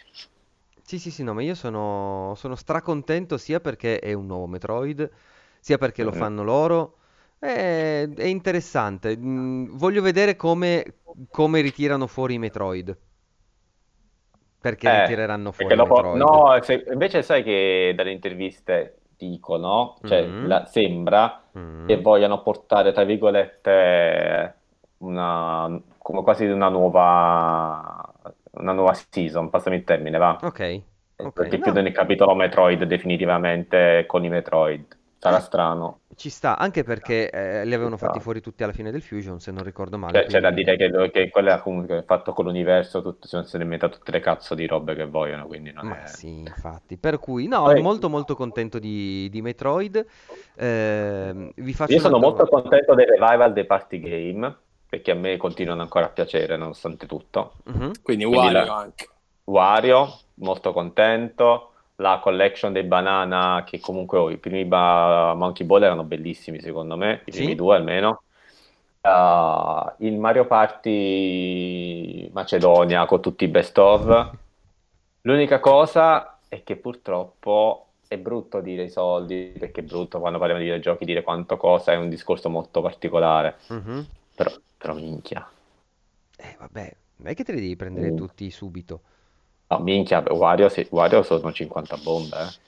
Sì, sì, sì, no, ma io sono, sono stracontento sia perché è un nuovo Metroid, sia perché lo Mhm. fanno loro. È, è interessante. Mm, voglio vedere come, come ritirano fuori i Metroid. Perché Eh, ritireranno fuori perché i dopo, Metroid. no, se- invece sai che dalle interviste dicono, cioè Mhm. la- sembra Mm. che vogliano portare, tra virgolette, una, come quasi una nuova, una nuova season, passami il termine, va? Ok, ok. Perché No. chiudono il capitolo Metroid definitivamente con i Metroid. sarà strano. Ci sta, anche perché eh, li avevano fatti fuori tutti alla fine del Fusion, se non ricordo male. Cioè, c'è da quindi- dire che, che quello è comunque fatto con l'universo, tutto, si sono inventato tutte le cazzo di robe che vogliono, quindi non Ma è... sì, infatti. Per cui, no, Poi- molto molto contento di, di Metroid. Ehm, vi faccio Io sono molto contento del revival dei party game, perché a me continuano ancora a piacere nonostante tutto. Mhm. Quindi Quindi Wario la- anche. Wario, molto contento. La collection dei banana, che comunque oh, i primi ba- Monkey Ball erano bellissimi secondo me, i Sì. primi due almeno. Uh, il Mario Party Macedonia con tutti i best of. L'unica cosa è che purtroppo è brutto dire i soldi, perché è brutto quando parliamo di videogiochi dire quanto cosa, è un discorso molto particolare. Mhm. Però, però minchia. Eh, vabbè, non è che te li devi prendere Mm. tutti subito. No, minchia, Wario, se- Wario sono 50 bombe, eh.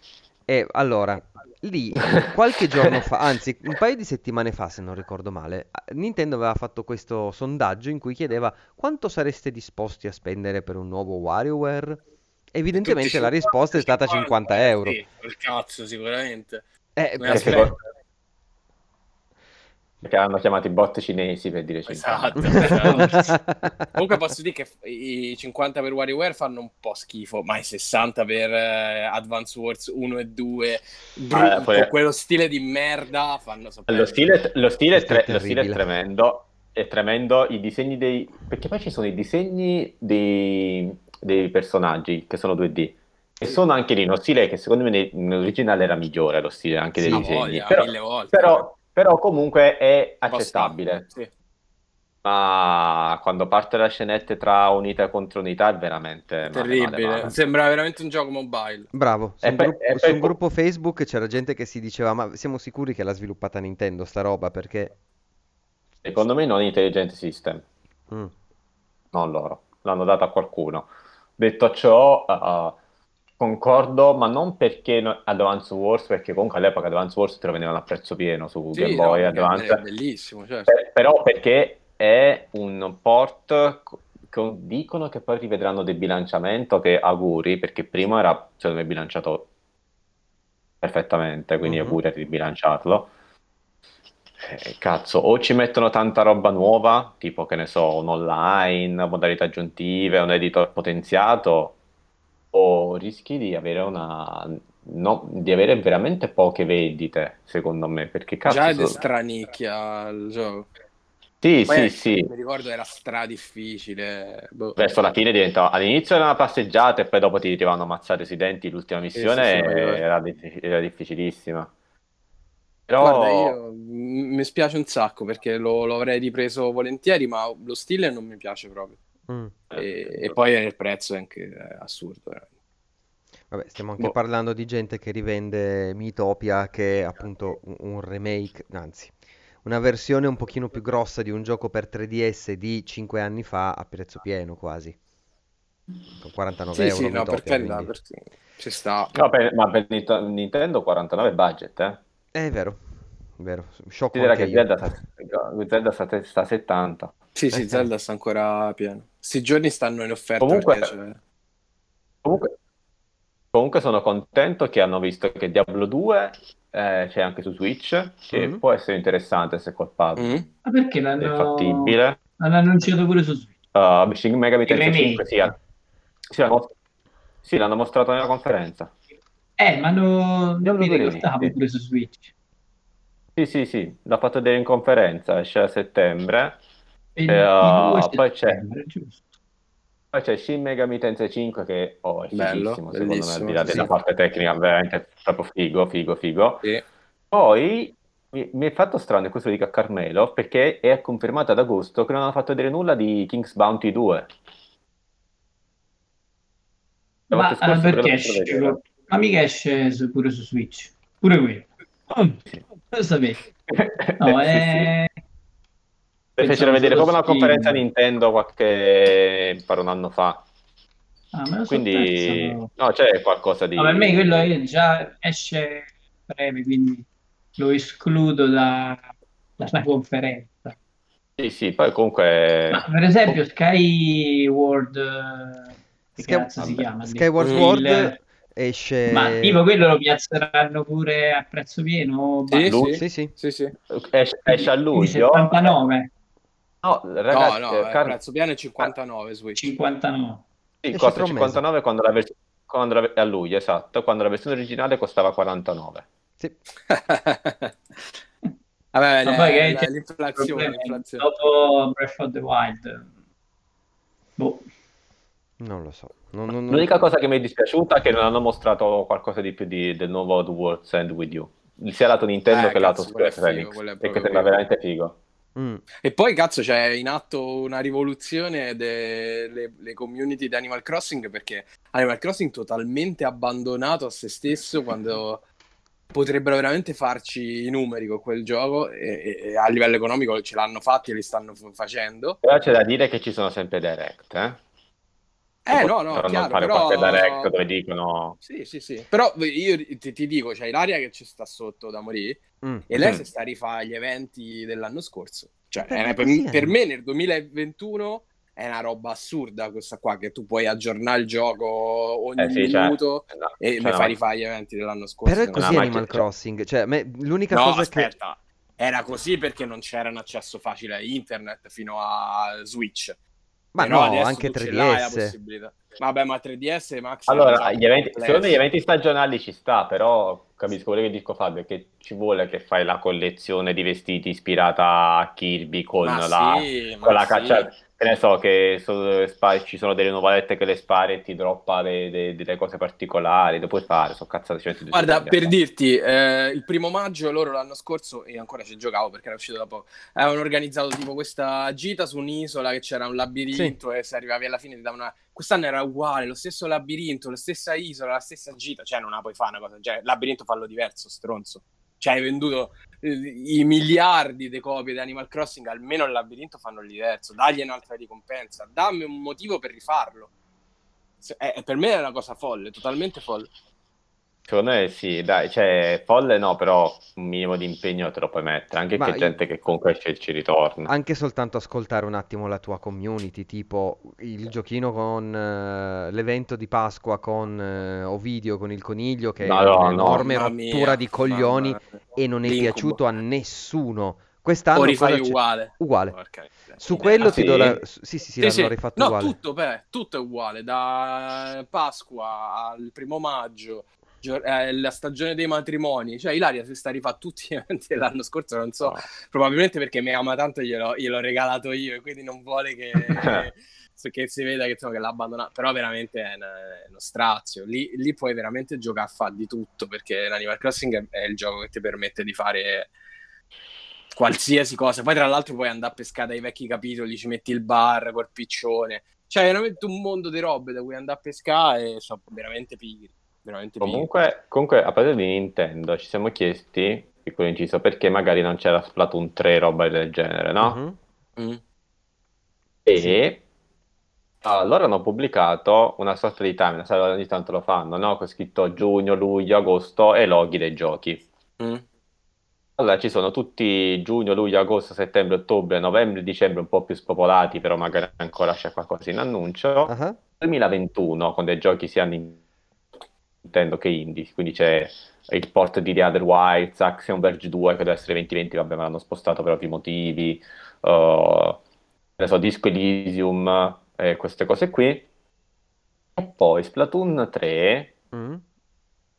E allora, lì qualche giorno fa, anzi un paio di settimane fa, se non ricordo male, Nintendo aveva fatto questo sondaggio in cui chiedeva quanto sareste disposti a spendere per un nuovo WarioWare. Evidentemente Tutti la risposta è stata 50 euro. Sì, cazzo, sicuramente. Eh, Perché. Perché hanno chiamato i bot cinesi per dire 50. Esatto, esatto. Comunque posso dire che i 50 per WarioWare fanno un po' schifo, ma i 60 per eh, Advance Wars 1 e 2, bru- Ah, poi- con quello stile di merda, fanno sapere. Lo stile, lo stile tre- lo stile è tremendo, è tremendo, i disegni dei... perché poi ci sono i disegni dei, dei personaggi che sono 2D e Sì. sono anche lì uno stile che secondo me nell'originale era migliore lo stile anche Sì, dei A disegni, voglia, però, mille volte. però- però comunque è accettabile, sì. ma quando parte la scenetta tra unità contro unità è veramente male, Terribile, male, male. sembra veramente un gioco mobile. Bravo, su E un, poi- gruppo, e su un poi- gruppo Facebook c'era gente che si diceva ma siamo sicuri che l'ha sviluppata Nintendo sta roba perché... Secondo me non Intelligent System. Mm. non loro, l'hanno data a qualcuno. Detto ciò, uh, concordo, ma non perché no- Advance Wars, perché comunque all'epoca Advance Wars te lo vendevano a prezzo pieno su Sì, Game no, Boy perché Advance, è bellissimo, certo. Per- però perché è un port che dicono che poi rivedranno del bilanciamento, che auguri, perché prima era secondo me bilanciato perfettamente, quindi Mhm. auguri a ribilanciarlo. Eh, cazzo, o ci mettono tanta roba nuova, tipo che ne so, un online, modalità aggiuntive, un editor potenziato, o rischi di avere una no, di avere veramente poche vendite, secondo me, perché cazzo Già è sono- stranicchia il gioco. Sì, Poi, sì, sì. Mi ricordo era stra difficile. Boh. Verso la fine diventava all'inizio era una passeggiata e poi dopo ti ritrovavano ammazzate sui denti. L'ultima missione sì, sì, ricordo. era, era difficilissima. Però Guarda, io mi spiace un sacco perché lo, lo avrei ripreso volentieri, ma lo stile non mi piace proprio. Mm. E, e poi il prezzo è anche eh, assurdo. veramente. Vabbè, stiamo anche Boh. parlando di gente che rivende Miitopia, che è appunto un, remake, anzi, una versione un pochino più grossa di un gioco per 3DS di 5 anni fa a prezzo pieno quasi. Con 49 Sì, euro sì, no, per carità, perché ci sta. no, per- ma per Nint- Nintendo 49 budget, eh. Eh, È vero, vero, sciocco anche che. Zelda sta, Zelda sta, sta a 70. Sì, sì, Zelda sta ancora pieno. Sti giorni stanno in offerta Comunque- perché c'è- Comunque, comunque sono contento che hanno visto che Diablo 2 eh, c'è anche su Switch, che Mhm. può essere interessante se colpato. Mm? Ma perché È l'hanno, fattibile. l'hanno annunciato pure su Switch? Uh, Shin Megami Tensei remake. 5 sì, ha- sì, l'hanno, sì, l'hanno mostrato nella conferenza. Eh, ma non Diablo mi 2 ricordavo sì. pure su Switch. Sì, sì, sì, l'ha fatto vedere in conferenza, esce a settembre. E il- Eh, il 2 poi c'è- settembre, giusto. Poi c'è Shin Megami Tensei 5 che oh, è Bello, fighissimo, secondo me, al bellissimo, di là della sì. parte tecnica, veramente proprio figo, figo, figo. Sì. Poi mi, mi è fatto strano, e questo lo dico a Carmelo, perché è confermato ad agosto che non hanno fatto vedere nulla di King's Bounty 2. La Ma scorsa perché esce? Ma mica esce su- pure su Switch. Pure quello. Oh, Sì. Lo sapete. No, Sì, sì. è... Le fecero vedere proprio una conferenza Nintendo qualche pare un anno fa. Ah, me lo sono Quindi no, c'è qualcosa di No, per me quello è già esce breve, quindi lo escludo da- dalla conferenza. Sì, sì, poi comunque Ma per esempio Sky World, eh, che Sky- cazzo si vabbè, chiama? Skyward Il- Sword esce... Ma tipo quello lo piazzeranno pure a prezzo pieno? Sì, lui? Sì, sì. Sì, sì. Esce, esce a luglio. 79, No, No, ragazzi, no, eh, il Car- prezzo pieno è 59 Switch. 59. sì, esce costa tra un mese. 59 quando la, vers- quando la- a luglio, esatto, quando la versione originale costava 49. Sì. Vabbè, Ma le- poi che la- c'è l'inflazione, l'inflazione. Dopo Breath of the Wild. Boh. Non lo so. Non- non- non- L'unica cosa che mi è dispiaciuta è che non hanno mostrato qualcosa di più di- del nuovo The World's End With You. Sia lato Nintendo Eh, che lato cazzo, è Square Enix, perché sembra veramente figo. Mm. E poi, cazzo, c'è in atto una rivoluzione delle le community di Animal Crossing perché Animal Crossing totalmente abbandonato a se stesso quando potrebbero veramente farci i numeri con quel gioco e, e a livello economico ce l'hanno fatti e li stanno f- facendo. Però c'è da dire che ci sono sempre direct, eh? Eh no, no, chiaro, fare però... qualche direct dove dicono... Sì, sì, sì. Però io ti, ti dico, c'hai l'aria che ci sta sotto da morire Mm. e lei Mm. si sta a rifare gli eventi dell'anno scorso. Cioè, ma per, per me nel 2021 è una roba assurda questa qua, che tu puoi aggiornare il gioco ogni Eh sì, cioè, minuto no, e cioè, mi no, fai rifare gli eventi dell'anno scorso. Però è Non- così ma Animal c'è- Crossing. Cioè, me- l'unica No, cosa che... aspetta. Era così perché non c'era un accesso facile a internet fino a Switch. Ma Però no, adesso anche tu ce l'hai la 3DS. possibilità. Vabbè, ma 3DS Max Allora, gli eventi, secondo me gli eventi stagionali ci sta, però capisco quello che dico Fabio, è che ci vuole che fai la collezione di vestiti ispirata a Kirby con Ma la, sì, ma con la sì. caccia. Che ne so, che so- spa- ci sono delle nuvolette che le spari e ti droppa le- le- delle cose particolari, lo puoi fare, sono cazzate. ci metti due Guarda, per fare. dirti, eh, il primo maggio loro l'anno scorso, e ancora ci giocavo perché era uscito da poco, avevano organizzato tipo questa gita su un'isola che c'era un labirinto e se arrivavi alla fine ti davano una... Quest'anno era uguale, lo stesso labirinto, la stessa isola, la stessa gita, cioè non la puoi fare una cosa, cioè il labirinto fallo diverso, stronzo. Cioè hai venduto eh, i miliardi di copie di Animal Crossing, almeno il labirinto fanno diverso, dagli un'altra ricompensa, dammi un motivo per rifarlo. Se- eh, per me è una cosa folle, totalmente folle. Secondo me sì, dai, cioè folle no, però un minimo di impegno te lo puoi mettere, anche Ma che io- gente che comunque ci, ci ritorna. Anche soltanto ascoltare un attimo la tua community, tipo il giochino con eh, l'evento di Pasqua con eh, Ovidio, con il coniglio, che è No, no, un'enorme Mamma rottura mia, di coglioni mamma- e non è l'incubo. piaciuto a nessuno. Quest'anno O cosa rifai uguale. Uguale. Porca miseria. Su quello Ah, ti sì? do la... Sì, sì, sì, Sì, l'hanno sì. rifatto No, uguale. tutto, beh, tutto è uguale, da Pasqua al primo maggio, gio- eh, la stagione dei matrimoni, cioè Ilaria si sta rifà tutti gli eventi dell'anno scorso, non so, No. probabilmente perché mi ama tanto glielo, gliel'ho regalato io e quindi non vuole che, che- che si veda che, insomma, che l'ha abbandonato, però veramente è, una- è uno strazio, lì, lì puoi veramente giocare a fare di tutto, perché l'Animal Crossing è, è il gioco che ti permette di fare qualsiasi cosa. Poi, tra l'altro, puoi andare a pescare dai vecchi capitoli, ci metti il bar col piccione. Cioè, è veramente un mondo di robe da cui andare a pescare e sono veramente pigri. Veramente. Comunque, comunque, a proposito di Nintendo, ci siamo chiesti, piccolo inciso, perché magari non c'era Splatoon 3 roba del genere, no? Mhm. Mm. E ah, loro hanno pubblicato una sorta di timeline, sai, ogni tanto lo fanno, no? Con scritto giugno, luglio, agosto e loghi dei giochi. Mm. Allora ci sono tutti giugno, luglio, agosto, settembre, ottobre, novembre, dicembre un po' più spopolati, però magari ancora c'è qualcosa in annuncio. Ah, 2021 con dei giochi sia Nintendo che indie, quindi c'è il port di The Other Wilds, Axiom Verge 2 che deve essere 2020, vabbè ma l'hanno spostato per ovvi motivi, uh, ne so, Disco Elysium e queste cose qui. E poi Splatoon 3, mm.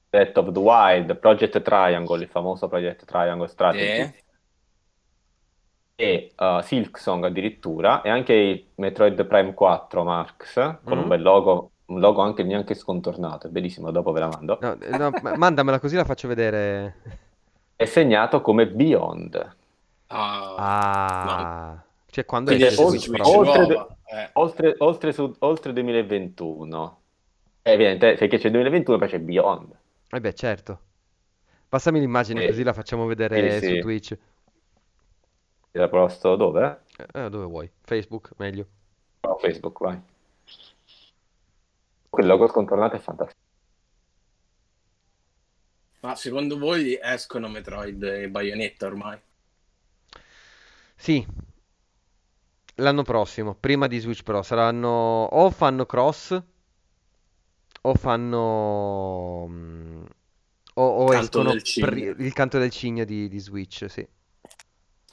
Breath of the Wild, Project Triangle, il famoso Project Triangle Strategy, Eh. e uh, Silksong addirittura, e anche il Metroid Prime 4 Marx, con Mm. un bel logo, un logo anche neanche scontornato, è bellissimo, dopo ve la mando, No, eh, no, ma- mandamela così la faccio vedere. è segnato come Beyond. Ah. Ah, cioè quando Quindi è oltre- oltre-. Eh. Oltre, oltre, su- oltre 2021. È evidente, perché c'è il 2021 poi c'è Beyond. Eh beh, certo. Passami l'immagine Eh, così la facciamo vedere sì, su. Twitch. Era posto dove? Eh, dove vuoi? Facebook, meglio. No, Facebook, vai. Quel logo scontornato è fantastico. Ma secondo voi escono Metroid e Bayonetta ormai? Sì, l'anno prossimo, prima di Switch Pro, saranno o fanno cross o fanno... mm, o, o Canto escono il canto del cigno di, di Switch, sì.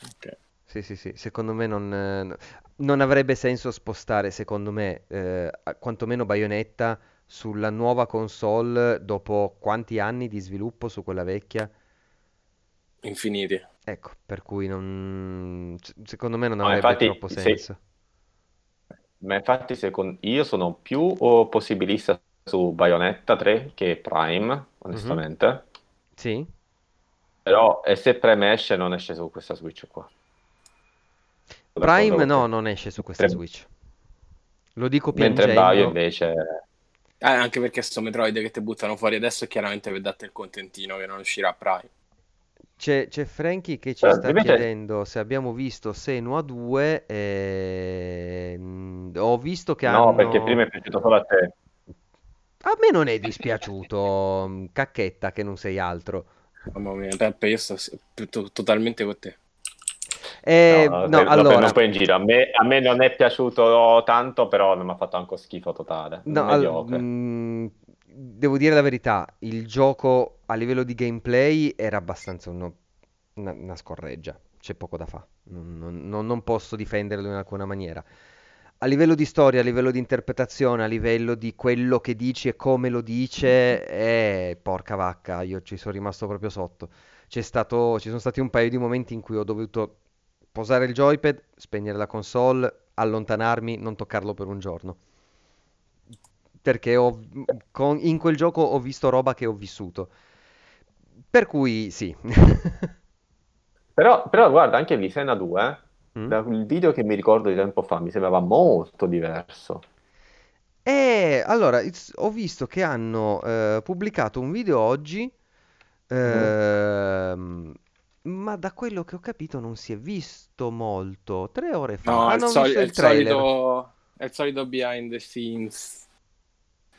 Ok. Sì, sì, sì, secondo me non, eh, non avrebbe senso spostare, secondo me, eh, quantomeno Bayonetta sulla nuova console dopo quanti anni di sviluppo su quella vecchia? Infiniti. Ecco, per cui non, se- secondo me non No, avrebbe infatti, troppo se- senso. Ma infatti secondo... io sono più possibilista su Bayonetta 3 che Prime, onestamente. Sì? Però e se Prime esce non esce su questa Switch qua. Prime no, non esce su questa Mentre- Switch. Lo dico Mentre piangendo. Bayo invece... Eh, anche perché sto Metroid che ti buttano fuori adesso è chiaramente per date il contentino che non uscirà Prime. C'è c'è Frankie che ci Eh, sta invece- chiedendo se abbiamo visto Senua 2 e... mm, Ho visto che No, hanno... perché prima è piaciuto solo a te. A me non è dispiaciuto, cacchetta che non sei altro. Mamma mia, Peppe, io sto to- totalmente con te. Eh, No, no, lo allora, un po' in giro. A me, a me non è piaciuto tanto, però non mi ha fatto anche schifo totale. no, al- Mediocre. mm, devo dire la verità, il gioco a livello di gameplay era abbastanza uno- una, una scorreggia, c'è poco da fare, non, non- non- non posso difenderlo in alcuna maniera. A livello di storia, a livello di interpretazione, a livello di quello che dici e come lo dice, eh, porca vacca, io ci sono rimasto proprio sotto. C'è stato, ci sono stati un paio di momenti in cui ho dovuto posare il joypad, spegnere la console, allontanarmi, non toccarlo per un giorno. Perché ho- con- in quel gioco ho visto roba che ho vissuto. Per cui sì. Però, però guarda, anche Visena 2, Mm? dal video che mi ricordo di tempo fa, mi sembrava molto diverso. E allora, it's- ho visto che hanno eh, pubblicato un video oggi, ehm, ma da quello che ho capito non si è visto molto. Tre ore fa No, è il, hanno soli- visto è il il trailer. solito, è il solito behind the scenes.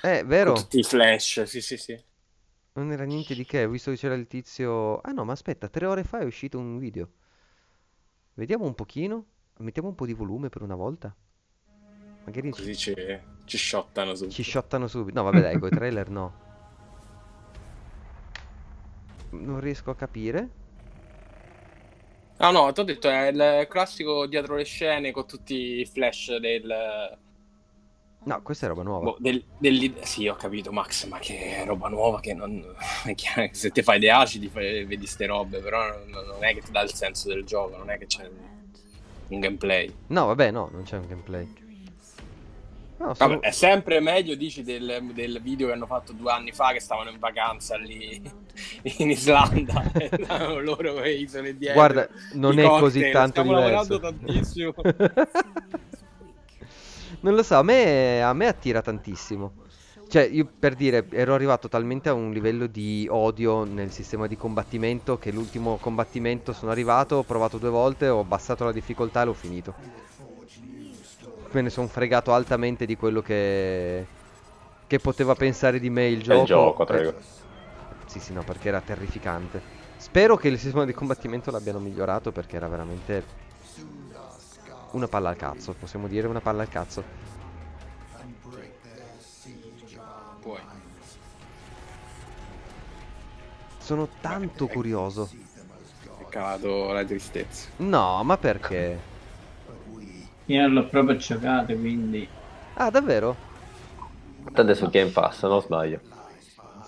Eh, Con vero? tutti i flash, sì, sì, sì. Non era niente di che, ho visto che c'era il tizio... Ah no, ma aspetta, tre ore fa è uscito un video. Vediamo un pochino. Mettiamo un po' di volume per una volta. Magari Così ci, ci shottano su. ci shottano subito. No, vabbè, dai, coi trailer no. Non riesco a capire. Ah no, ti ho detto, è il classico dietro le scene con tutti i flash del... No, questa è roba nuova. boh, del, del- Sì, ho capito, Max, ma che roba nuova che non... è chiaro che se ti fai dei acidi fai- vedi ste robe, però non, non è che ti dà il senso del gioco, non è che c'è un gameplay. No, vabbè, no, non c'è un gameplay. No, sono- Vabbè, è sempre meglio, dici, del, del video che hanno fatto due anni fa che stavano in vacanza lì in Islanda. e loro le isole dietro. Guarda, non è così cocktail, tanto stiamo diverso. lavorando tantissimo. Non lo so, a me, a me attira tantissimo. Cioè, io per dire, ero arrivato talmente a un livello di odio nel sistema di combattimento che l'ultimo combattimento sono arrivato, ho provato due volte, ho abbassato la difficoltà e l'ho finito. Me ne sono fregato altamente di quello che, che poteva pensare di me il È gioco. il gioco, Eh, prego. Sì, sì, no, perché era terrificante. Spero che il sistema di combattimento l'abbiano migliorato perché era veramente una palla al cazzo, possiamo dire una palla al cazzo. Poi, Sono tanto Beh, curioso. è calato la tristezza. No, ma perché? Io non l'ho proprio giocato, quindi... Ah, davvero? Tanto è su Game Pass, non sbaglio.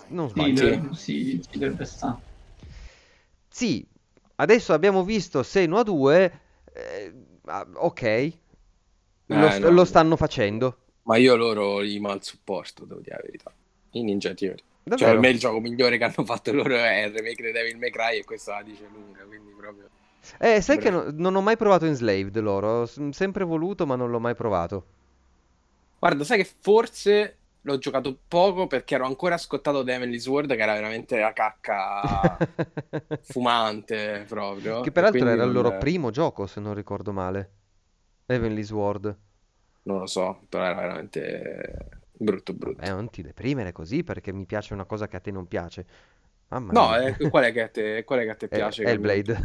Non Sì, sbaglio. dov- sì, ci dovrebbe stare. Sì, adesso abbiamo visto Senua 2. eh, ah, ok. Lo, Eh, st- no. lo stanno facendo. Ma io loro li mal supporto, devo dire la verità. I Ninja Theory. Cioè, Davvero? per me il gioco migliore che hanno fatto loro è il remake di Devil May Cry e questa la dice lunga, quindi proprio... Eh, sai che no- non ho mai provato Enslaved loro. Ho s- sempre voluto, ma non l'ho mai provato. Guarda, sai che forse l'ho giocato poco perché ero ancora scottato da Heavenly Sword, che era veramente la cacca fumante proprio. Che peraltro era il non- loro primo gioco, se non ricordo male. Heavenly Sword. Non lo so, però era veramente brutto brutto. Beh, non ti deprimere così perché mi piace una cosa che a te non piace. Mamma No, mia. eh, qual è che a te, qual è che a te Eh, piace? Hellblade. Eh,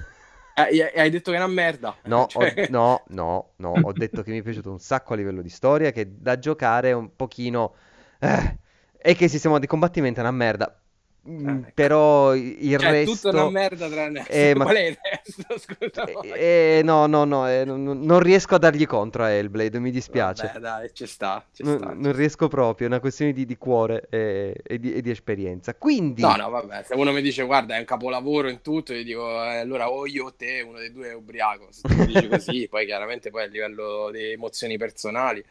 hai- hai detto che è una merda. No, ho- Cioè, no, no, no, ho detto che mi è piaciuto un sacco a livello di storia, che da giocare è un pochino... eh, E che il sistema di combattimento è una merda. Mm, Ah, ecco. Però il Cioè, è resto... tutta una merda tranne Eh, ma- Qual è il resto? Scusa. Eh, eh, no, no, no, eh, non, non riesco a dargli contro a Hellblade, mi dispiace. Vabbè, dai, ci sta, ci Non, sta, ci non sta. riesco proprio, è una questione di, di cuore e, e di, e di esperienza. Quindi, No, no, vabbè, se uno mi dice guarda è un capolavoro in tutto, io dico eh, allora o io o te, uno dei due è ubriaco. Se tu dici così, poi chiaramente poi a livello di emozioni personali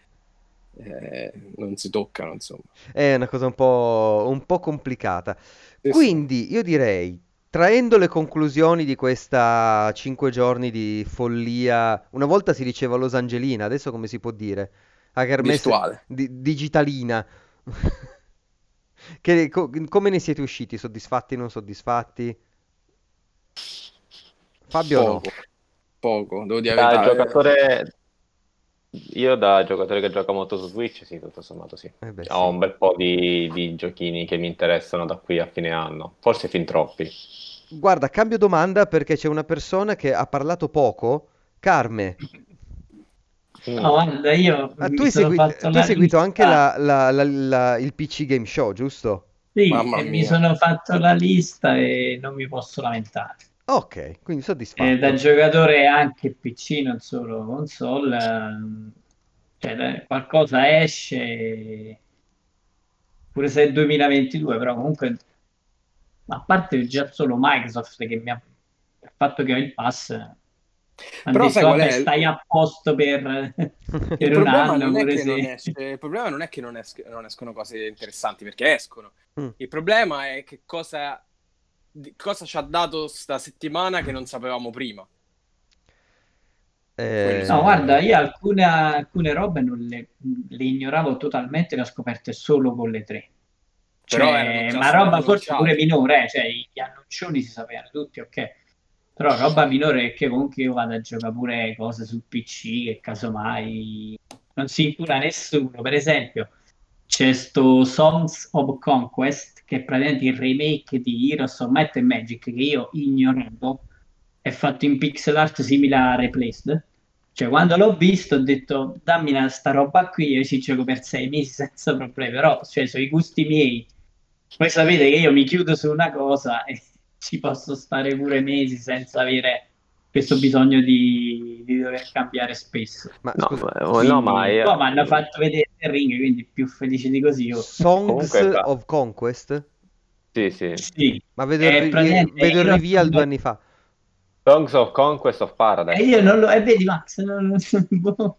eh, non si toccano, insomma. è una cosa un po', un po' complicata. Sì, Quindi, io direi, traendo le conclusioni di questa 5 giorni di follia, una volta si diceva Los Angelina, adesso come si può dire? A kermesse Virtuale. di- digitalina. Che- co- come ne siete usciti? Soddisfatti, non soddisfatti? Fabio no. Poco, poco, devo dire Da verità. eh. giocatore, io da giocatore che gioca molto su Switch, sì, tutto sommato sì. Eh beh, Ho sì. un bel po' di, di giochini che mi interessano da qui a fine anno, forse fin troppi. Guarda, cambio domanda perché c'è una persona che ha parlato poco. Carme, Mm. No, guarda, io ah, tu hai segui- tu hai seguito anche la- la- la- la- il PC Game Show, giusto? Sì, e mi sono fatto la lista e non mi posso lamentare. Ok, quindi Eh, soddisfatto. da giocatore anche PC, non solo console, ehm, cioè, qualcosa esce, pure se è 2022, però comunque, a parte già solo Microsoft che mi ha il fatto che ho il pass, Però detto, sai qual è? stai a posto per, Il per un anno, non è pure che non se... esce, il problema non è che non, esc- non escono cose interessanti, perché escono. Mm. Il problema è che cosa, cosa ci ha dato sta settimana che non sapevamo prima. Eh, No, guarda, io alcune, alcune robe non le, le ignoravo totalmente, le ho scoperte solo con le tre. Cioè, ma roba forse annunciate. pure minore, eh, cioè gli annuncioni si sapevano tutti, ok. Però roba minore è che comunque io vado a giocare pure cose sul PC che casomai non si incura nessuno. Per esempio, c'è sto Songs of Conquest, che è praticamente il remake di Heroes of Might and Magic, che io ignoravo, è fatto in pixel art simile a Replaced. Cioè, quando l'ho visto ho detto, dammi una, sta roba qui, io ci gioco per sei mesi senza problemi, però, cioè, sono i gusti miei. Poi sapete che io mi chiudo su una cosa e ci posso stare pure mesi senza avere questo bisogno di, di dover cambiare spesso. ma No, ma- oh, no, ma Quindi, io- poi mi hanno fatto vedere il ring, quindi più felice di così io. Songs Comunque, of Conquest? Sì, sì. Sì. Ma vedo Eh, il, praticamente vedo il reveal due anni fa. Songs of Conquest of E Paradise. io non lo... E vedi Max, non, non-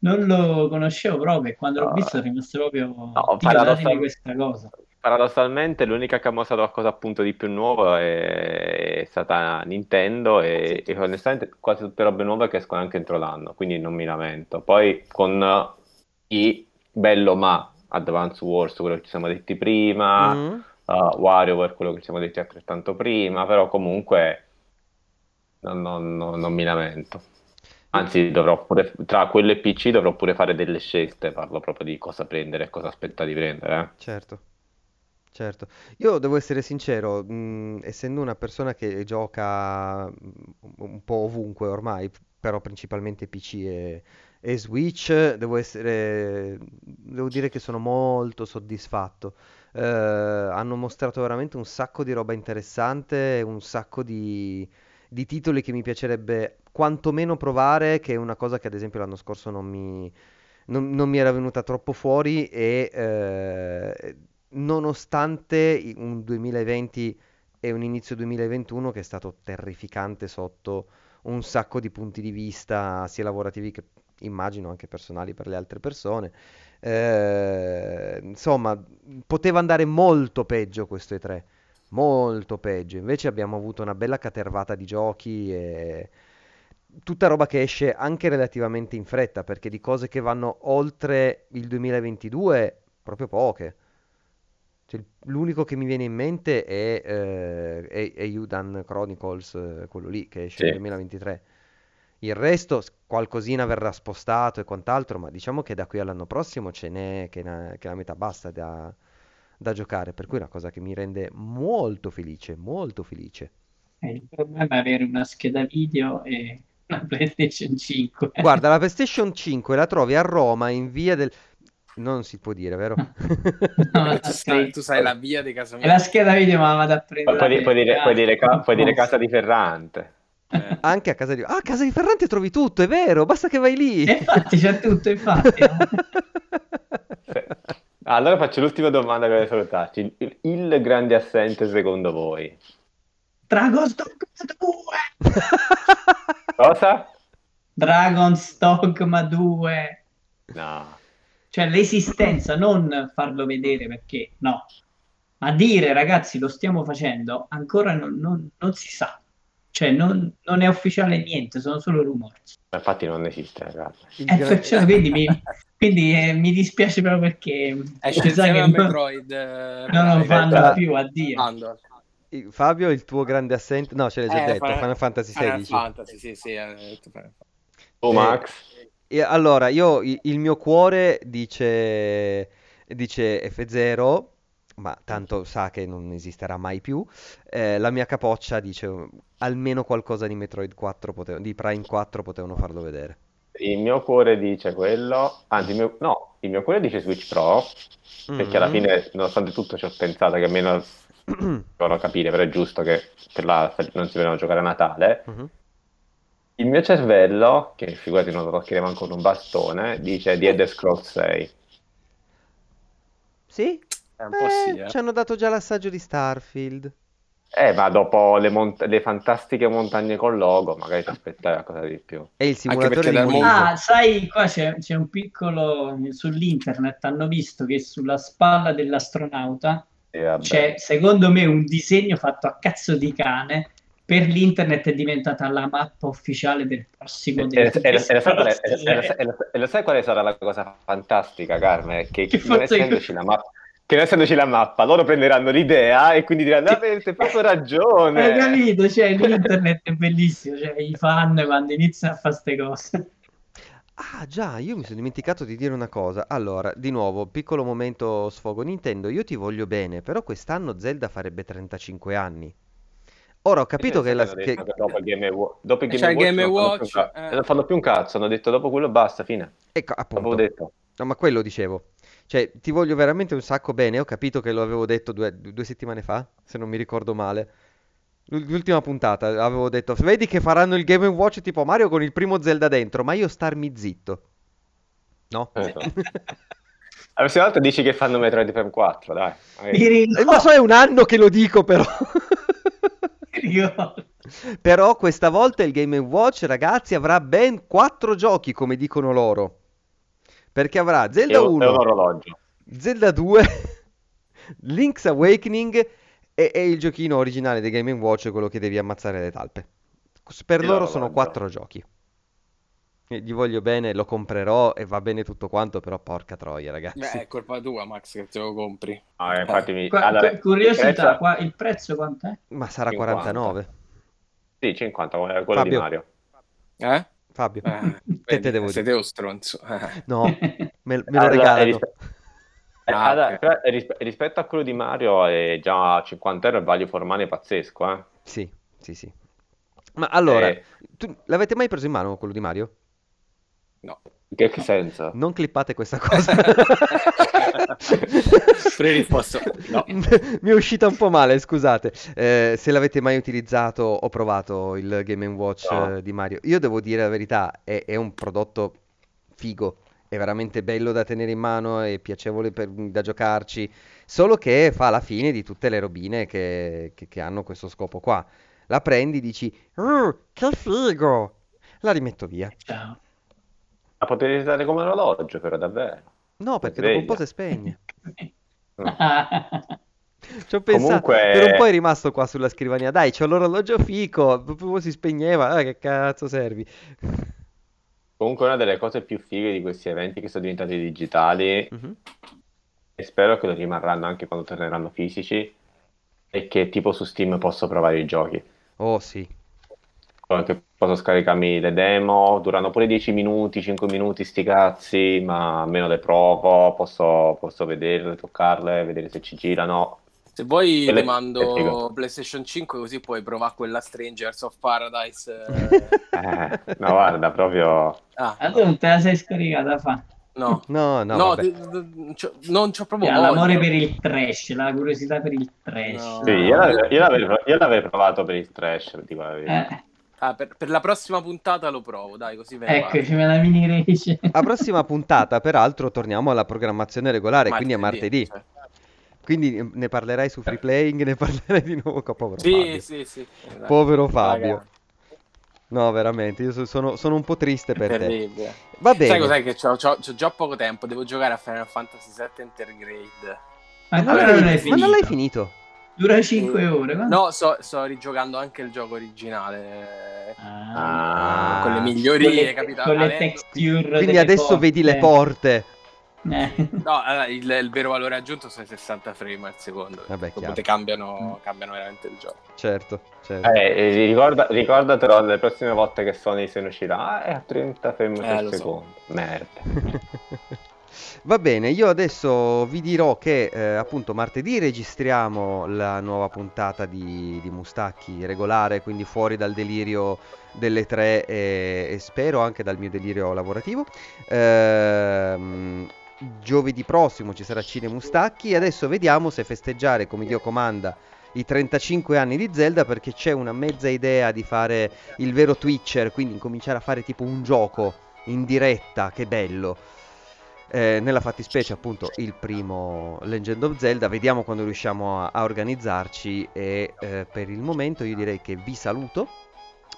non lo conoscevo proprio e quando l'ho No. visto sono rimasto proprio... No, "Dio, paradossal- datemi questa cosa. Paradossalmente l'unica che ha mostrato qualcosa appunto di più nuovo è, è stata Nintendo e, e onestamente quasi tutte robe nuove che escono anche entro l'anno, quindi non mi lamento. Poi con i bello ma Advance Wars, quello che ci siamo detti prima, Mm. uh, WarioWare, quello che ci siamo detti altrettanto prima, però comunque non, non- non- non mi lamento. Anzi, dovrò pure, tra quello e PC dovrò pure fare delle scelte, parlo proprio di cosa prendere e cosa aspetta di prendere. eh. Certo, certo. Io devo essere sincero, mh, essendo una persona che gioca mh, un po' ovunque ormai, però principalmente PC e, e Switch, devo essere, devo dire che sono molto soddisfatto. Eh, hanno mostrato veramente un sacco di roba interessante, un sacco di, di titoli che mi piacerebbe quantomeno provare, che è una cosa che ad esempio l'anno scorso non mi, non, non mi era venuta troppo fuori e eh, nonostante un 2020 e un inizio 2021 che è stato terrificante sotto un sacco di punti di vista, sia lavorativi che immagino anche personali per le altre persone. Eh, insomma, poteva andare molto peggio questo E3, molto peggio. Invece abbiamo avuto una bella catervata di giochi e tutta roba che esce anche relativamente in fretta, perché di cose che vanno oltre il 2022, proprio poche. Cioè, l'unico che mi viene in mente è, eh, è, è Yudan Chronicles, eh, quello lì che esce nel Sì. 2023. Il resto, qualcosina verrà spostato e quant'altro, ma diciamo che da qui all'anno prossimo ce n'è che, na- che la metà basta da, da giocare, per cui è una cosa che mi rende molto felice, molto felice. Eh, il problema è avere una scheda video e una PlayStation 5. Guarda, la PlayStation 5 la trovi a Roma in via del... Non si può dire, vero? No, tu, sai, tu sai la via di casa E mia. la scheda video ma vado a prendere. Puoi, dire- puoi dire, puoi dire ca- puoi dire casa di Ferrante. Eh. Anche a casa di... Ah, a casa di Ferrante trovi tutto, è vero, basta che vai lì. E infatti c'è tutto, infatti. Allora faccio l'ultima domanda per salutarci. Il, il grande assente secondo voi? Dragon's Dogma 2! Cosa? Dragon's Dogma 2! No. Cioè l'esistenza, non farlo vedere perché no, ma dire ragazzi lo stiamo facendo ancora non, non- non si sa. Cioè non, non è ufficiale niente, sono solo rumori. Infatti non esiste, ragazzi. Eh, perciò, quindi mi, quindi, eh, mi dispiace proprio perché Esce sai insieme che a non- Metroid. eh, non lo fanno più a Dio. Andor. Fabio, il tuo grande assente... No, ce l'hai già Eh, detto, Final- Final Fantasy Final XVI. Fantasy, sì, sì. detto Final Fantasy. Tu, Eh, Max? E allora, io, il mio cuore dice, dice F0, ma tanto sa che non esisterà mai più. Eh, la mia capoccia dice almeno qualcosa di Metroid 4, pote- di Prime 4 potevano farlo vedere. Il mio cuore dice quello, anzi, il mio- no, il mio cuore dice Switch Pro, perché alla Mm. fine, nonostante tutto, ci ho pensato che almeno devono capire, però è giusto che per la, non si devono giocare a Natale. Mhm. Il mio cervello, che figurati non lo toccheremo manco con un bastone, dice The Elder Scrolls 6. Sì? È un po' sì, Eh, eh. ci hanno dato già l'assaggio di Starfield. Eh, ma dopo le, mont- le fantastiche montagne con logo, magari ti aspettavi qualcosa di più. E il simulatore di Molise. mondo- Ah, sai, qua c'è, c'è un piccolo sull'internet. Hanno visto che sulla spalla dell'astronauta E vabbè. c'è, secondo me, un disegno fatto a cazzo di cane. Per l'internet è diventata la mappa ufficiale del prossimo E, del e- e- e lo sai quale sarà la cosa fantastica, Carme? Che, Che non essendoci la mappa, che non essendoci la mappa, loro prenderanno l'idea e quindi diranno: Avete proprio ragione. Hai capito? Cioè, l'internet è bellissimo. Cioè, i fan quando iniziano a fare queste cose. Ah, già, io mi sono dimenticato di dire una cosa. Allora, di nuovo, piccolo momento sfogo Nintendo, io ti voglio bene, però quest'anno Zelda farebbe 35 anni. Ora ho capito che, la, che- detto dopo il Game Watch, dopo il Game c'è il Watch Game non fanno Watch, eh. non fanno più un cazzo, hanno detto dopo quello basta, fine. Ecco, appunto. detto. No, ma quello dicevo. Cioè, ti voglio veramente un sacco bene. Ho capito che lo avevo detto due, due settimane fa, se non mi ricordo male. L'ul- L'ultima puntata avevo detto, vedi che faranno il Game Watch tipo Mario con il primo Zelda dentro, ma io starmi zitto. No? Eh, no. La prossima volta dici che fanno Metroid Prime 4, dai. Eh, ma so, è un anno che lo dico però. Però questa volta il Game Watch, ragazzi, avrà ben quattro giochi, come dicono loro. Perché avrà Zelda un, è un 1, orologio. Zelda 2, Link's Awakening e, e il giochino originale dei Game Watch, quello che devi ammazzare le talpe. Per E loro sono l'orologio. quattro giochi. Gli voglio bene, lo comprerò e va bene tutto quanto, però porca troia, ragazzi. Beh, è colpa tua, Max, che te lo compri. Ah, infatti mi... Qua- allora, cu- curiosità, il prezzo- qua, il prezzo quant'è? Ma sarà 50. 49. Sì, 50, come quello di Fabio. Mario. Eh? Fabio, Eh, che vedi, te devo dire? Siete lo stronzo. Eh. No, me, me lo Allora, regalano. rispe- Ah, allora, ok. però ris- rispetto a quello di Mario è già 50 euro il value for money pazzesco, eh. Sì, sì, sì. Ma allora, Eh. tu- l'avete mai preso in mano quello di Mario? No. In che, che senso? Non clippate questa cosa. Pre-risposta, no. Mi è uscita un po' male, scusate. Eh, se l'avete mai utilizzato o provato il Game Watch No. eh, di Mario, io devo dire la verità, è, è un prodotto figo, è veramente bello da tenere in mano, è piacevole per- da giocarci, solo che fa la fine di tutte le robine che, che- che hanno questo scopo qua. La prendi, dici, "Uh, che figo! La rimetto via. Ciao. La potete usare come orologio, però davvero. No, perché dopo un po' si spegne. Ci ho pensato, Comunque- per un po' è rimasto qua sulla scrivania. Dai, c'ho l'orologio fico, proprio si spegneva, ah, che cazzo servi? Comunque una delle cose più fighe di questi eventi che sono diventati digitali Mhm. e spero che lo rimarranno anche quando torneranno fisici è che tipo su Steam posso provare i giochi. Oh sì, Che posso scaricarmi le demo, durano pure 10 minuti, 5 minuti sti cazzi, ma almeno le provo, posso, posso vederle, toccarle, vedere se ci girano. Se vuoi ti mando figo. PlayStation 5 così puoi provare quella Strangers of Paradise. eh. Eh, no, guarda, proprio... Ah, Ma tu non te la sei scaricata, fa. No. No, no, No, d- d- c'ho- non c'ho proprio Ha voglia. l'amore per il trash, la curiosità per il trash. No. Sì, io l'avevo, io l'avevo- io l'avevo provato per il trash, dico la verità. Eh, Ah, per, per la prossima puntata lo provo, dai, così ve ne parlo. eccoci, me la mini rage. A prossima puntata, peraltro, torniamo alla programmazione regolare, quindi a martedì. cioè. Quindi eh, ne parlerai su Free Playing, ne parlerai di nuovo con povero Sì, Fabio. sì, sì. Dai. Povero Fabio. Raga, No, veramente, io so- sono, sono un po' triste per te. terribile. Va bene. Sai cos'è che c'ho, c'ho, c'ho già poco tempo, devo giocare a Final Fantasy VII Intergrade. Ma Ma non non ma non l'hai finito. Dura 5 ore. quanto- No, sto, sto rigiocando anche il gioco originale. Ah, Ah. con le con migliorie, le, capito? con le texture. Quindi adesso vedi le porte. Eh. No, allora, il, il vero valore aggiunto sono i 60 frame al secondo. Vabbè, cambiano, cambiano veramente il gioco. Certo, certo. Eh, eh, ricorda- ricordatelo le prossime volte che Sony se ne uscirà. Ah, è a 30 frame Eh, per lo so. secondo. Merda. Va bene, io adesso vi dirò che eh, appunto martedì registriamo la nuova puntata di, di Mustacchi regolare, quindi fuori dal delirio delle tre e, e spero anche dal mio delirio lavorativo. Ehm, giovedì prossimo ci sarà Cine Mustacchi e adesso vediamo se festeggiare come Dio comanda i 35 anni di Zelda perché c'è una mezza idea di fare il vero Twitcher, quindi incominciare a fare tipo un gioco in diretta, che bello. Eh, nella fattispecie appunto il primo Legend of Zelda, vediamo quando riusciamo a, a organizzarci e eh, per il momento io direi che vi saluto,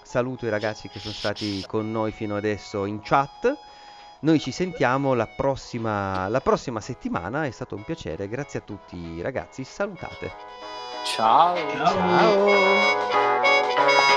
saluto i ragazzi che sono stati con noi fino adesso in chat, noi ci sentiamo la prossima, la prossima settimana, è stato un piacere, grazie a tutti ragazzi, salutate. Ciao. Ciao. Ciao!